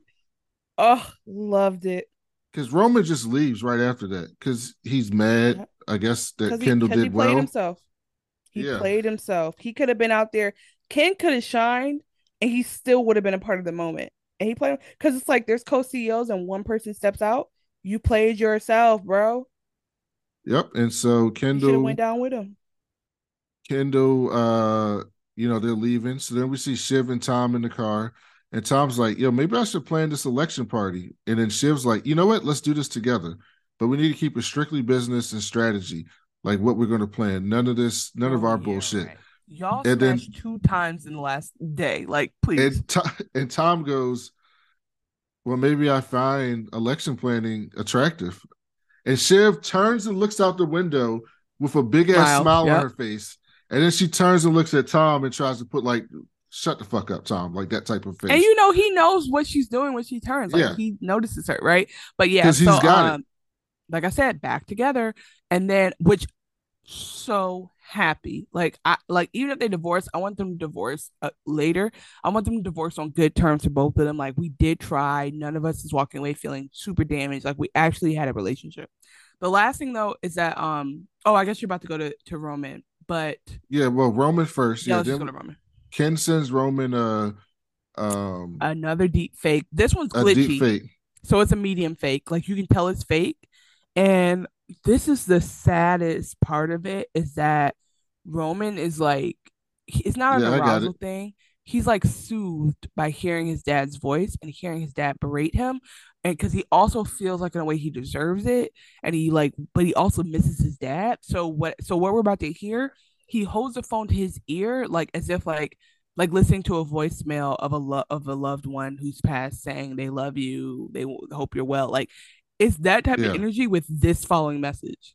Oh, loved it. because Roman just leaves right after that because he's mad. I guess that kendall he, 'cause he did played well. himself. He Yeah. played himself. He could have been out there. Ken could have shined, and he still would have been a part of the moment. And he played because it's like there's co-CEOs and one person steps out. You played yourself, bro. Yep. And so You should have Kendall, went down with him. Kendall, uh, you know, they're leaving. So then we see Shiv and Tom in the car. And Tom's like, yo, maybe I should plan this election party. And then Shiv's like, you know what? Let's do this together. But we need to keep it strictly business and strategy, like what we're going to plan. None of this, none of our bullshit. Y'all And then- two times in the last day. Like, please. And, To- and Tom goes, well, maybe I find election planning attractive. And Shiv turns and looks out the window with a big ass Smile, smile yep. on her face. And then she turns and looks at Tom and tries to put like, shut the fuck up, Tom, like that type of face. And you know he knows what she's doing when she turns. Like Yeah. he notices her, right? But yeah, so got it. um, like I said, back together, and then which so happy. Like I like even if they divorce, I want them to divorce uh, later. I want them to divorce on good terms for both of them. Like we did try. None of us is walking away feeling super damaged. Like we actually had a relationship. The last thing though is that um oh I guess you're about to go to to Roman, but yeah, well, Roman first. Yeah, Yeah, then go to Roman. Ken sends Roman uh um another deep fake. This one's a glitchy. deep fake. So it's a medium fake. Like you can tell it's fake. And this is the saddest part of it is that Roman is like it's not an Yeah, arousal thing. He's like soothed by hearing his dad's voice and hearing his dad berate him. And because he also feels like in a way he deserves it. And he like, but he also misses his dad. So what so what we're about to hear, he holds the phone to his ear, like as if like like listening to a voicemail of a lo- of a loved one who's passed saying they love you they w- hope you're well like it's that type Yeah. of energy with this following message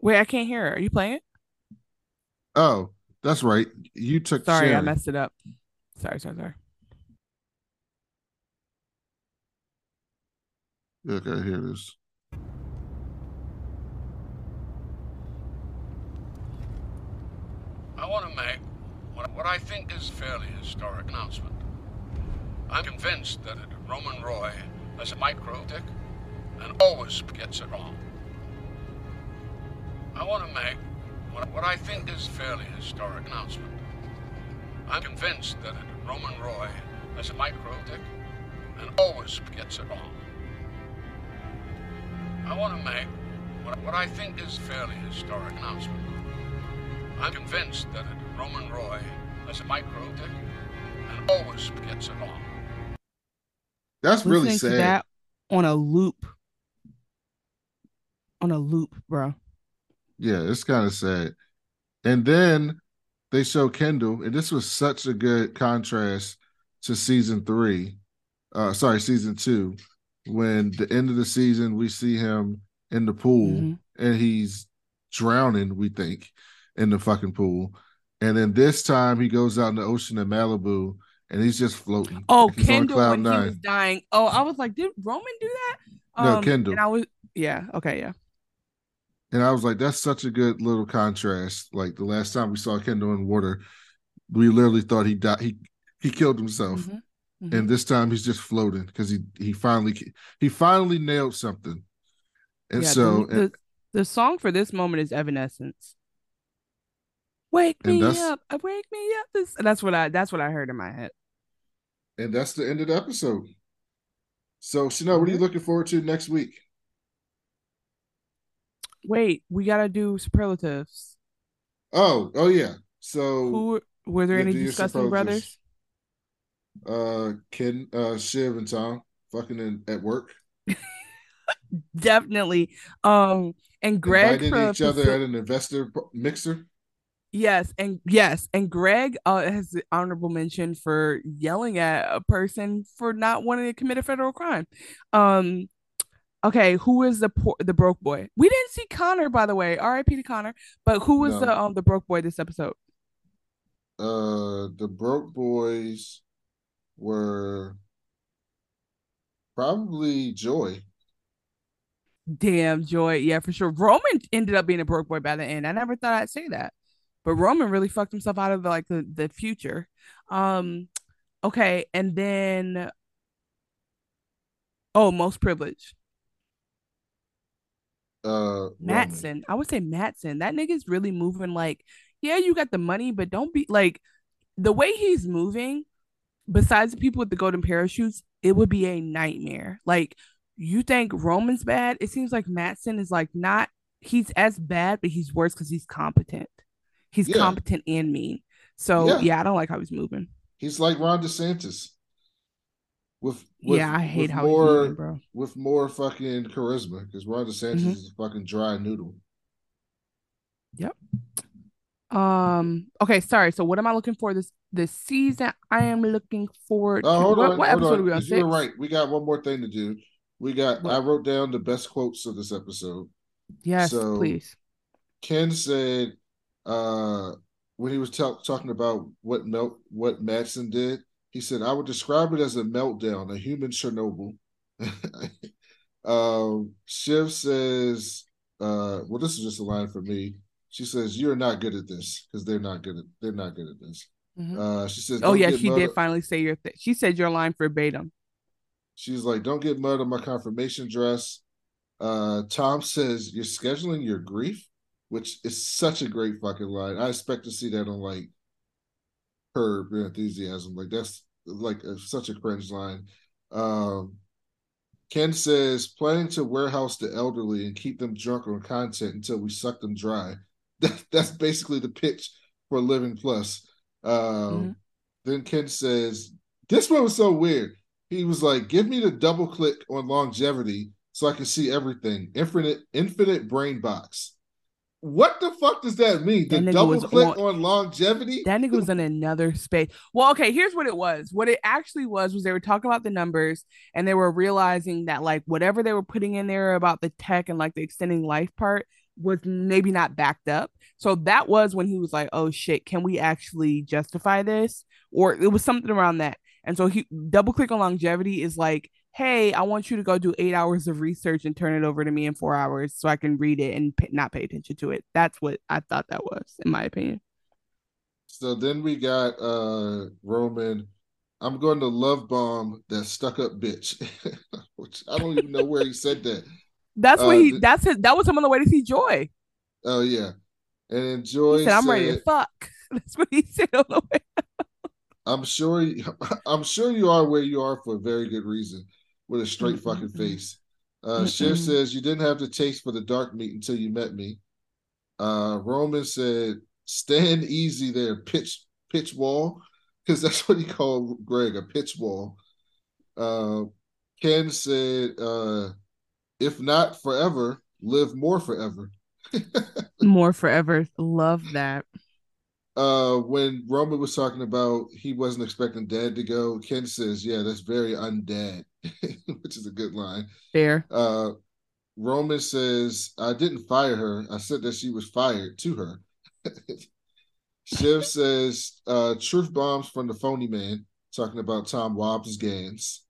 wait i can't hear it. are you playing it Oh, that's right. You took sorry i messed it up sorry sorry sorry Okay, here it is. I want to make what, I think is a fairly historic announcement. I'm convinced that Roman Roy has a micro dick and always gets it wrong. I want to make what, what I think is a fairly historic announcement. I'm convinced that Roman Roy has a micro dick and always gets it wrong. I want to make what, what I think is a fairly historic announcement. I'm convinced that Roman Roy has a micro dick and always gets it wrong. That's really Listening to sad. that on a loop on a loop bro Yeah, it's kind of sad. And then they show Kendall, and this was such a good contrast to season three. Uh sorry, season two. When the end of the season we see him in the pool Mhm. and he's drowning, we think, in the fucking pool. And then this time he goes out in the ocean in Malibu and he's just floating. Oh, he's Kendall when he was dying. Oh, I was like, did Roman do that? No, Um, Kendall. And I was, yeah, okay, yeah. And I was like, that's such a good little contrast. Like the last time we saw Kendall in water, we literally thought he died. He he killed himself, Mhm, mhm. and this time he's just floating because he he finally he finally nailed something. And yeah, so the, the, the song for this moment is Evanescence. Wake me up, uh, wake me up. This, and that's what I that's what I heard in my head. and that's the end of the episode. So Chanel, what are you looking forward to next week? Wait, we gotta do superlatives. Oh, oh yeah. So Who were there any disgusting brothers? Uh Ken uh Shiv and Tom fucking in, at work. Definitely. Um, and Greg Invited each other at an investor mixer. Yes, and yes, and Greg uh, has the honorable mention for yelling at a person for not wanting to commit a federal crime. Um, okay, who is the poor, the broke boy? We didn't see Connor, by the way. R.I.P. to Connor. But who was No. the um the broke boy this episode? Uh the broke boys were probably Joy. Damn, Joy. Yeah, for sure. Roman ended up being a broke boy by the end. I never thought I'd say that. But Roman really fucked himself out of like the, the future. Um okay, and then oh, most privileged. Uh Roman. Matsson. I would say Matsson. That nigga's really moving like, yeah, you got the money, but don't be like the way he's moving, besides the people with the golden parachutes, it would be a nightmare. Like you think Roman's bad? It seems like Matsson is like not he's as bad, but he's worse because he's competent. He's Yeah. competent and mean. So Yeah. yeah. I don't like how he's moving. He's like Ron DeSantis. With, with Yeah, I hate how he's more, moving, bro. With more fucking charisma, because Ron DeSantis Mhm. is a fucking dry noodle. Yep. Um. Okay. Sorry. So, what am I looking for this this season? I am looking forward. Oh, to, hold what, on, what hold episode on. are we on? 'cause You were Six? right. We got one more thing to do. We got. What? I wrote down the best quotes of this episode. Yes, So, please. Ken said, uh, when he was talk talking about what melt what Matsson did, he said, "I would describe it as a meltdown, a human Chernobyl." um, Shiv says, uh, "Well, this is just a line for me." She says, "You're not good at this because they're not good at they're not good at this." Mhm. Uh, she says, Oh yeah, she mud- did finally say your thing. She said your line verbatim. She's like, "Don't get mud on my confirmation dress." Uh, Tom says, "You're scheduling your grief," which is such a great fucking line. I expect to see that on like her enthusiasm. Like that's like a, such a cringe line. Um, Ken says, "Planning to warehouse the elderly and keep them drunk on content until we suck them dry." That, that's basically the pitch for Living Plus. Um, Mhm. Then Ken says, "This one was so weird." He was like, "Give me the double click on longevity so I can see everything. Infinite, infinite brain box." What the fuck does that mean? The That nigga double click on- on longevity? That nigga was in another space. Well, okay, here's what it was. What it actually was was they were talking about the numbers and they were realizing that like whatever they were putting in there about the tech and like the extending life part was maybe not backed up. So that was when he was like, "Oh shit, can we actually justify this?" Or it was something around that. And so he double click on longevity is like, "Hey, I want you to go do 8 hours of research and turn it over to me in 4 hours so I can read it and p- not pay attention to it." That's what I thought that was in my opinion. So then we got uh Roman. I'm going to love bomb that stuck up bitch. Which I don't even know where he said that. That's what Uh, he. That's his. That was him on the way to see Joy. Oh yeah. And then Joy He said, "I'm ready to fuck." That's what he said on the way. I'm sure I'm sure you are where you are for a very good reason, with a straight fucking face. Uh Shiv says you didn't have the taste for the dark meat until you met me. Uh Roman said, stand easy there, pitch pitch wall. Because that's what he called Greg, a pitch wall. Uh Ken said, uh, if not forever, live more forever. More forever. Love that. uh when Roman was talking about he wasn't expecting dad to go, Ken says, Yeah, that's very undead," which is a good line. Fair. Uh Roman says, I didn't fire her. I said that she was fired to her. Shiv says, uh, truth bombs from the phony man, talking about Tom Wambsgans.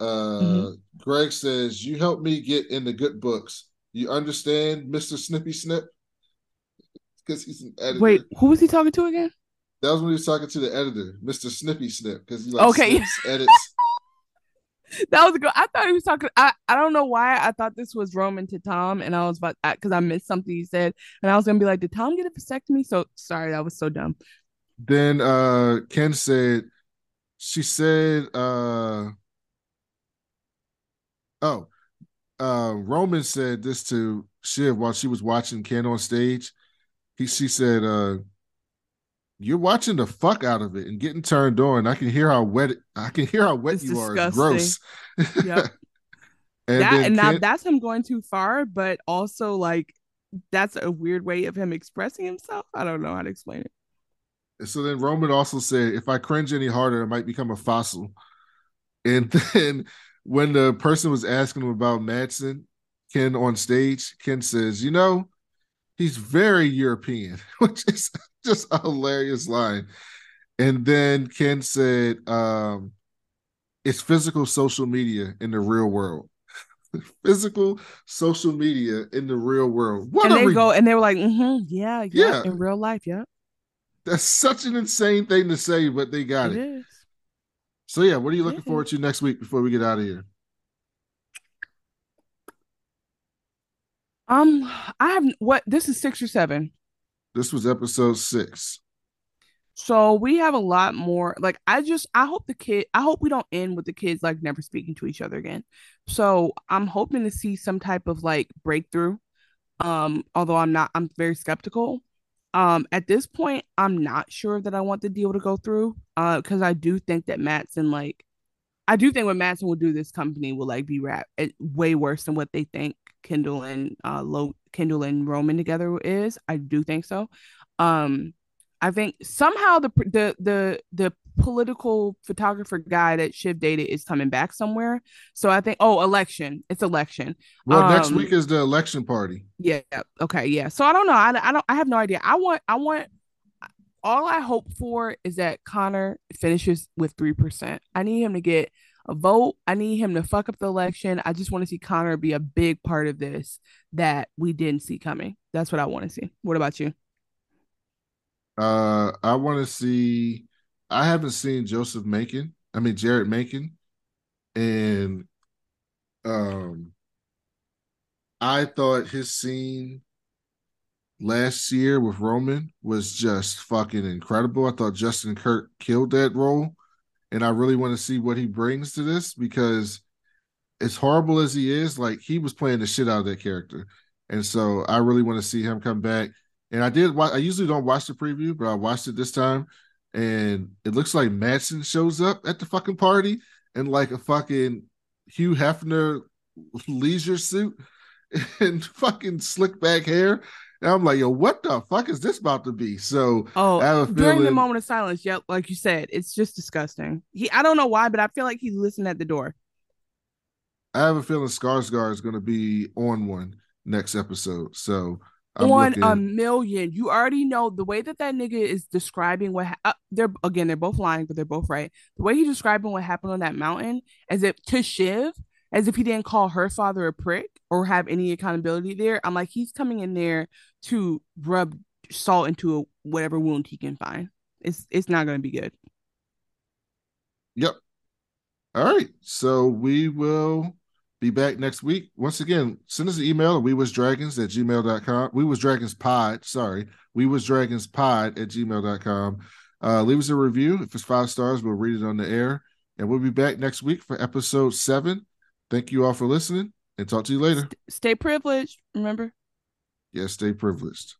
Uh Mhm. Greg says, You helped me get in the good books. You understand, Mr. Snippy Snip? Because he's an editor. Wait, who was he talking to again? That was when he was talking to the editor, Mr. Snippy Snip, because he like Okay. snips, edits. That was good. I thought he was talking. I, I don't know why I thought this was Roman to Tom, and I was about because I missed something he said, and I was gonna be like, "Did Tom get a vasectomy?" So sorry, that was so dumb. Then uh Ken said, she said, uh oh, uh Roman said this to Shiv while she was watching Ken on stage. He she said, uh you're watching the fuck out of it and getting turned on. I can hear how wet I can hear how wet It's you are. It's gross. Yep. and that and now that's him going too far, but also like that's a weird way of him expressing himself. I don't know how to explain it. so then Roman also said, if I cringe any harder, I might become a fossil. And then when the person was asking him about Matsson, Ken on stage, Ken says, you know, he's very European, which is just a hilarious line. And then Ken said, um, it's physical social media in the real world. physical social media in the real world. What and they re- go and they were like, mm-hmm, yeah, yeah, Yeah. in real life, yeah. That's such an insane thing to say, but they got It it. So yeah, what are you looking Yeah. forward to next week before we get out of here? Um, I have what this is six or seven. This was episode six. So we have a lot more. Like I just I hope the kid I hope we don't end with the kids like never speaking to each other again. So I'm hoping to see some type of like breakthrough. Um, although I'm not I'm very skeptical. Um, at this point, I'm not sure that I want the deal to go through. Uh, because I do think that Matsson like I do think what Matsson will do this company will like be rap it, way worse than what they think Kendall and uh Lo Kendall and Roman together is. I do think so. Um I think somehow the the the the political photographer guy that Shiv dated is coming back somewhere. So I think oh election. It's election. Well, next Um, week is the election party. yeah. Okay. Yeah. So I don't know. I, I don't. I have no idea. I want. I want. All I hope for is that Connor finishes with three percent. I need him to get a vote. I need him to fuck up the election. I just want to see Connor be a big part of this that we didn't see coming. That's what I want to see. What about you? Uh, I want to see. I haven't seen Joseph Mencken. I mean Jeryd Mencken, and um, I thought his scene last year with Roman was just fucking incredible. I thought Justin Kirk killed that role, and I really want to see what he brings to this because as horrible as he is, like he was playing the shit out of that character, and so I really want to see him come back. And I did. I usually don't watch the preview, but I watched it this time, and it looks like Matsson shows up at the fucking party in like a fucking Hugh Hefner leisure suit and fucking slick back hair. And I'm like, yo, what the fuck is this about to be? So Oh, I have a during the moment of silence, yep, like you said, it's just disgusting. He, I don't know why, but I feel like he's listening at the door. I have a feeling Skarsgård is going to be on one next episode. So I'm on looking, a million. You already know the way that that nigga is describing what ha- uh, they're again. They're both lying, but they're both right. The way he's describing what happened on that mountain, as if to Shiv, as if he didn't call her father a prick or have any accountability there. I'm like, he's coming in there to rub salt into a, whatever wound he can find. It's it's not going to be good. Yep. All right. So we will be back next week. Once again, send us an email at we was dragons at gmail.com. We was dragons pod. Sorry. We was dragons pod at gmail.com. Uh, leave us a review. If it's five stars, we'll read it on the air. And we'll be back next week for episode seven. Thank you all for listening and talk to you later. Stay privileged. Remember. Yeah, stay privileged.